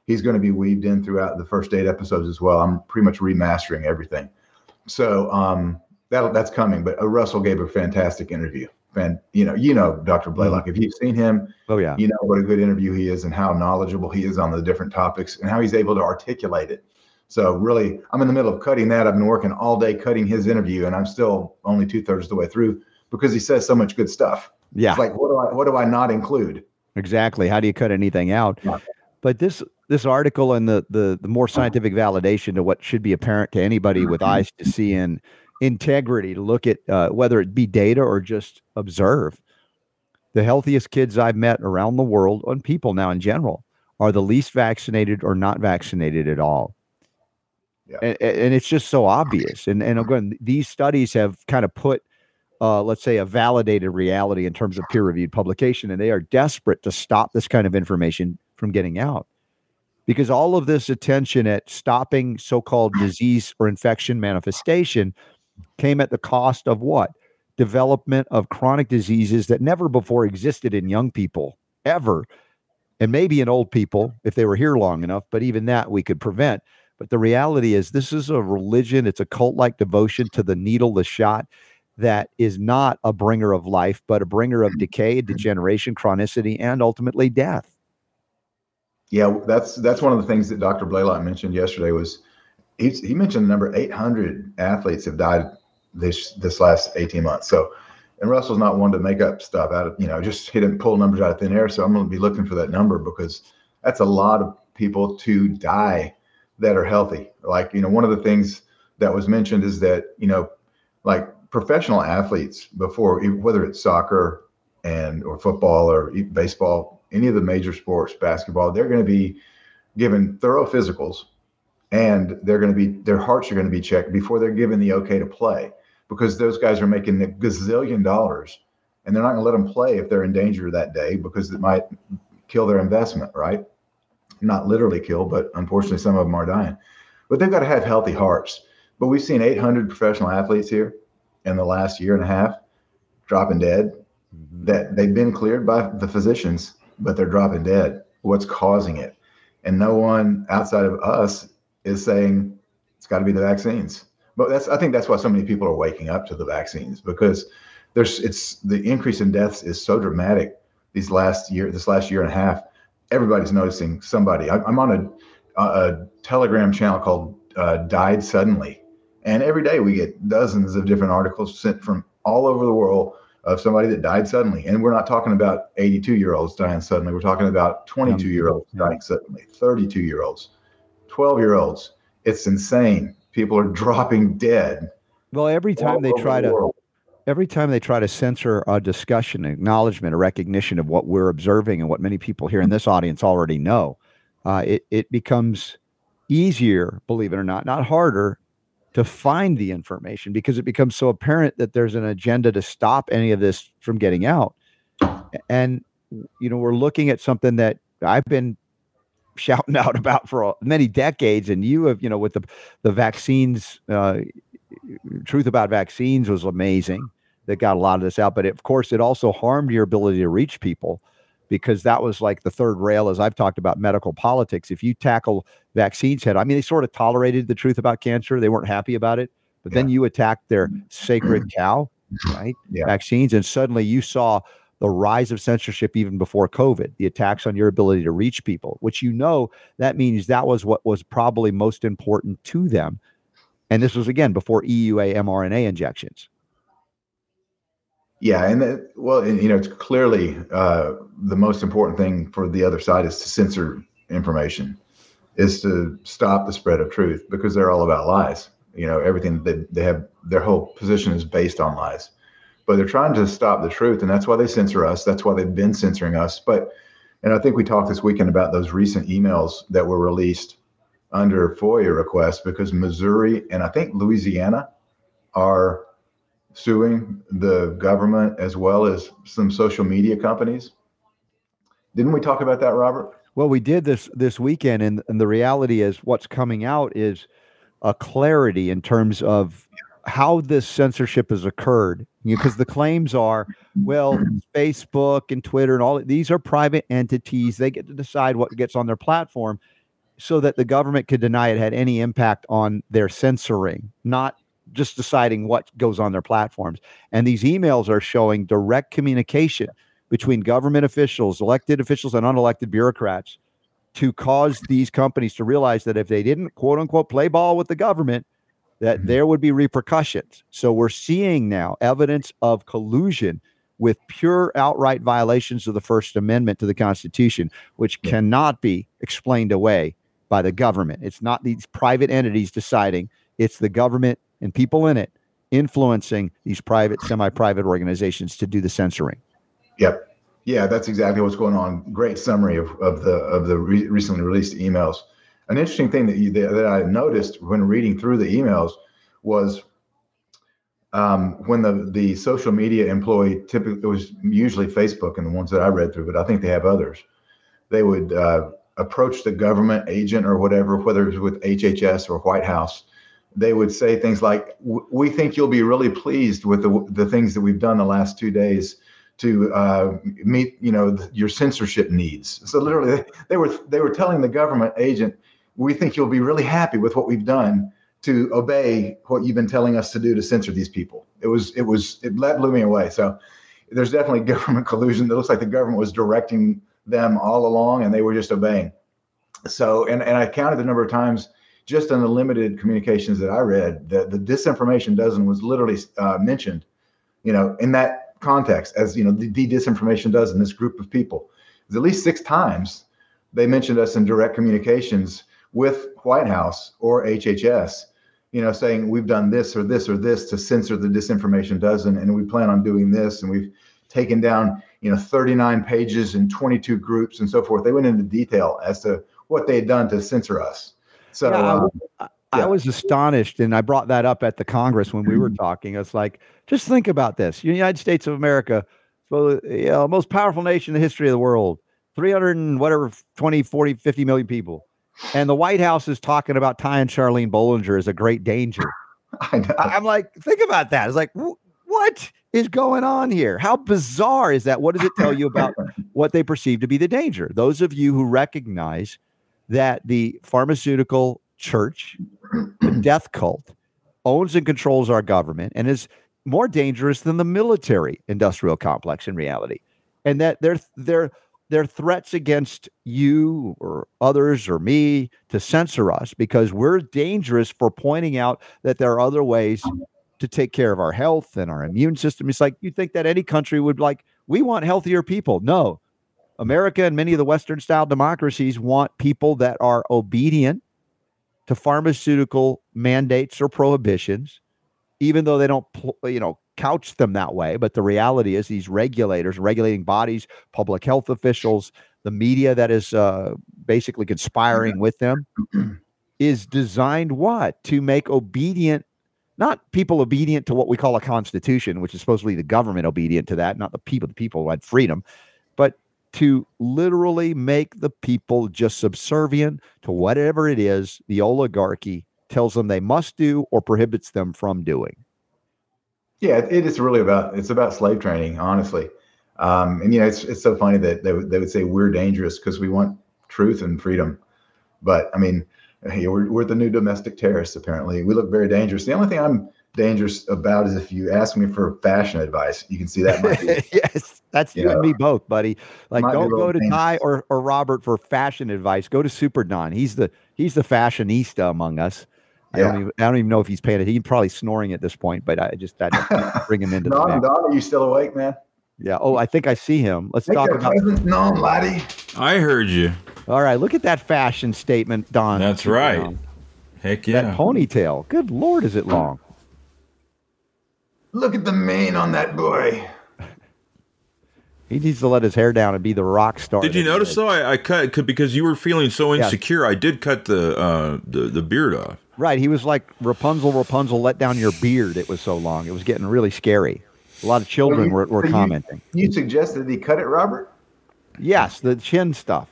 he's going to be weaved in throughout the first eight episodes as well. I'm pretty much remastering everything. So um, that that's coming. But uh, Russell gave a fantastic interview. And you know, you know, Dr. Blaylock. If you've seen him, oh yeah, you know what a good interview he is, and how knowledgeable he is on the different topics, and how he's able to articulate it. So really, I'm in the middle of cutting that. I've been working all day cutting his interview, and I'm still only two thirds of the way through because he says so much good stuff. Yeah, it's like what do I what do I not include? Exactly. How do you cut anything out? Yeah. But this this article and the the the more scientific validation to what should be apparent to anybody with mm-hmm. eyes to see and integrity to look at uh, whether it be data or just observe. The healthiest kids I've met around the world, and people now in general, are the least vaccinated or not vaccinated at all. Yeah. And, and it's just so obvious. And and again, these studies have kind of put, uh, let's say, a validated reality in terms of peer reviewed publication, and they are desperate to stop this kind of information from getting out because all of this attention at stopping so-called disease or infection manifestation came at the cost of what? Development of chronic diseases that never before existed in young people, ever. And maybe in old people if they were here long enough, but even that we could prevent. But the reality is, this is a religion, it's a cult like devotion to the needle, the shot that is not a bringer of life, but a bringer of decay, degeneration, chronicity, and ultimately death. Yeah, that's that's one of the things that Dr. Blaylock mentioned yesterday was he's, he mentioned the number 800 athletes have died this this last 18 months. So, and Russell's not one to make up stuff out of you know just hit and pull numbers out of thin air. So I'm going to be looking for that number because that's a lot of people to die that are healthy. Like you know, one of the things that was mentioned is that you know, like professional athletes before whether it's soccer and or football or baseball, any of the major sports, basketball, they're going to be given thorough physicals and they're going to be their hearts are going to be checked before they're given the okay to play because those guys are making a gazillion dollars and they're not going to let them play if they're in danger that day because it might kill their investment right? Not literally kill but unfortunately some of them are dying. But they've got to have healthy hearts. But we've seen 800 professional athletes here in the last year and a half dropping dead. Mm-hmm. that they've been cleared by the physicians but they're dropping dead. What's causing it? And no one outside of us is saying it's got to be the vaccines. But that's I think that's why so many people are waking up to the vaccines because there's it's the increase in deaths is so dramatic these last year this last year and a half. Everybody's noticing somebody. I, am on a, a Telegram channel called uh, "Died Suddenly," and every day we get dozens of different articles sent from all over the world of somebody that died suddenly. And we're not talking about 82 year olds dying suddenly. We're talking about 22 year olds dying suddenly, 32 year olds. 12 year olds. It's insane. People are dropping dead. Well, every time they try the to every time they try to censor a discussion, acknowledgement, a recognition of what we're observing and what many people here in this audience already know, uh, it it becomes easier, believe it or not, not harder to find the information because it becomes so apparent that there's an agenda to stop any of this from getting out. And you know, we're looking at something that I've been shouting [LAUGHS] out about for many decades. And you have, you know, with the the vaccines, uh, truth about vaccines was amazing. That got a lot of this out, but it, of course, it also harmed your ability to reach people because that was like the third rail, as I've talked about medical politics. If you tackle vaccines head, I mean, they sort of tolerated the truth about cancer; they weren't happy about it, but yeah. then you attacked their sacred cow, right? Yeah. Vaccines, and suddenly you saw the rise of censorship even before COVID, the attacks on your ability to reach people, which you know that means that was what was probably most important to them. And this was again before EUA mRNA injections. Yeah, and the, well, and, you know, it's clearly uh, the most important thing for the other side is to censor information, is to stop the spread of truth because they're all about lies. You know, everything they they have their whole position is based on lies, but they're trying to stop the truth, and that's why they censor us. That's why they've been censoring us. But, and I think we talked this weekend about those recent emails that were released under FOIA requests because Missouri and I think Louisiana are suing the government as well as some social media companies. Didn't we talk about that, Robert? Well, we did this this weekend, and, and the reality is what's coming out is a clarity in terms of how this censorship has occurred. Because the claims are, well, Facebook and Twitter and all these are private entities. They get to decide what gets on their platform so that the government could deny it had any impact on their censoring, not just deciding what goes on their platforms. And these emails are showing direct communication between government officials, elected officials, and unelected bureaucrats to cause these companies to realize that if they didn't quote unquote play ball with the government, that mm-hmm. there would be repercussions. So we're seeing now evidence of collusion with pure outright violations of the First Amendment to the Constitution, which yeah. cannot be explained away by the government. It's not these private entities deciding, it's the government and people in it influencing these private, semi private organizations to do the censoring. Yep. Yeah, that's exactly what's going on. Great summary of, of the of the re- recently released emails. An interesting thing that you, that I noticed when reading through the emails was um, when the the social media employee typically it was usually Facebook and the ones that I read through, but I think they have others. They would uh, approach the government agent or whatever, whether it was with HHS or White House, they would say things like, "We think you'll be really pleased with the the things that we've done the last two days to uh, meet, you know, your censorship needs." So literally, they, they were they were telling the government agent, "We think you'll be really happy with what we've done to obey what you've been telling us to do to censor these people." It was it was it that blew me away. So there's definitely [LAUGHS] government collusion. It looks like the government was directing them all along, and they were just obeying. So, and and I counted the number of times just in the limited communications that I read, that the disinformation dozen was literally uh, mentioned, you know, in that context as, you know, the, the disinformation dozen, this group of people. At least six times they mentioned us in direct communications with White House or HHS, you know, saying we've done this or this or this to censor the disinformation dozen, and we plan on doing this, and we've taken down, you know, 39 pages and 22 groups and so forth. They went into detail as to what they had done to censor us. So yeah, uh, I, I was astonished, and I brought that up at the Congress when we were mm-hmm. talking. It's like, just think about this: United States of America, so you know, most powerful nation in the history of the world, 300 and whatever, 20, 40, 50 million people. And the White House is talking about tying Charlene Bollinger as a great danger. [LAUGHS] I am like, think about that. It's like, wh- what is going on here? How bizarre is that? What does it tell you about [LAUGHS] what they perceive to be the danger? Those of you who recognize that the pharmaceutical church, the [CLEARS THROAT] death cult, owns and controls our government and is more dangerous than the military industrial complex in reality. And that their their their threats against you or others or me to censor us because we're dangerous for pointing out that there are other ways to take care of our health and our immune system. It's like you think that any country would like, we want healthier people. No, America and many of the Western style democracies want people that are obedient to pharmaceutical mandates or prohibitions, even though they don't, you know, couch them that way. But the reality is, these regulators, regulating bodies, public health officials, the media that is uh, basically conspiring with them, [CLEARS THROAT] is designed what to make obedient not people obedient to what we call a constitution, which is supposedly the government obedient to that, not the people. The people had freedom, but to literally make the people just subservient to whatever it is the oligarchy tells them they must do or prohibits them from doing. Yeah, it is really about it's about slave training, honestly. Um, and you know, it's it's so funny that they, they would say we're dangerous because we want truth and freedom. But I mean, hey, we're we're the new domestic terrorists. Apparently, we look very dangerous. The only thing I'm dangerous about is if you ask me for fashion advice. You can see that. Be, [LAUGHS] yes, that's you, you know, and me both, buddy. Like, don't go to Ty or, or Robert for fashion advice. Go to Super Don. He's the he's the fashionista among us. I don't even I don't even know if he's paying it. He's probably snoring at this point, but I just had to bring him into [LAUGHS] Don, the mix. Don, are you still awake, man? Yeah. Oh, I think I see him. Let's Make talk your about. presence known, laddie. I heard you. All right, look at that fashion statement, Don. That's right. Heck yeah. That ponytail. Good lord, is it long? Look at the mane on that boy. He needs to let his hair down and be the rock star. Did you notice is. though? I, I cut because you were feeling so Yes. insecure. I did cut the uh, the the beard off. Right. He was like Rapunzel, Rapunzel, let down your beard. It was so long. It was getting really scary. A lot of children you- were, were so commenting. You suggested he cut it, Robert? Yes, the chin stuff.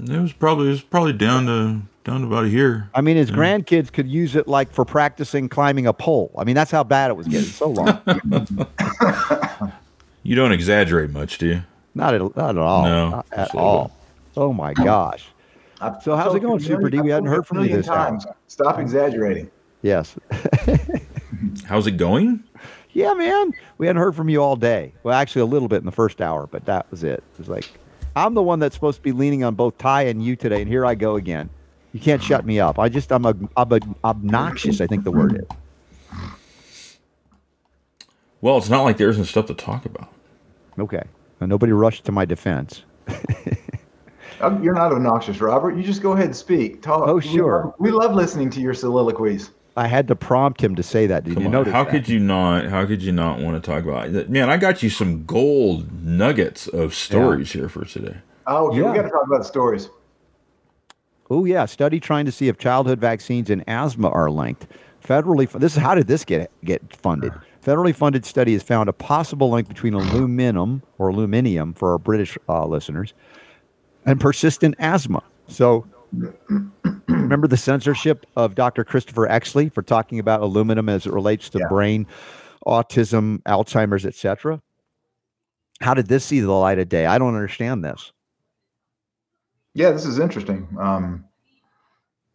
It was probably it was probably down to down to about here. I mean, his grandkids could use it like for practicing climbing a pole. I mean, that's how bad it was getting. So long. [LAUGHS] You don't exaggerate much, do you? not at not at all. No, Not at a little all. Oh my gosh. I've So how's it going, Super D? We I've hadn't heard from a you million this time. times. Stop exaggerating. Yes. [LAUGHS] How's it going? yeah, man. We hadn't heard from you all day. Well, actually, a little bit in the first hour, but that was it. It was like I'm the one that's supposed to be leaning on both Ty and you today, and here I go again. You can't shut me up. I just I'm a, I'm a obnoxious. I think the word is. Well, it's not like there isn't stuff to talk about. Okay. Now, nobody rushed to my defense. [LAUGHS] You're not obnoxious, Robert. You just go ahead and speak. Talk. Oh, We sure. love- We love, listening to your soliloquies. I had to prompt him to say that. Did Come you on, notice? how that? could you not? How could you not want to talk about it? Man, I got you some gold nuggets of stories here for today. Oh, okay. Yeah. We got to talk about stories. Oh yeah, study trying to see if childhood vaccines and asthma are linked. Federally, this is how did this get get funded? Federally funded study has found a possible link between aluminum or aluminium for our British uh, listeners and persistent asthma. So, remember the censorship of Dr. Christopher Exley for talking about aluminum as it relates to Yeah. brain, autism, Alzheimer's, etc. How did this see the light of day? I don't understand this. Yeah, this is interesting. Um,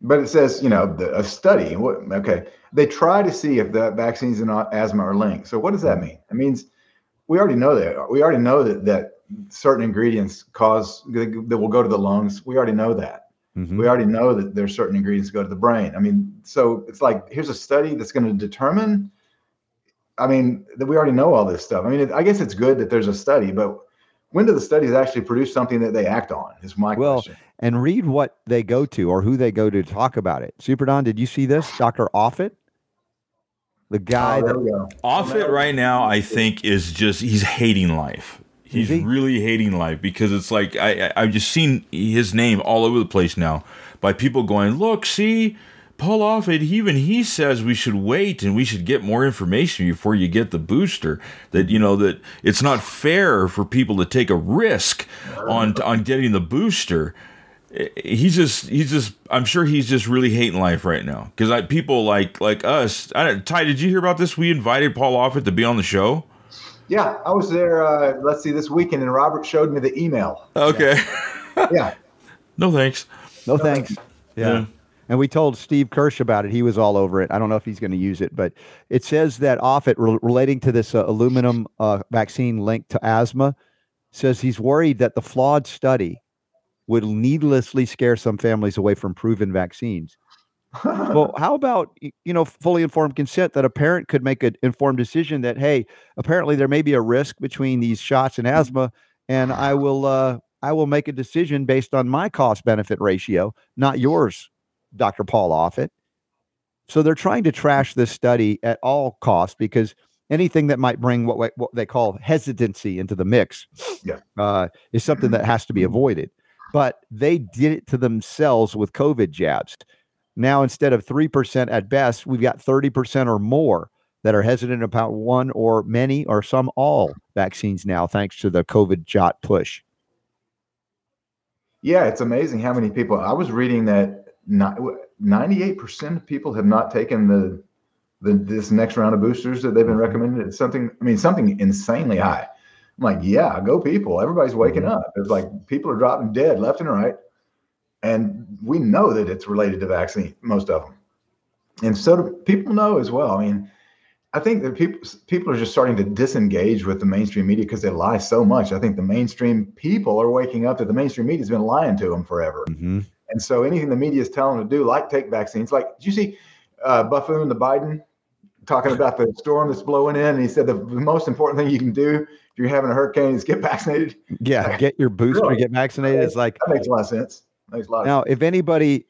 but it says, you know, the, a study. What? Okay, they try to see if the vaccines and asthma are linked. So what does that mean? It means we already know that. We already know that that certain ingredients cause that will go to the lungs. We already know that. Mhm. We already know that there's certain ingredients that go to the brain. I mean, so it's like here's a study that's going to determine. I mean, that we already know all this stuff. I mean, it, I guess it's good that there's a study, but when do the studies actually produce something that they act on? Is my Well, question. and read what they go to or who they go to talk about it. Super Don, did you see this? Dr. Offit? The guy Oh, there that we go. Offit right now, I think, is just he's hating life. He's he? really hating life because it's like I, I I've just seen his name all over the place now by people going, look, see, Paul Offit, even he says we should wait and we should get more information before you get the booster. That you know that it's not fair for people to take a risk on on getting the booster. Eh, he's just he's just I'm sure he's just really hating life right now because people like like us. I Ty, did you hear about this? We invited Paul Offit to be on the show. Yeah, I was there. Uh, let's see, this weekend, and Robert showed me the email. Okay. Yeah, no thanks. no thanks. Yeah. Yeah. And we told Steve Kirsch about it. He was all over it. I don't know if he's going to use it, but it says that Offit re- relating to this uh, aluminum uh, vaccine linked to asthma says he's worried that the flawed study would needlessly scare some families away from proven vaccines. Well, [LAUGHS] how about you know fully informed consent that a parent could make an informed decision that hey, apparently there may be a risk between these shots and asthma, and I will uh, I will make a decision based on my cost benefit ratio, not yours, Dr. Paul Offit. So they're trying to trash this study at all costs because anything that might bring what, what they call hesitancy into the mix Yeah. [SNIFFS] uh, is something that has to be [CLEARS THROAT] avoided. But they did it to themselves with COVID jabs. Now, instead of 3% at best, we've got 30% or more that are hesitant about one or many or some all vaccines now, thanks to the COVID jot push. yeah, it's amazing how many people. I was reading that ninety-eight percent of people have not taken the, the this next round of boosters that they've been mm-hmm. recommended. It's something. I mean, something insanely high. I'm like, yeah, go people. Everybody's waking mm-hmm. up. It's like people are dropping dead left and right, and we know that it's related to vaccine. Most of them, and so do people know as well. I mean, I think that people people are just starting to disengage with the mainstream media because they lie so much. I think the mainstream people are waking up that the mainstream media has been lying to them forever. Mm-hmm. And so anything the media is telling them to do, like take vaccines, like did you see uh, Buffoon, the Biden, talking about the storm that's blowing in. And he said the, the most important thing you can do if you're having a hurricane is get vaccinated. Yeah, get your booster, Really? get vaccinated. It's like That makes a lot of sense. Makes a lot now, if anybody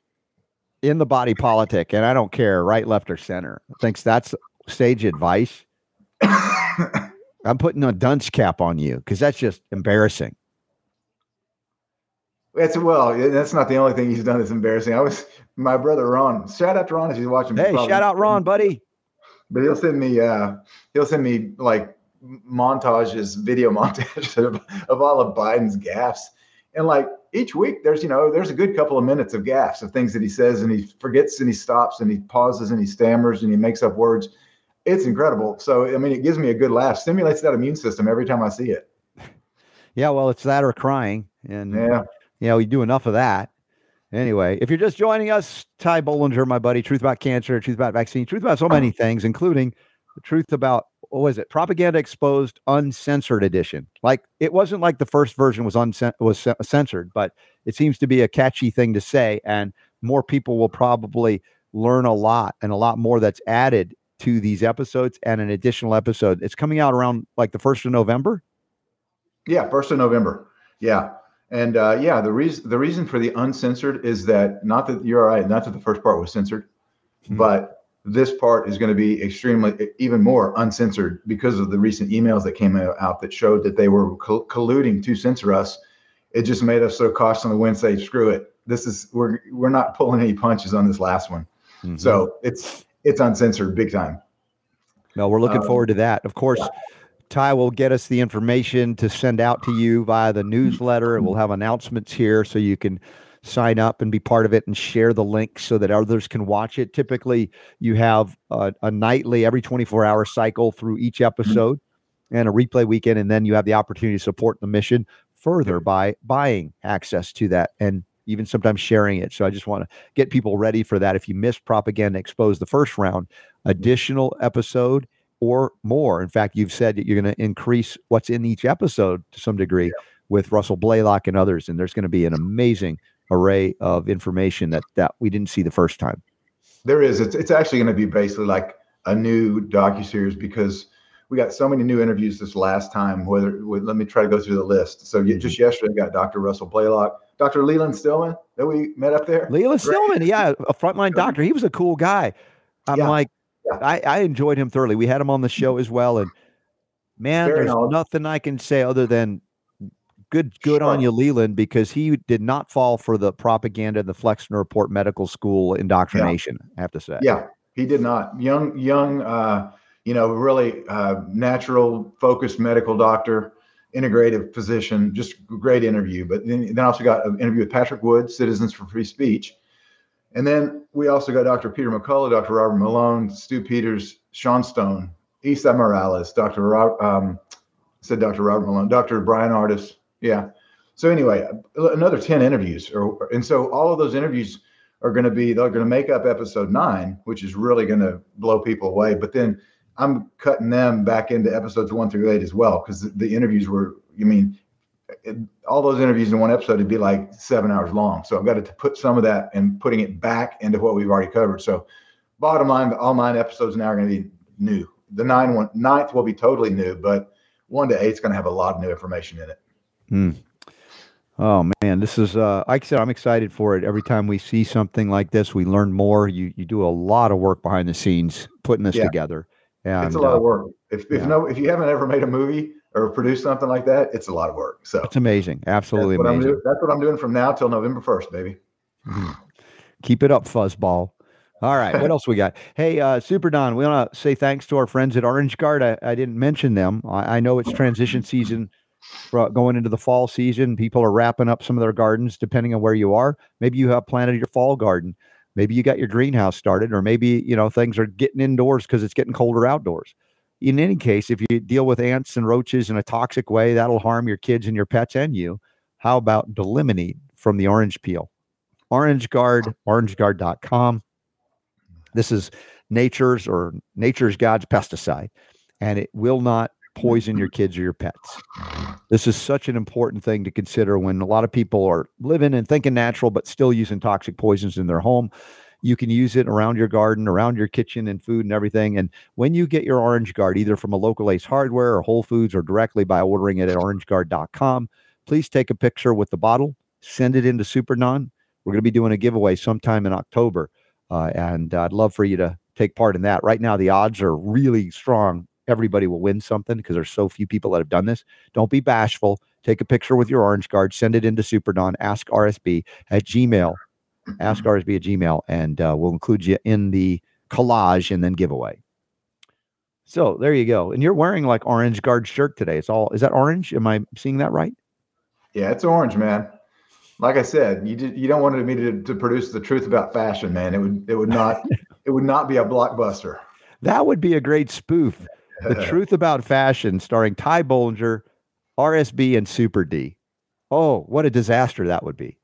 in the body politic, and I don't care, right, left, or center, thinks that's sage advice, [COUGHS] I'm putting a dunce cap on you because that's just embarrassing. That's well, that's not the only thing he's done that's embarrassing. I was my brother Ron. Shout out to Ron if he's watching. Hey, probably- shout out Ron, buddy. But he'll send me uh he'll send me like montages, video [LAUGHS] montages of, of all of Biden's gaffes. And like each week there's you know, there's a good couple of minutes of gaffes of things that he says and he forgets and he stops and he pauses and he stammers and he makes up words. It's incredible. So I mean it gives me a good laugh, stimulates that immune system every time I see it. [LAUGHS] Yeah, well, it's that or crying, and Yeah. you know, we do enough of that. Anyway, if you're just joining us, Ty Bollinger, my buddy, truth about cancer, truth about vaccine, truth about so many [CLEARS THROAT] things, including the truth about what was it? Propaganda exposed, uncensored edition. Like it wasn't like the first version was uncen- was cen- censored, but it seems to be a catchy thing to say, and more people will probably learn a lot and a lot more that's added to these episodes and an additional episode. It's coming out around like the first of November. Yeah, first of November. Yeah, and uh, yeah, the reason the reason for the uncensored is that not that you're all right, not that the first part was censored, Hmm. but this part is going to be extremely even more uncensored because of the recent emails that came out that showed that they were col- colluding to censor us. It just made us so cautious on the wind. Say, screw it. This is we're we're not pulling any punches on this last one. Mhm. So it's it's uncensored big time. No, we're looking Um, forward to that. Of course, Ty will get us the information to send out to you via the newsletter. and We'll have announcements here so you can sign up and be part of it and share the link so that others can watch it. Typically, you have a, a nightly, every 24 hour cycle through each mm-hmm. episode and a replay weekend. And then you have the opportunity to support the mission further by buying access to that and even sometimes sharing it. So I just want to get people ready for that. If you missed Propaganda Exposed the first round, additional episode or more. In fact, you've said that you're going to increase what's in each episode to some degree with Russell Blaylock and others, and there's going to be an amazing array of information that that we didn't see the first time. There is. It's it's actually going to be basically like a new docu series because we got so many new interviews this last time. Whether with, let me try to go through the list. So you, just mm-hmm. yesterday, we got Dr. Russell Blaylock, Dr. Leland Stillman that we met up there. Leland. Stillman, yeah, a frontline doctor. He was a cool guy. I'm Yeah. like, Yeah. I, I enjoyed him thoroughly. We had him on the show as well, and man, Very there's knowledgeable. nothing I can say other than good, good on you, Leland, because he did not fall for the propaganda and the Flexner Report Medical School indoctrination. I have to say, Yeah, he did not. Young, young, uh, you know, really uh, natural, focused medical doctor, integrative physician. Just great interview. But then, then also got an interview with Patrick Wood, Citizens for Free Speech, and then we also got Dr. Peter McCullough, Dr. Robert Malone, Stew Peters, Sean Stone, Isa Morales, Dr. Rob, um, said Dr. Robert Malone, Dr. Bryan Ardis. Yeah. So anyway, another ten interviews, or and so all of those interviews are going to be they're going to make up episode nine, which is really going to blow people away. But then I'm cutting them back into episodes one through eight as well because the, interviews were. You mean it, all those interviews in one episode would be like seven hours long. So I've got to put some of that and putting it back into what we've already covered. So bottom line, all nine episodes now are going to be new. The nine one ninth will be totally new, but one to eight's going to have a lot of new information in it. Oh man, this is uh like I said, I'm excited for it. Every time we see something like this, we learn more. You you do a lot of work behind the scenes putting this Yeah. together. And it's a lot uh, of work. If, if yeah. no, if you haven't ever made a movie or produced something like that, it's a lot of work. So it's amazing. Absolutely that's what I'm amazing. doing. That's what I'm doing from now till November first, baby. Keep it up, fuzzball. All right, what else we got? [LAUGHS] Hey, uh, Super Don, we want to say thanks to our friends at Orange Guard. I, I didn't mention them. I, I know it's transition season going into the fall season. People are wrapping up some of their gardens, depending on where you are. Maybe you have planted your fall garden. Maybe you got your greenhouse started, or maybe you know things are getting indoors because it's getting colder outdoors. In any case, if you deal with ants and roaches in a toxic way, that'll harm your kids and your pets and you. How about d-limonene from the orange peel? Orange Guard, orangeguard.com. This is nature's or nature's God's pesticide, and it will not poison your kids or your pets. This is such an important thing to consider when a lot of people are living and thinking natural, but still using toxic poisons in their home. You can use it around your garden, around your kitchen and food and everything. And when you get your Orange Guard, either from a local Ace Hardware or Whole Foods or directly by ordering it at orangeguard.com, please take a picture with the bottle, send it into Super Don. We're going to be doing a giveaway sometime in October. Uh, and I'd love for you to take part in that. Right now, the odds are really strong. Everybody will win something because there's so few people that have done this. Don't be bashful. Take a picture with your orange guard, send it into Superdon, ask RSB at Gmail, ask RSB at Gmail, and uh, we'll include you in the collage and then giveaway. So there you go. And you're wearing like orange guard shirt today. It's all is that orange? Am I seeing that right? Yeah, it's orange, man. Like I said, you did, you don't want me to, to produce the truth about fashion, man. It would it would not [LAUGHS] it would not be a blockbuster. That would be a great spoof. The [LAUGHS] truth about fashion, starring Ty Bollinger, RSB, and Super D. Oh, what a disaster that would be.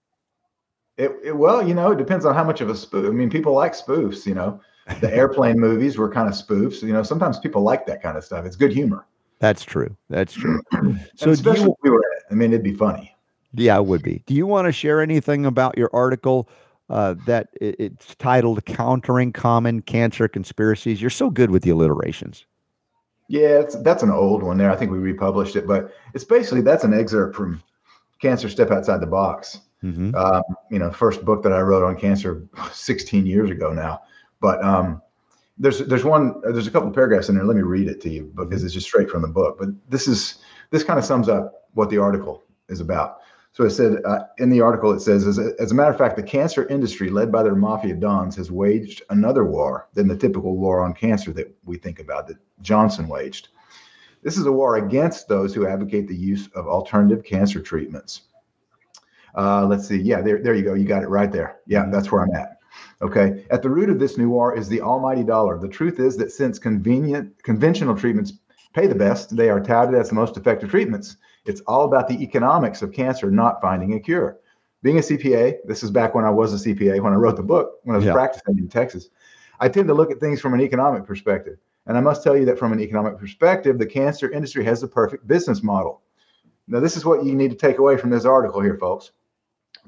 It, it, well, you know, it depends on how much of a spoof. I mean, people like spoofs. You know, the [LAUGHS] airplane movies were kind of spoofs. You know, sometimes people like that kind of stuff. It's good humor. That's true. That's true. [CLEARS THROAT] so, especially you, if we were, I mean, it'd be funny. Yeah, it would be. Do you want to share anything about your article uh, that it, it's titled "Countering Common Cancer Conspiracies"? You're so good with the alliterations. Yeah, that's an old one there. I think we republished it, but it's basically that's an excerpt from Cancer Step Outside the Box. Mm-hmm. Um, you know, first book that I wrote on cancer [LAUGHS] 16 years ago now. But um, there's there's one there's a couple paragraphs in there. Let me read it to you because it's just straight from the book. But this is this kind of sums up what the article is about. So it said uh, in the article, it says, as a, as a matter of fact, the cancer industry, led by their mafia dons, has waged another war than the typical war on cancer that we think about that Johnson waged. This is a war against those who advocate the use of alternative cancer treatments. Uh, let's see. Yeah, there, there you go. You got it right there. Yeah, that's where I'm at. Okay. At the root of this new war is the almighty dollar. The truth is that since convenient conventional treatments pay the best, they are touted as the most effective treatments. It's all about the economics of cancer, not finding a cure. Being a CPA, this is back when I was a CPA, when I wrote the book, when I was yeah. practicing in Texas, I tend to look at things from an economic perspective. And I must tell you that from an economic perspective, the cancer industry has the perfect business model. Now, this is what you need to take away from this article here, folks.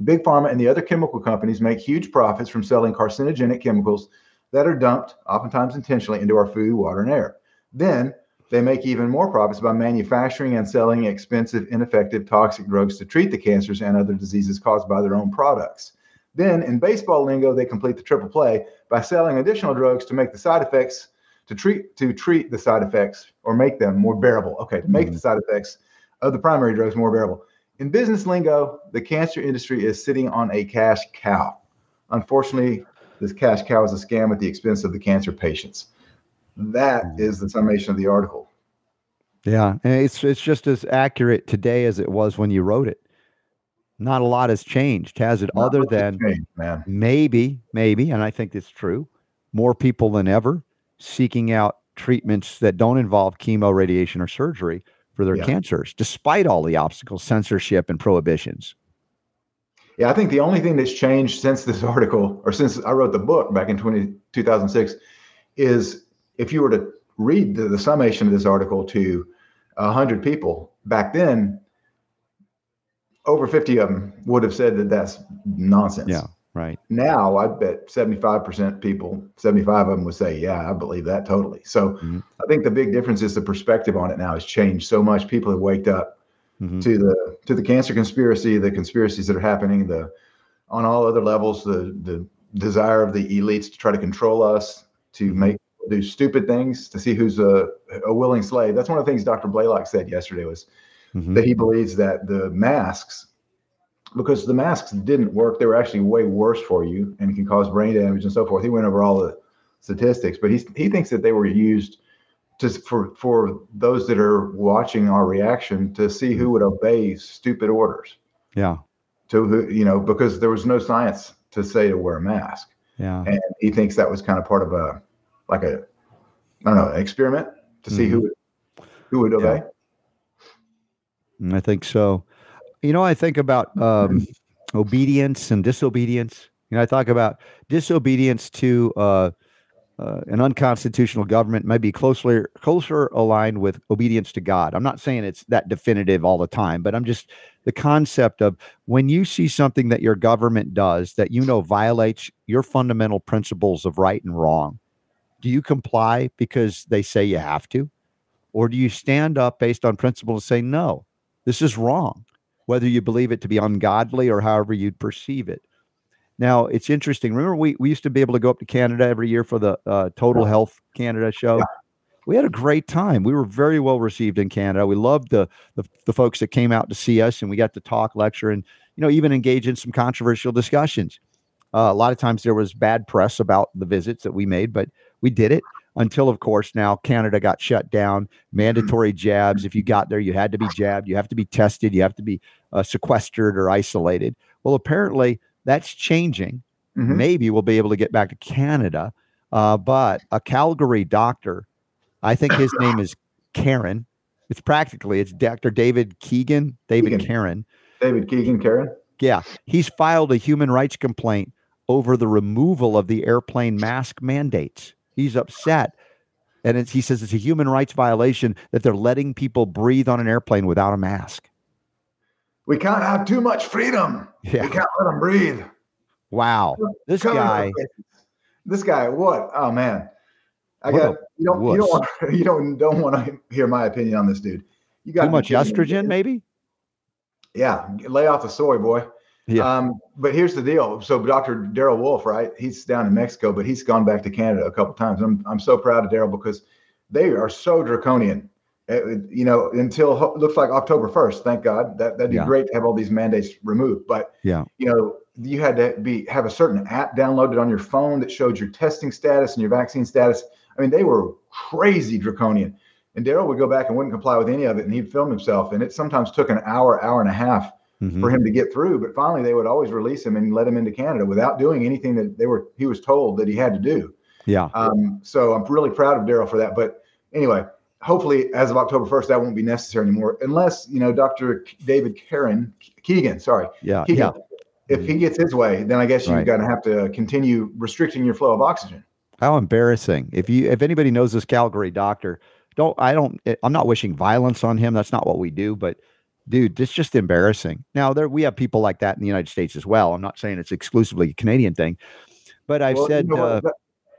Big Pharma and the other chemical companies make huge profits from selling carcinogenic chemicals that are dumped, oftentimes intentionally, into our food, water, and air. Then they make even more profits by manufacturing and selling expensive, ineffective, toxic drugs to treat the cancers and other diseases caused by their own products. Then, in baseball lingo, they complete the triple play by selling additional drugs to make the side effects to treat to treat the side effects or make them more bearable. Okay, to make mm-hmm. the side effects of the primary drugs more bearable. In business lingo, the cancer industry is sitting on a cash cow. Unfortunately, this cash cow is a scam at the expense of the cancer patients. That mm. the summation of the article. Yeah, and it's it's just as accurate today as it was when you wrote it. Not a lot has changed, has it? Not other than changed, maybe, maybe, and I think it's true. More people than ever seeking out treatments that don't involve chemo, radiation, or surgery for their yeah. cancers, despite all the obstacles, censorship, and prohibitions. Yeah, I think the only thing that's changed since this [LAUGHS] article, or since I wrote the book back in 20, 2006, is if you were to read the, the summation of this article to 100 people back then, over 50 of them would have said that that's nonsense. Yeah, right. Now, I bet 75% people, 75 of them would say, Yeah, I believe that totally. So mm-hmm. I think the big difference is the perspective on it now has changed so much. People have waked up mm-hmm. to the to the cancer conspiracy, the conspiracies that are happening, the on all other levels, the the desire of the elites to try to control us, to mm-hmm. make do stupid things to see who's a, a willing slave. That's one of the things Dr. Blaylock said yesterday was mm-hmm. that he believes that the masks, because the masks didn't work, they were actually way worse for you and can cause brain damage and so forth. He went over all the statistics, but he he thinks that they were used just for for those that are watching our reaction to see who would obey stupid orders. Yeah. To who you know because there was no science to say to wear a mask. Yeah. And he thinks that was kind of part of a like a I don't know experiment to see mm-hmm. who would, who would obey. Yeah. I think so. You know, I think about um, obedience and disobedience. You know, I talk about disobedience to uh, uh, an unconstitutional government may be closely closer aligned with obedience to God. I'm not saying it's that definitive all the time, but I'm just the concept of when you see something that your government does that you know violates your fundamental principles of right and wrong, do you comply because they say you have to? Or do you stand up based on principle and say, no, this is wrong, whether you believe it to be ungodly or however you'd perceive it? Now, it's interesting. Remember, we, we used to be able to go up to Canada every year for the uh, Total Health Canada show. Yeah. We had a great time. We were very well received in Canada. We loved the, the the folks that came out to see us, and we got to talk, lecture, and you know even engage in some controversial discussions. Uh, a lot of times there was bad press about the visits that we made, but we did it until, of course, now Canada got shut down. Mandatory jabs. If you got there, you had to be jabbed. You have to be tested. You have to be uh, sequestered or isolated. Well, apparently that's changing. Mhm. Maybe we'll be able to get back to Canada. Uh, but a Calgary doctor, I think his name is Karen. It's practically it's Dr. David Keegan, David Keegan. Karen. David Keegan, Karen. Yeah, he's filed a human rights complaint over the removal of the airplane mask mandates. He's upset. And it's, he says it's a human rights violation that they're letting people breathe on an airplane without a mask. We can't have too much freedom. Yeah. We can't let them breathe. Wow. This Come guy, This guy, what? Oh man. I What got you don't you don't want [LAUGHS] you don't don't want to hear my opinion on this dude. You got too much estrogen, maybe? Yeah, lay off the soy, boy. Yeah. Um, but here's the deal. So Dr. Darrell Wolfe, right? He's down in Mexico, but he's gone back to Canada a couple times. I'm I'm so proud of Darrell because they are so draconian. Uh, you know, until looks like October 1st. Thank God. That that'd be Yeah. great to have all these mandates removed. But Yeah. you know, you had to be have a certain app downloaded on your phone that showed your testing status and your vaccine status. I mean, they were crazy draconian. And Darrell would go back and wouldn't comply with any of it, and he'd film himself. And it sometimes took an hour, hour and a half Mhm. for him to get through. But finally, they would always release him and let him into Canada without doing anything that they were he was told that he had to do. Yeah. Um, so I'm really proud of Darrell for that. But anyway, hopefully, as of October 1st, that won't be necessary anymore, unless you know Dr. David Karen Keegan. Sorry, Yeah. Keegan. Yeah. If he gets his way, then I guess you're Right. going to have to continue restricting your flow of oxygen. How embarrassing. If you if anybody knows this Calgary doctor, don't I don't I'm not wishing violence on him. That's not what we do, but dude, it's just embarrassing. Now there we have people like that in the United States as well. I'm not saying it's exclusively a Canadian thing, but I've Well, you said know uh,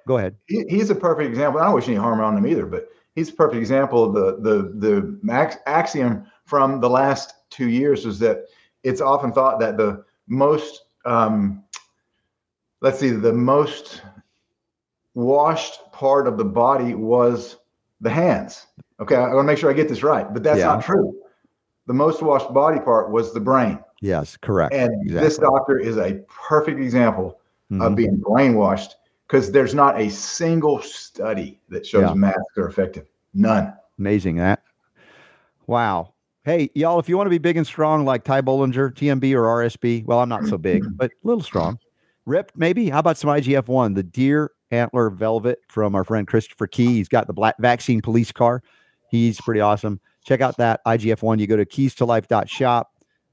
go ahead. he, he's a perfect example. I don't wish any harm on him either, but he's a perfect example of the the the max axiom from the last two years is that it's often thought that the most um, let's see the most washed part of the body was the hands. Okay, I want to make sure I get this right, but that's Yeah. not true. The most washed body part was the brain, Yes, correct. and this doctor is a perfect example Mhm. of being brainwashed because there's not a single study that shows Yeah. masks are effective. None. Amazing that. Wow. Hey, y'all, if you want to be big and strong like Ty Bollinger, TMB or RSB, well, I'm not so big, [CLEARS THROAT] but a little strong. Ripped, maybe. How about some IGF-1? The deer antler velvet from our friend Christopher Key. He's got the black vaccine police car. He's pretty awesome. Check out that IGF-1. You go to keys to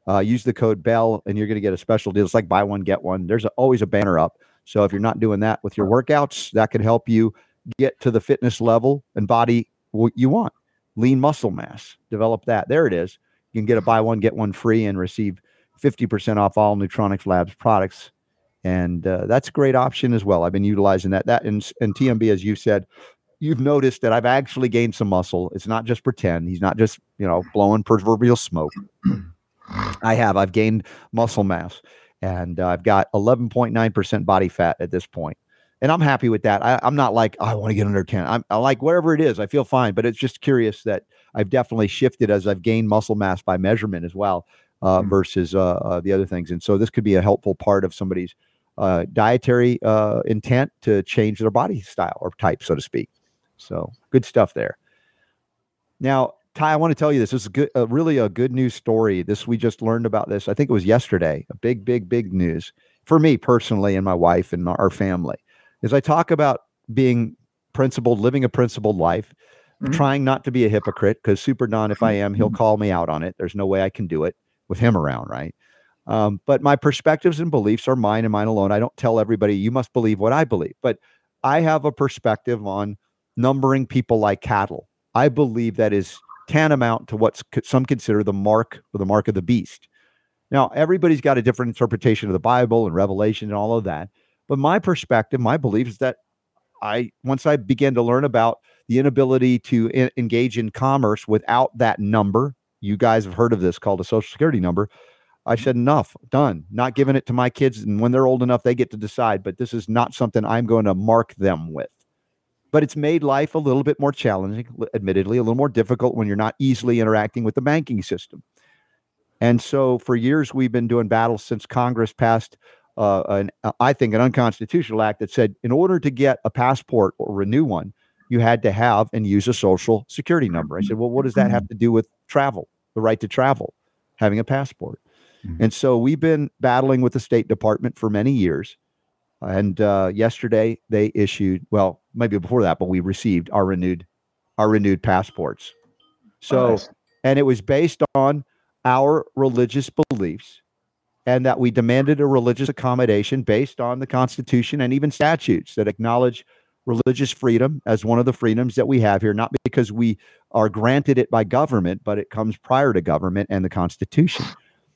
uh, use the code BELL, and you're going to get a special deal. It's like buy one, get one. There's a, always a banner up. So if you're not doing that with your workouts, that could help you get to the fitness level and body what you want lean muscle mass. Develop that. There it is. You can get a buy one, get one free and receive 50% off all Nutronics Labs products. And uh, that's a great option as well. I've been utilizing that. That and, and TMB, as you said, you've noticed that I've actually gained some muscle. It's not just pretend. He's not just, you know, blowing proverbial smoke. I have. I've gained muscle mass and uh, I've got 11.9% body fat at this point and I'm happy with that. I, I'm not like "Oh, I want to get under ten. I'm I like whatever it is. I feel fine, but it's just curious that I've definitely shifted as I've gained muscle mass by measurement as well uh, Mhm. versus uh, uh, the other things. And so this could be a helpful part of somebody's uh, dietary uh, intent to change their body style or type, so to speak. So good stuff there. Now, Ty, I want to tell you this. This is good, uh, really a good news story. This we just learned about this. I think it was yesterday. A big, big, big news for me personally and my wife and our family. As I talk about being principled, living a principled life, Mhm. trying not to be a hypocrite, because Super Don, if I am, he'll call me out on it. There's no way I can do it with him around, right? Um, but my perspectives and beliefs are mine and mine alone. I don't tell everybody you must believe what I believe, but I have a perspective on numbering people like cattle. I believe that is tantamount to what some consider the mark or the mark of the beast. Now, everybody's got a different interpretation of the Bible and Revelation and all of that. But my perspective, my belief is that I, once I began to learn about the inability to in, engage in commerce without that number, you guys have heard of this called a social security number. I said, enough, done, not giving it to my kids. And when they're old enough, they get to decide. But this is not something I'm going to mark them with. But it's made life a little bit more challenging, admittedly, a little more difficult when you're not easily interacting with the banking system. And so for years, we've been doing battles since Congress passed, uh, an, uh, I think, an unconstitutional act that said in order to get a passport or renew one, you had to have and use a social security number. I said, well, what does that have to do with travel, the right to travel, having a passport? Mm-hmm. And so we've been battling with the State Department for many years. And uh, yesterday they issued, well, maybe before that, but we received our renewed, our renewed passports. So, nice. and it was based on our religious beliefs and that we demanded a religious accommodation based on the Constitution and even statutes that acknowledge religious freedom as one of the freedoms that we have here, not because we are granted it by government, but it comes prior to government and the Constitution.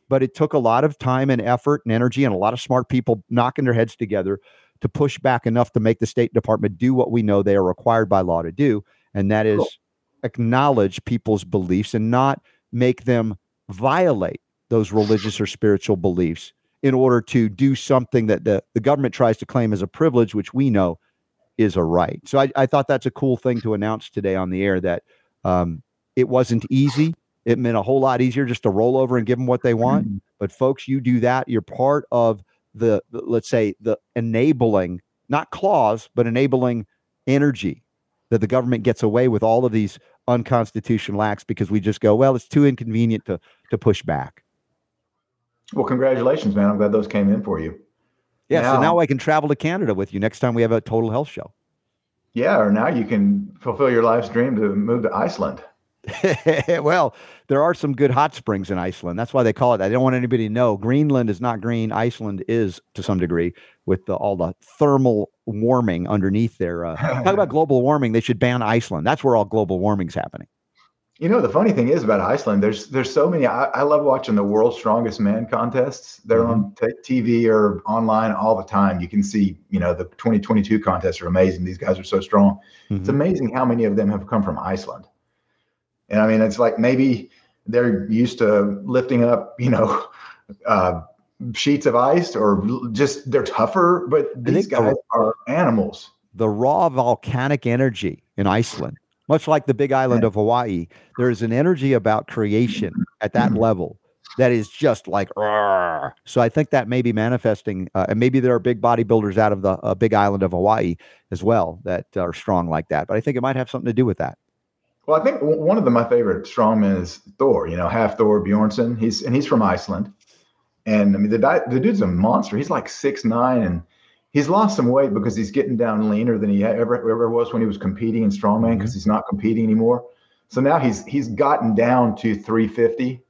But it took a lot of time and effort and energy and a lot of smart people knocking their heads together to push back enough to make the State Department do what we know they are required by law to do, and that is acknowledge people's beliefs and not make them violate those religious or spiritual beliefs in order to do something that the, the government tries to claim as a privilege, which we know is a right. So I, I thought that's a cool thing to announce today on the air that um, it wasn't easy. It meant a whole lot easier just to roll over and give them what they want. Mm-hmm. But folks, you do that. You're part of the, the, let's say, the enabling, not clause, but enabling energy that the government gets away with all of these unconstitutional acts because we just go, well, it's too inconvenient to to push back. Well, congratulations, man. I'm glad those came in for you. Yeah, now, so now I can travel to Canada with you next time we have a total health show. Yeah, or now you can fulfill your life's dream to move to Iceland. [LAUGHS] well, there are some good hot springs in Iceland. That's why they call it. That. I don't want anybody to know. Greenland is not green. Iceland is to some degree with the, all the thermal warming underneath there. Uh, [LAUGHS] talk about global warming. They should ban Iceland. That's where all global warming's happening. You know, the funny thing is about Iceland, there's there's so many. I, I love watching the world's strongest man contests. They're mm-hmm. on t- TV or online all the time. You can see, you know, the 2022 contests are amazing. These guys are so strong. Mm-hmm. It's amazing how many of them have come from Iceland. And I mean, it's like maybe they're used to lifting up, you know, [LAUGHS] uh, sheets of ice or just they're tougher, but these guys the, are animals. The raw volcanic energy in Iceland, much like the big island of Hawaii, there is an energy about creation at that mm-hmm. level that is just like so i think that may be manifesting uh, and maybe there are big bodybuilders out of the uh, big island of hawaii as well that are strong like that but i think it might have something to do with that well, I think one of the, my favorite strongmen is Thor. You know, Hafthor Bjornsson. He's and he's from Iceland, and I mean the the dude's a monster. He's like six nine, and he's lost some weight because he's getting down leaner than he ever ever was when he was competing in strongman because mm-hmm. he's not competing anymore. So now he's he's gotten down to 350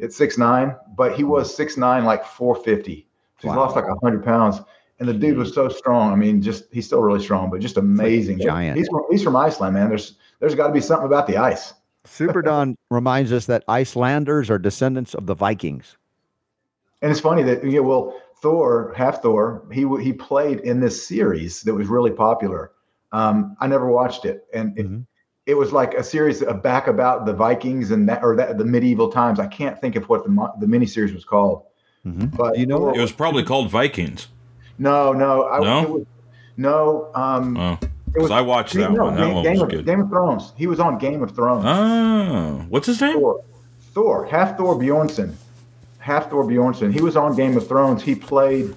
at six nine, but he was six nine like 450. So wow. he's lost like hundred pounds. And the dude was so strong. I mean, just he's still really strong, but just amazing. Like giant. He's from, he's from Iceland, man. There's there's got to be something about the ice. Super Don [LAUGHS] reminds us that Icelanders are descendants of the Vikings. And it's funny that yeah, well, Thor, Hafthor, he he played in this series that was really popular. Um, I never watched it, and it, mm-hmm. it was like a series of back about the Vikings and that or that the medieval times. I can't think of what the the miniseries was called. Mm-hmm. But you know, it was probably called Vikings. No, no, I, no, was, no. Um, oh. It was, I watched that no, one. That Game, one Game of, good. Game of Thrones. He was on Game of Thrones. Oh, what's his name? Thor. Thor Half Thor. Bjornsson, half Thor Bjornson. He was on Game of Thrones. He played.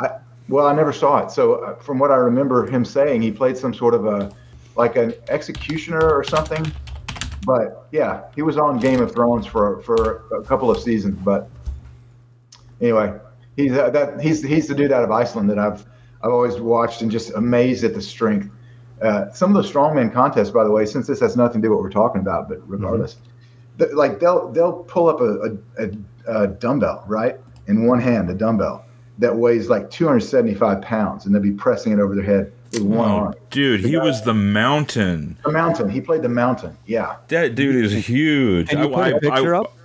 I, well, I never saw it. So, uh, from what I remember him saying, he played some sort of a, like an executioner or something. But yeah, he was on Game of Thrones for for a couple of seasons. But anyway, he's uh, that he's he's the dude out of Iceland that I've I've always watched and just amazed at the strength. Uh, some of the strongman contests, by the way, since this has nothing to do with what we're talking about, but regardless, mm-hmm. like they'll they'll pull up a, a, a, dumbbell right in one hand, a dumbbell that weighs like 275 pounds, and they'll be pressing it over their head. with one Oh, arm. dude, he was the mountain. The mountain. He played the mountain. Yeah, That dude is huge. Can you put a picture up?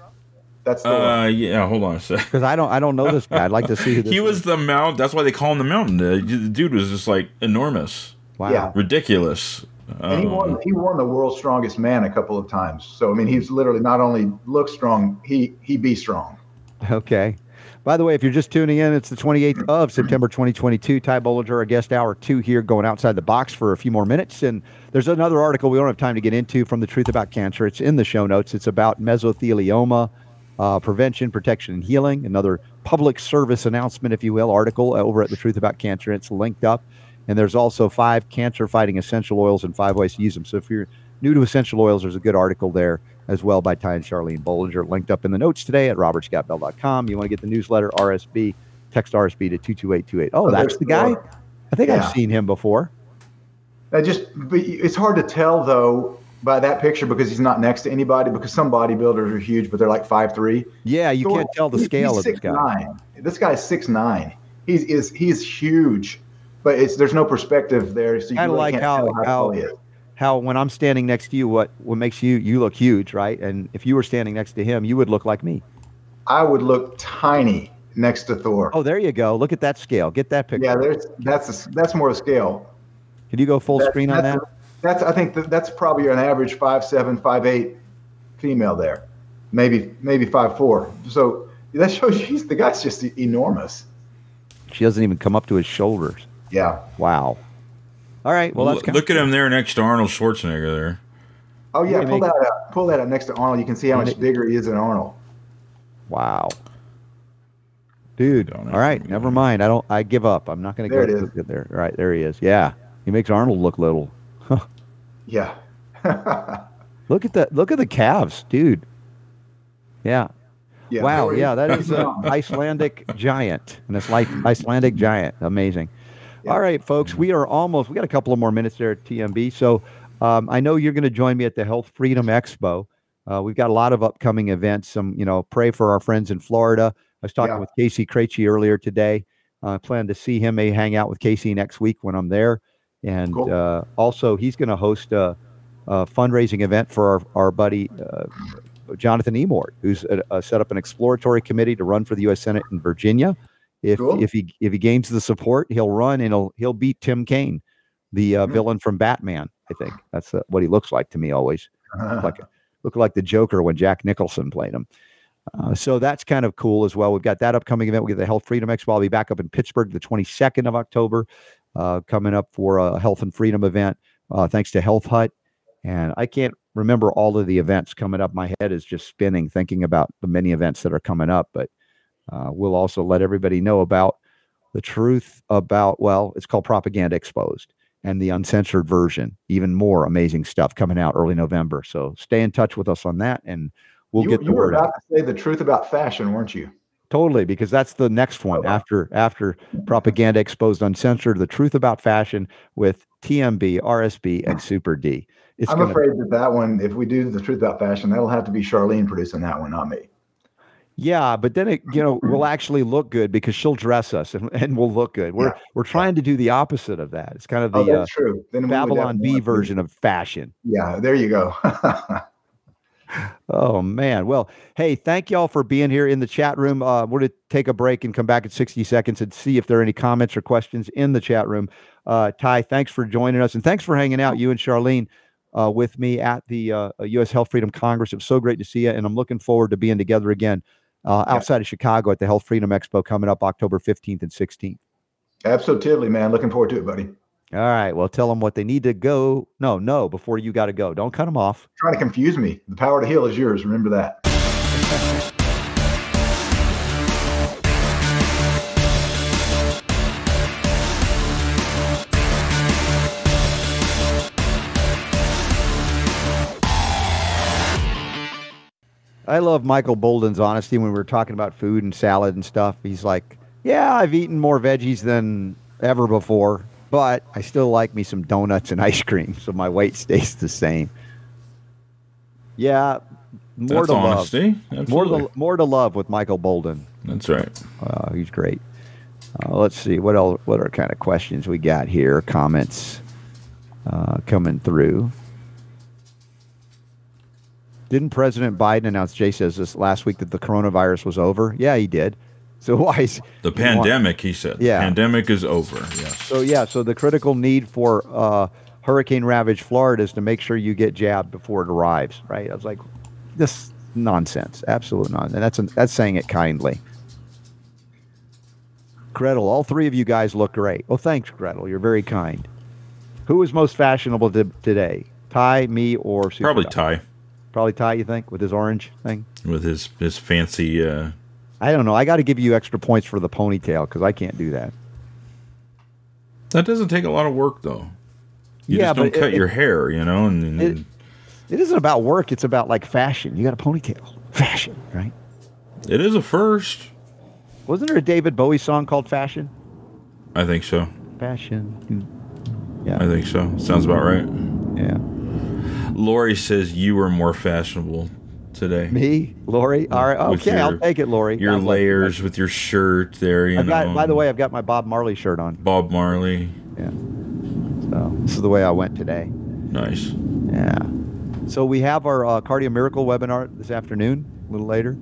That's the Uh, one. yeah. Hold on a sec. Because I don't I don't know this guy. I'd like to see who [LAUGHS] this He is. was the mount. That's why they call him the mountain. The the dude was just like enormous, Wow. Yeah. ridiculous. And he won. He won the world's strongest man a couple of times. So I mean, he's literally not only look strong, he he be strong. Okay. By the way, if you're just tuning in, it's the 28th of September 2022. Ty Bollinger, our guest hour two here, going outside the box for a few more minutes. And there's another article we don't have time to get into from The Truth About Cancer. It's in the show notes. It's about mesothelioma, uh, prevention, protection, and healing. Another public service announcement, if you will, article over at The Truth About Cancer. It's linked up. And there's also five cancer fighting essential oils and five ways to use them. So if you're new to essential oils, there's a good article there as well by Ty and Charlene Bollinger, linked up in the notes today at robertscottbell.com. You want to get the newsletter, RSB, text RSB to 22828. Oh, Oh, that's the guy? I think Yeah. I've seen him before. I just, it's hard to tell though by that picture because he's not next to anybody because some bodybuilders are huge, but they're like five three. Yeah, you Thor- can't tell the scale of this six guy. Nine. This guy's six nine. He's is he's huge, but it's there's no perspective there, so you Kinda really like can't how- tell how, how-. How when I'm standing next to you, what what makes you you look huge, right? And if you were standing next to him, you would look like me. I would look tiny next to Thor. Oh, there you go. Look at that scale. Get that picture. yeah, there's that's a, that's more a scale. Can you go full That- screen on that? that's, That's I think that, that's probably an average five seven, five eight female there, maybe maybe five four. So that shows you the guy's just enormous. She doesn't even come up to his shoulders. Yeah. Wow. All right. Well, that's look, kind look at him there next to Arnold Schwarzenegger. There. Oh yeah, Yeah, pull make- that up. Pull that up next to Arnold. You can see how much bigger he is than Arnold. Wow. Dude. Don't All right. Never mind. I don't. I give up. I'm not going to There go it is. there. All right. There he is. Yeah. He makes Arnold look little. [LAUGHS] Yeah. [LAUGHS] Look at that. Look at the calves, dude. Yeah. yeah. wow. He Yeah. That is an [LAUGHS] Icelandic giant, And it's like Icelandic giant. Amazing. Yeah. All right, folks. We are almost. We got a couple of more minutes there at TMB. So um, I know you're going to join me at the Health Freedom Expo. Uh, we've got a lot of upcoming events. Some, you know, pray for our friends in Florida. I was talking Yeah. with KC Craichy earlier today. I plan to see him. May hang out with KC next week when I'm there. And Cool. uh, also, he's going to host a, a fundraising event for our, our buddy uh, Jonathan Emord, who's uh, uh, set up an exploratory committee to run for the U.S. Senate in Virginia. If Cool. if he if he gains the support, he'll run and he'll he'll beat Tim Kaine, the uh, Mhm. villain from Batman. I think that's uh, what he looks like to me always. Like look like the Joker when Jack Nicholson played him. Uh, so that's kind of cool as well. We've got that upcoming event. We get the Health Freedom Expo. I'll be back up in Pittsburgh the 22nd of October, uh, coming up for a Health and Freedom event. Uh, thanks to Health Hut, and I can't remember all of the events coming up. My head is just spinning thinking about the many events that are coming up. But uh, we'll also let everybody know about the truth about well, it's called Propaganda Exposed and the uncensored version. Even more amazing stuff coming out early November. So stay in touch with us on that, and we'll you, get the you were word out. about to say the truth about fashion, weren't you? Totally, because that's the next one Okay. after after propaganda exposed uncensored, the truth about fashion with TMB, RSB, and [SIGHS] Super D. It's I'm gonna, afraid that that one, if we do the truth about fashion, that'll have to be Charlene producing that one, not me. yeah, but then it [LAUGHS] you know will actually look good because she'll dress us and, [LAUGHS] and we'll look good. We're Yeah. we're trying to do the opposite of that. It's kind of Oh, the uh, true. Then Babylon Bee version of fashion. Yeah, there you go. [LAUGHS] Oh man. Well, hey, thank y'all for being here in the chat room. Uh, we're gonna take a break and come back in 60 seconds and see if there are any comments or questions in the chat room. Uh, Ty, thanks for joining us and thanks for hanging out, you and Charlene, uh, with me at the uh, U.S. Health Freedom Congress. It was so great to see you, and I'm looking forward to being together again uh, Yeah. outside of Chicago at the Health Freedom Expo coming up October 15th and 16th. Absolutely, man. Looking forward to it, buddy. All right. Well, tell them what they need to go. No, no, before you got to go. Don't cut them off. Trying to confuse me. The power to heal is yours. Remember that. I love Michael Boldin's honesty when we were talking about food and salad and stuff. He's like, "Yeah, I've eaten more veggies than ever before, but I still like me some donuts and [LAUGHS] ice cream, so my weight stays the same." Yeah, more That's to honesty. love. More to more to love with Michael Boldin. That's right. Uh, he's great. Uh, let's see what else, what are kind of questions we got here, comments uh, coming through. Didn't President Biden announce? Jay says this last week that the coronavirus was over. Yeah, he did. [LAUGHS] So why is The pandemic, he said. Yeah. Pandemic is over. Yes. So yeah, so the critical need for uh, hurricane ravaged Florida is to make sure you get jabbed before it arrives, right? I was like, this nonsense, absolute nonsense. And that's that's saying it kindly. Gretel, all three of you guys look great. Oh, thanks, Gretel. You're very kind. Who is most fashionable to, today? Ty, me, or Super Probably? Ty Probably Ty. You think with his orange thing? with his his fancy. Uh, I don't know. I got to give you extra points for the ponytail because I can't do that. that doesn't take a lot of work though. You Yeah, just don't cut it- your hair, you know, and, and It- It isn't about work. It's about like fashion. You got a ponytail. Fashion, right? it is a first. Wasn't there a David Bowie song called Fashion? I think so. Fashion. Yeah. I think so. Sounds about right. Yeah. Lori says you were more fashionable today. Me, Lori. All right. Okay, I'll take it, Lori. Your like- layers with your shirt there, you got, by the way, I've got my Bob Marley shirt on. Bob Marley. Yeah. So this is the way I went today. Nice. Yeah. So we have our uh, Cardio Miracle webinar this afternoon, a little later.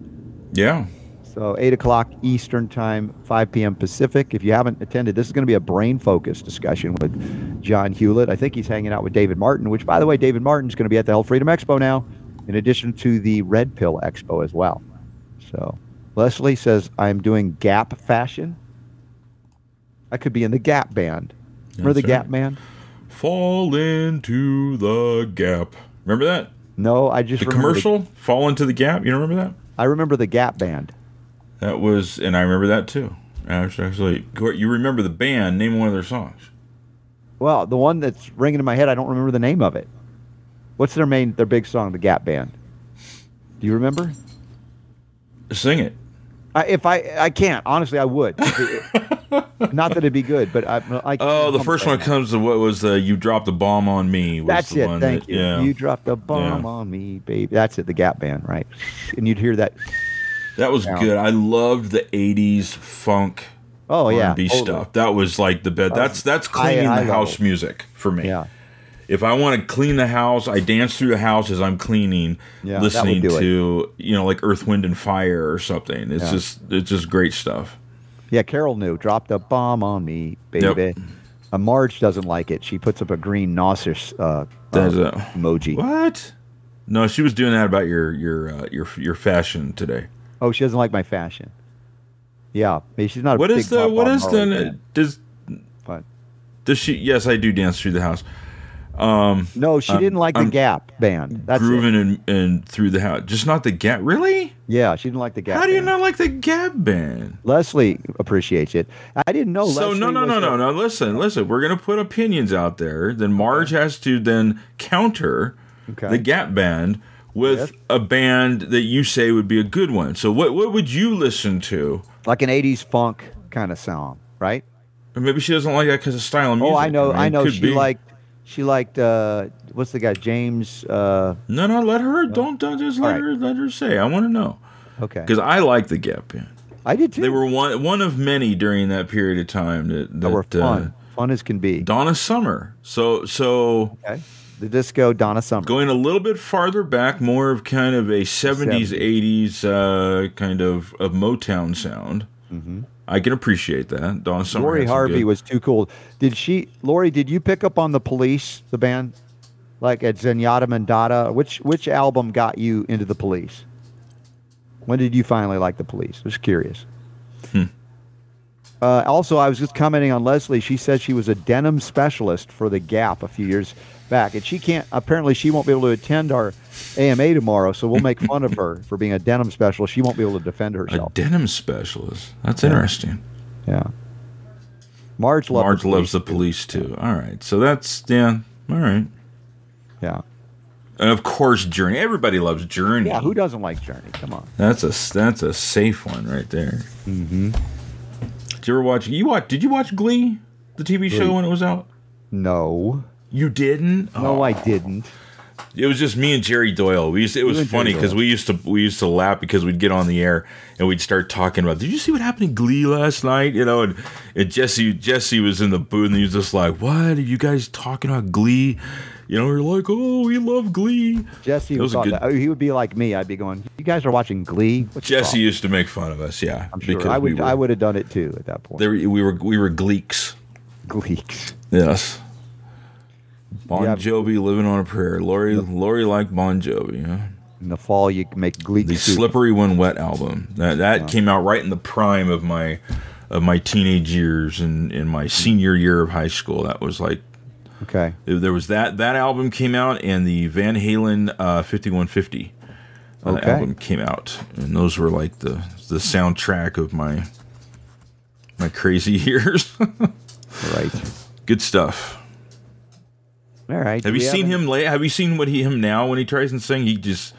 Yeah. So 8 o'clock Eastern Time, 5 p.m. Pacific. If you haven't attended, this is going to be a brain focused discussion with John Hewlett. I think he's hanging out with David Martin, which, by the way, David Martin's going to be at the Health Freedom Expo now, in addition to the Red Pill Expo as well. So Leslie says, I'm doing Gap fashion. I could be in the Gap band. Remember the That's Gap right. band? Fall into the gap. Remember that? No, I just The commercial? Fall into the gap? You don't remember that? I remember the Gap band. That was, and I remember that too. Actually, actually, you remember the band? Name one of their songs. Well, the one that's ringing in my head, I don't remember the name of it. What's their main, their big song, the Gap Band? Do you remember? Sing it. I, if I, I can't honestly, I would. [LAUGHS] Not that it'd be good, but I. I Oh, the first one comes to what was the "You Dropped the Bomb on Me." Was That's the it. One Thank that, you. Yeah, You dropped a bomb Yeah. on me, baby. That's it. The Gap Band, right? And you'd hear that. that was good. I loved the '80s funk Oh yeah, R&B totally. stuff. That was like the bed. That's that's cleaning high the house music for me. Yeah, If I want to clean the house, I dance through the house as I'm cleaning, Yeah, listening do it. to you know like Earth, Wind, and Fire or something. It's Yeah. just it's just great stuff. yeah. Carol knew. Dropped a bomb on me, baby. Yep. Uh, Marge doesn't like it. She puts up a green nauseous uh, uh, emoji. What? No, she was doing that about your your uh, your your fashion today. Oh, she doesn't like my fashion. Yeah, maybe she's not a What big the what is the does but- does she? Yes, I do dance through the house. Um, No, she I'm- didn't like I'm the Gap band. That's grooving and, and through the house, just not the Gap. Really? Yeah, she didn't like the Gap. How do you band. not like the Gap band? Leslie appreciates it. I didn't know. so Leslie no no no no no. Listen listen. We're gonna put opinions out there. Then Marge has to then counter Okay. the Gap band with Yes. a band that you say would be a good one. So what what would you listen to? like an '80s funk kind of song, right? Or maybe she doesn't like that because of style of music. oh, I know. mean, I, know. She be. liked. She liked. uh What's the guy? James. uh No, no, let her. Don't, don't just let right. her. Let her say. I want to know Okay. because I like the Gap Band. I did too. They were one one of many during that period of time that that were uh, fun. fun as can be. Donna Summer. So so Okay. The disco Donna Summer. going a little bit farther back, more of kind of a seventies 70s. eighties uh, kind of of Motown sound. I can appreciate that. Donna Summer. Mm-hmm. Lori Harvey good- was too cool. Did she, Lori? Did you pick up on the Police, the band, like at Zenyatta Mondatta? Which which album got you into the Police? When did you finally like the Police? Just curious. Hmm. Uh, also, I was just commenting on Leslie. She said she was a denim specialist for the Gap a few years back, and she can't. Apparently, she won't be able to attend our AMA tomorrow, so we'll make fun of her [LAUGHS] for being a denim specialist. She won't be able to defend herself. a denim specialist. That's interesting. yeah. Marge loves Marge the loves police, the too. police too. All right, so that's yeah. All right. Yeah. And of course, Journey. Everybody loves Journey. Yeah, who doesn't like Journey? Come on. That's a that's a safe one right there. Mm-hmm. Did you ever watch? You watch? Did you watch Glee, the TV show when it was out? No. You didn't? No, Oh, I didn't. It was just me and Jerry Doyle. We used it was funny because we used to we used to laugh because we'd get on the air and we'd start talking about. Did you see what happened in Glee last night? You know, and, and Jesse Jesse was in the booth and he was just like, "What are you guys talking about Glee?" You know, we are like, "Oh, we love Glee." Jesse was was a good- that, he would be like me. I'd be going, "You guys are watching Glee." What's Jesse used to make fun of us, yeah, I'm sure I would. we were, I would have done it too at that point. there- we were we were Gleeks. Gleeks. Yes. Bon Yeah. Jovi living on a prayer. Lori Lori liked Bon Jovi. Huh? In the fall, you can make Gleek the soup. slippery when wet album that that came out right in the prime of my of my teenage years and in my senior year of high school that was like Okay. there was that that album came out and the van halen uh, 5150 uh, Okay. album came out and those were like the the soundtrack of my my crazy [LAUGHS] years Right. good stuff All right. have you seen him late have you seen what he him now when he tries and sing he just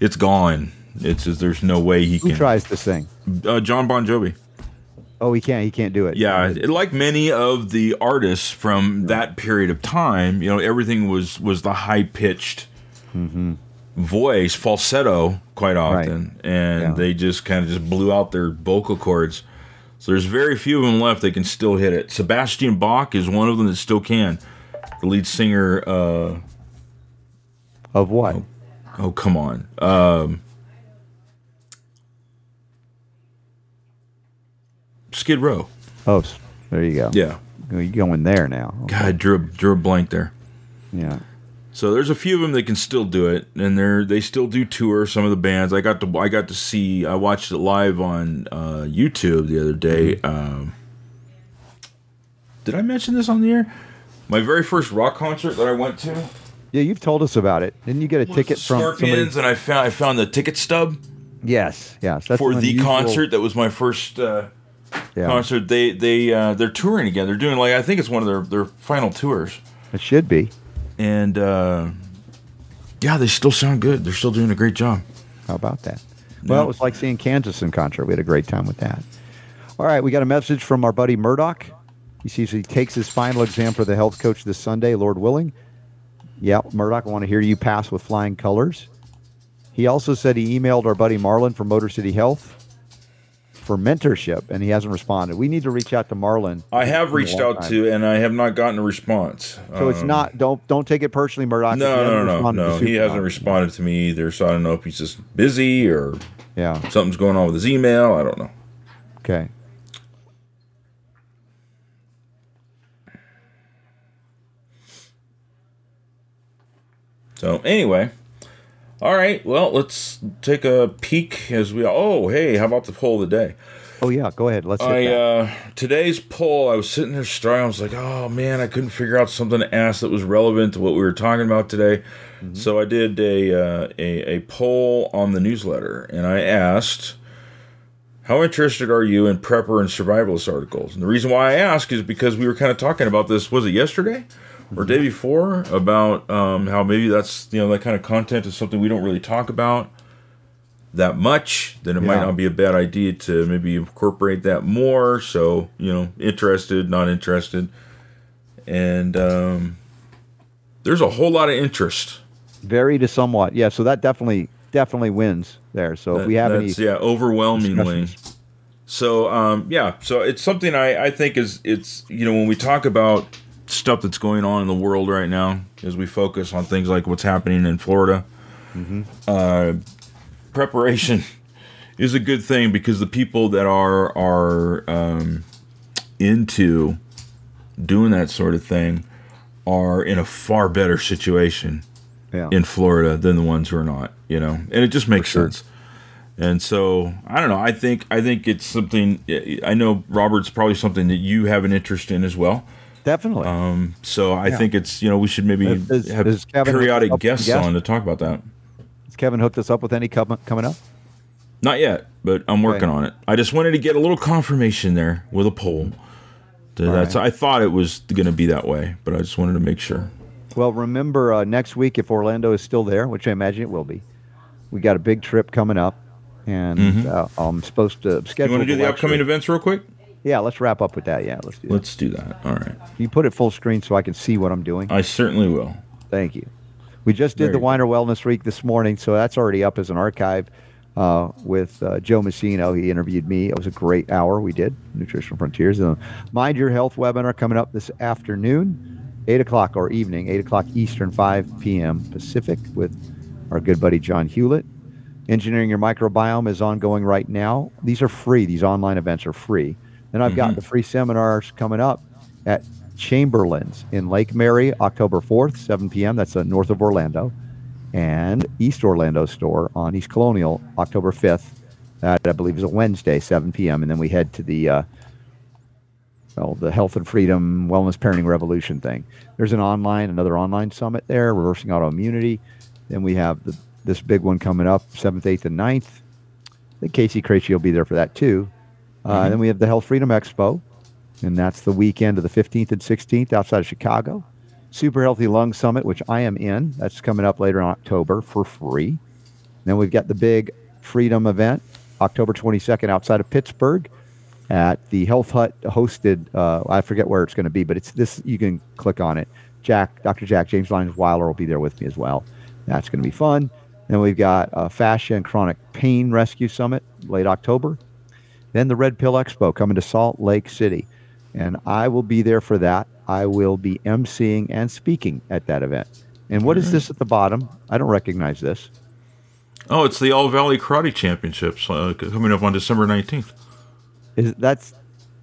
it's gone it's just there's no way he can. Who can tries to sing? uh, john bon jovi Oh, he can't. He can't do it. Yeah, like many of the artists from that period of time, you know, everything was was the high pitched voice, falsetto, quite often, and Yeah. they just kind of just blew out their vocal cords. So there's very few of them left that can still hit it. Sebastian Bach is one of them that still can. The lead singer, uh, Of what? oh come on, um, Skid Row. Oh, there you go. Yeah, You're going there now. God, drew a, drew a blank there. Yeah. So there's a few of them that can still do it, and they're they still do tour. Some of the bands I got to I got to see. I watched it live on uh, YouTube the other day. Um, did I mention this on the air? My very first rock concert that I went to Yeah, you've told us about it. Didn't you get a ticket from somebody? Scorpions, and I found I found the ticket stub Yes. Yes. That's for the unusual- concert. That was my first uh, Yeah. concert. They they uh, they're touring again. They're doing like I think it's one of their their final tours. It should be. and uh, yeah, they still sound good. They're still doing a great job. How about that? Well, Yeah. it was like seeing Kansas in concert. We had a great time with that. All right, we got a message from our buddy Murdoch. He sees he takes his final exam for the health coach this Sunday, Lord willing. Yeah, Murdoch, I want to hear you pass with flying colors. He also said he emailed our buddy Marlon from Motor City Health for mentorship, and he hasn't responded. We need to reach out to Marlon. I have It's reached out time. to, and I have not gotten a response. So it's Um, not. Don't don't take it personally, Murdoch. No, no, no, no. He hasn't responded to me either. So I don't know if he's just busy or Yeah. something's going on with his email. I don't know. Okay. So anyway, all right. Well, let's take a peek as we. Oh, hey, how about the poll of the day? Oh yeah. Go ahead. Let's. I uh today's poll, I was sitting there starting, I was like, oh man, I couldn't figure out something to ask that was relevant to what we were talking about today. So I did a, uh, a a poll on the newsletter, and I asked, how interested are you in prepper and survivalist articles? And the reason why I ask is because we were kind of talking about this. Was it yesterday? Or day before about um, how maybe that's you know that kind of content is something we don't really talk about that much, then it might not be a bad idea to maybe incorporate that more. So, you know, interested, not interested. And um, there's a whole lot of interest. Vary to somewhat. Yeah, so that definitely definitely wins there. So if we have any yeah, overwhelmingly. So, um, yeah, so it's something I, I think is, it's, you know, when we talk about stuff that's going on in the world right now, as we focus on things like what's happening in Florida, uh, preparation [LAUGHS] is a good thing because the people that are are um, into doing that sort of thing are in a far better situation yeah. in Florida than the ones who are not, you know, and it just makes sense. And so I don't know. I think I think it's something. I know Robert's probably something that you have an interest in as well. Definitely. Um, so I Yeah. think it's you know we should maybe Is- have is periodic guests guest? on to talk about that. Has Kevin hooked us up with any com- coming up? Not yet, but I'm working Okay. on it. I just wanted to get a little confirmation there with a poll. That's right. I thought it was going to be that way, but I just wanted to make sure. Well, remember uh, next week if Orlando is still there, which I imagine it will be. We got a big trip coming up, and uh, I'm supposed to Mm-hmm. You want to do the upcoming events real quick? Yeah, let's wrap up with that. Yeah, let's do that. Let's do that. All right. Can you put it full screen so I can see what I'm doing? I certainly will. Thank you. We just did There the. Weiner Wellness Week this morning, so that's already up as an archive uh, with uh, Joe Messino. He interviewed me. It was a great hour we did, Nutritional Frontiers. And Mind Your Health webinar coming up this afternoon, 8 o'clock or evening, 8 o'clock Eastern, 5 p.m. Pacific with our good buddy John Hewlett. Engineering Your Microbiome is ongoing right now. These are free. These online events are free. Then I've got Mhm. the free seminars coming up at Chamberlain's in Lake Mary, October 4th, 7 p.m. That's uh, north of Orlando. And East Orlando store on East Colonial, October 5th. That I believe is a Wednesday, 7 p.m. And then we head to the uh, well, the Health and Freedom Wellness Parenting Revolution thing. There's an online, another online summit there, reversing autoimmunity. Then we have the, this big one coming up, 7th, 8th, and 9th. I think KC Craichy will be there for that too. Uh, Then we have the Health Freedom Expo, and that's the weekend of the 15th and 16th outside of Chicago. Super Healthy Lung Summit, which I am in. That's coming up later in October for free. Then we've got the big Freedom event, October 22nd outside of Pittsburgh at the Health Hut hosted. Uh, I forget where it's going to be, but it's this. You can click on it. Jack, Dr. Jack James Lyons Weiler will be there with me as well. That's going to be fun. Then we've got uh, Fascia and Chronic Pain Rescue Summit late October. Then the Red Pill Expo coming to Salt Lake City, and I will be there for that. I will be emceeing and speaking at that event. And what is this at the bottom? I don't recognize this. Oh, it's the All Valley Karate Championships uh, coming up on December 19th. Is that's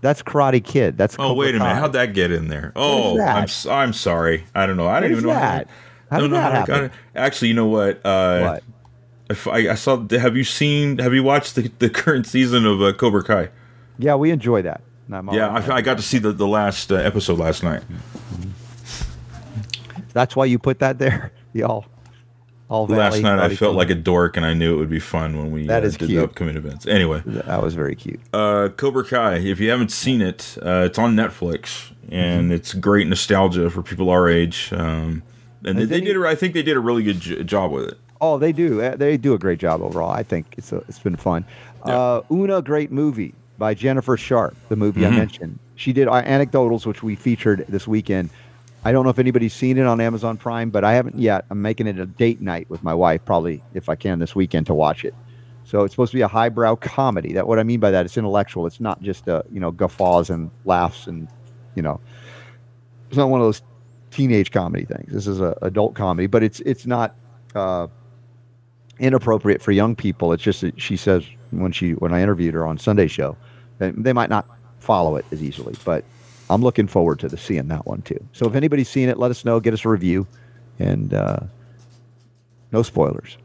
that's Karate Kid? That's Oh, wait a minute. How'd that get in there? Oh. I'm, I'm sorry. I don't know. I don't even know that? How did know that how happen? Actually, you know what? Uh, What? I, I saw. Have you seen? Have you watched the, the current season of uh, Cobra Kai? Yeah, we enjoy that. Yeah. I, I got to see the, the last uh, episode last night. That's why you put that there. [LAUGHS] The all, last night I felt like a dork, and I knew it would be fun when we That uh, is did cute. the upcoming events. Anyway, that was very cute. uh, Cobra Kai. If you haven't seen it, uh, it's on Netflix, Mm-hmm. and it's great nostalgia for people our age. Um, and they, they did. I think they did a really good j- job with it. Oh, they do. Uh, They do a great job overall. I think it's a, it's been fun. Uh, Una, great movie by Jennifer Sharp. The movie Mm-hmm. I mentioned. She did uh, anecdotals, which we featured this weekend. I don't know if anybody's seen it on Amazon Prime, but I haven't yet. I'm making it a date night with my wife, probably if I can this weekend to watch it. So it's supposed to be a highbrow comedy. That what I mean by that, it's intellectual. It's not just uh, you know guffaws and laughs and you know, it's not one of those teenage comedy things. This is a adult comedy, but it's it's not uh, inappropriate for young people. It's just that she says when she when I interviewed her on Sunday show, that they might not follow it as easily. But I'm looking forward to the seeing that one too. So if anybody's seen it, let us know. Get us a review, and uh, no spoilers.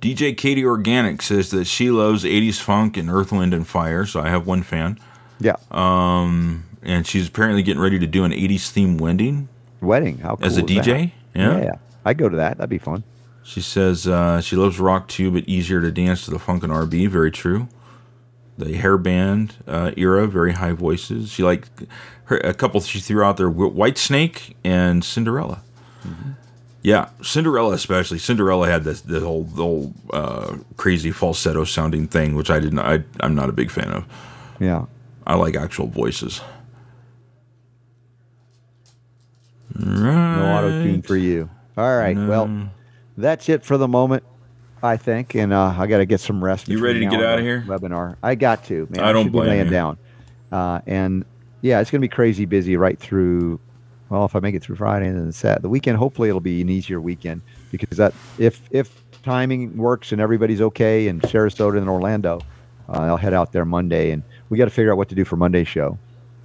DJ Katie Organic says that she loves 80s funk and Earth, Wind, and Fire. So I have one fan. Yeah, Um, and she's apparently getting ready to do an 80s theme wedding wedding. How cool as a? DJ. Yeah. yeah, I'd go to that. That'd be fun. She says uh, she loves rock too, but easier to dance to the funk and R&B. Very true. The hair band uh, era, very high voices. She liked her a couple she threw out there: Whitesnake and Cinderella. Yeah, Cinderella especially. Cinderella had this the whole the whole uh, crazy falsetto sounding thing, which I didn't. I I'm not a big fan of. Yeah. I like actual voices. Right. No auto tune for you. All right. Well, that's it for the moment, I think. And uh, I got to get some rest. You ready to get out of here? Webinar. I got to. Man, I don't be blame laying you. down. Uh, and yeah, it's going to be crazy busy right through. Well, if I make it through Friday and then Sat the weekend, hopefully it'll be an easier weekend because that if if timing works and everybody's okay in Sarasota and Orlando, uh, I'll head out there Monday and we got to figure out what to do for Monday's show,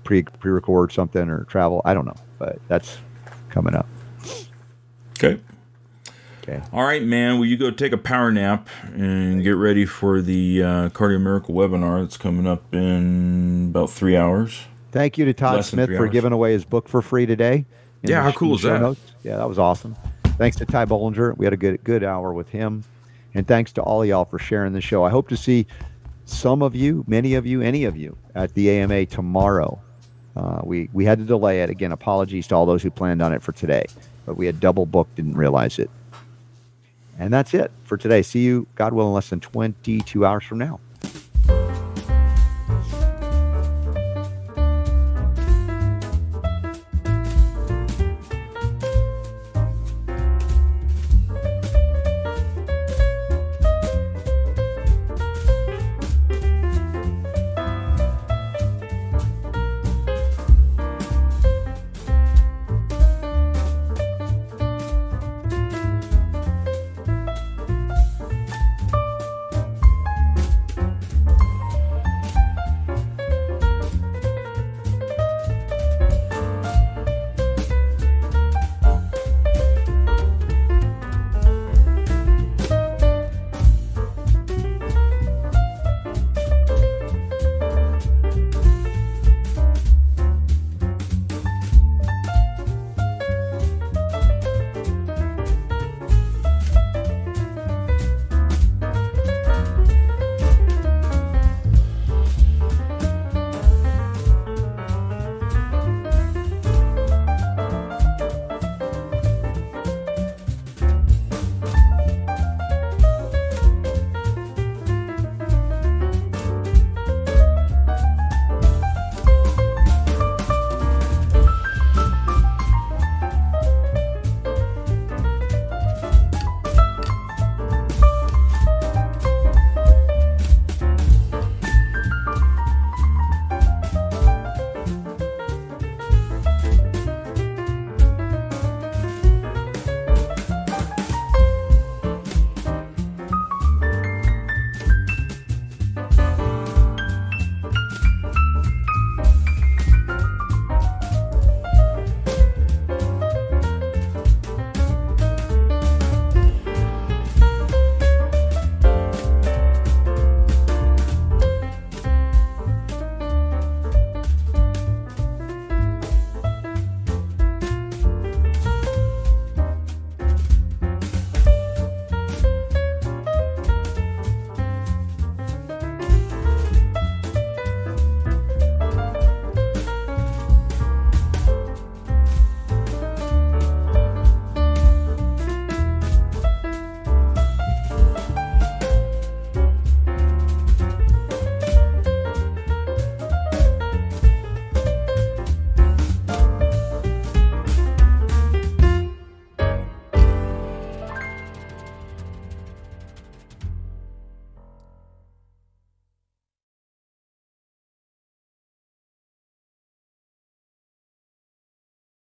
pre pre record something or travel. I don't know, but that's coming up. Okay. Okay. All right, man. Will you go take a power nap and get ready for the uh, Cardio Miracle webinar that's coming up in about three hours? Thank you to Todd Less Smith for hours. giving away his book for free today. Yeah, how cool is that? notes. Yeah, that was awesome. Thanks to Ty Bollinger. We had a good good hour with him. And thanks to all y'all for sharing the show. I hope to see some of you, many of you, any of you at the AMA tomorrow. Uh, we, we had to delay it. Again, apologies to all those who planned on it for today. But we had double booked, didn't realize it. And that's it for today. See you, God willing, less than 22 hours from now.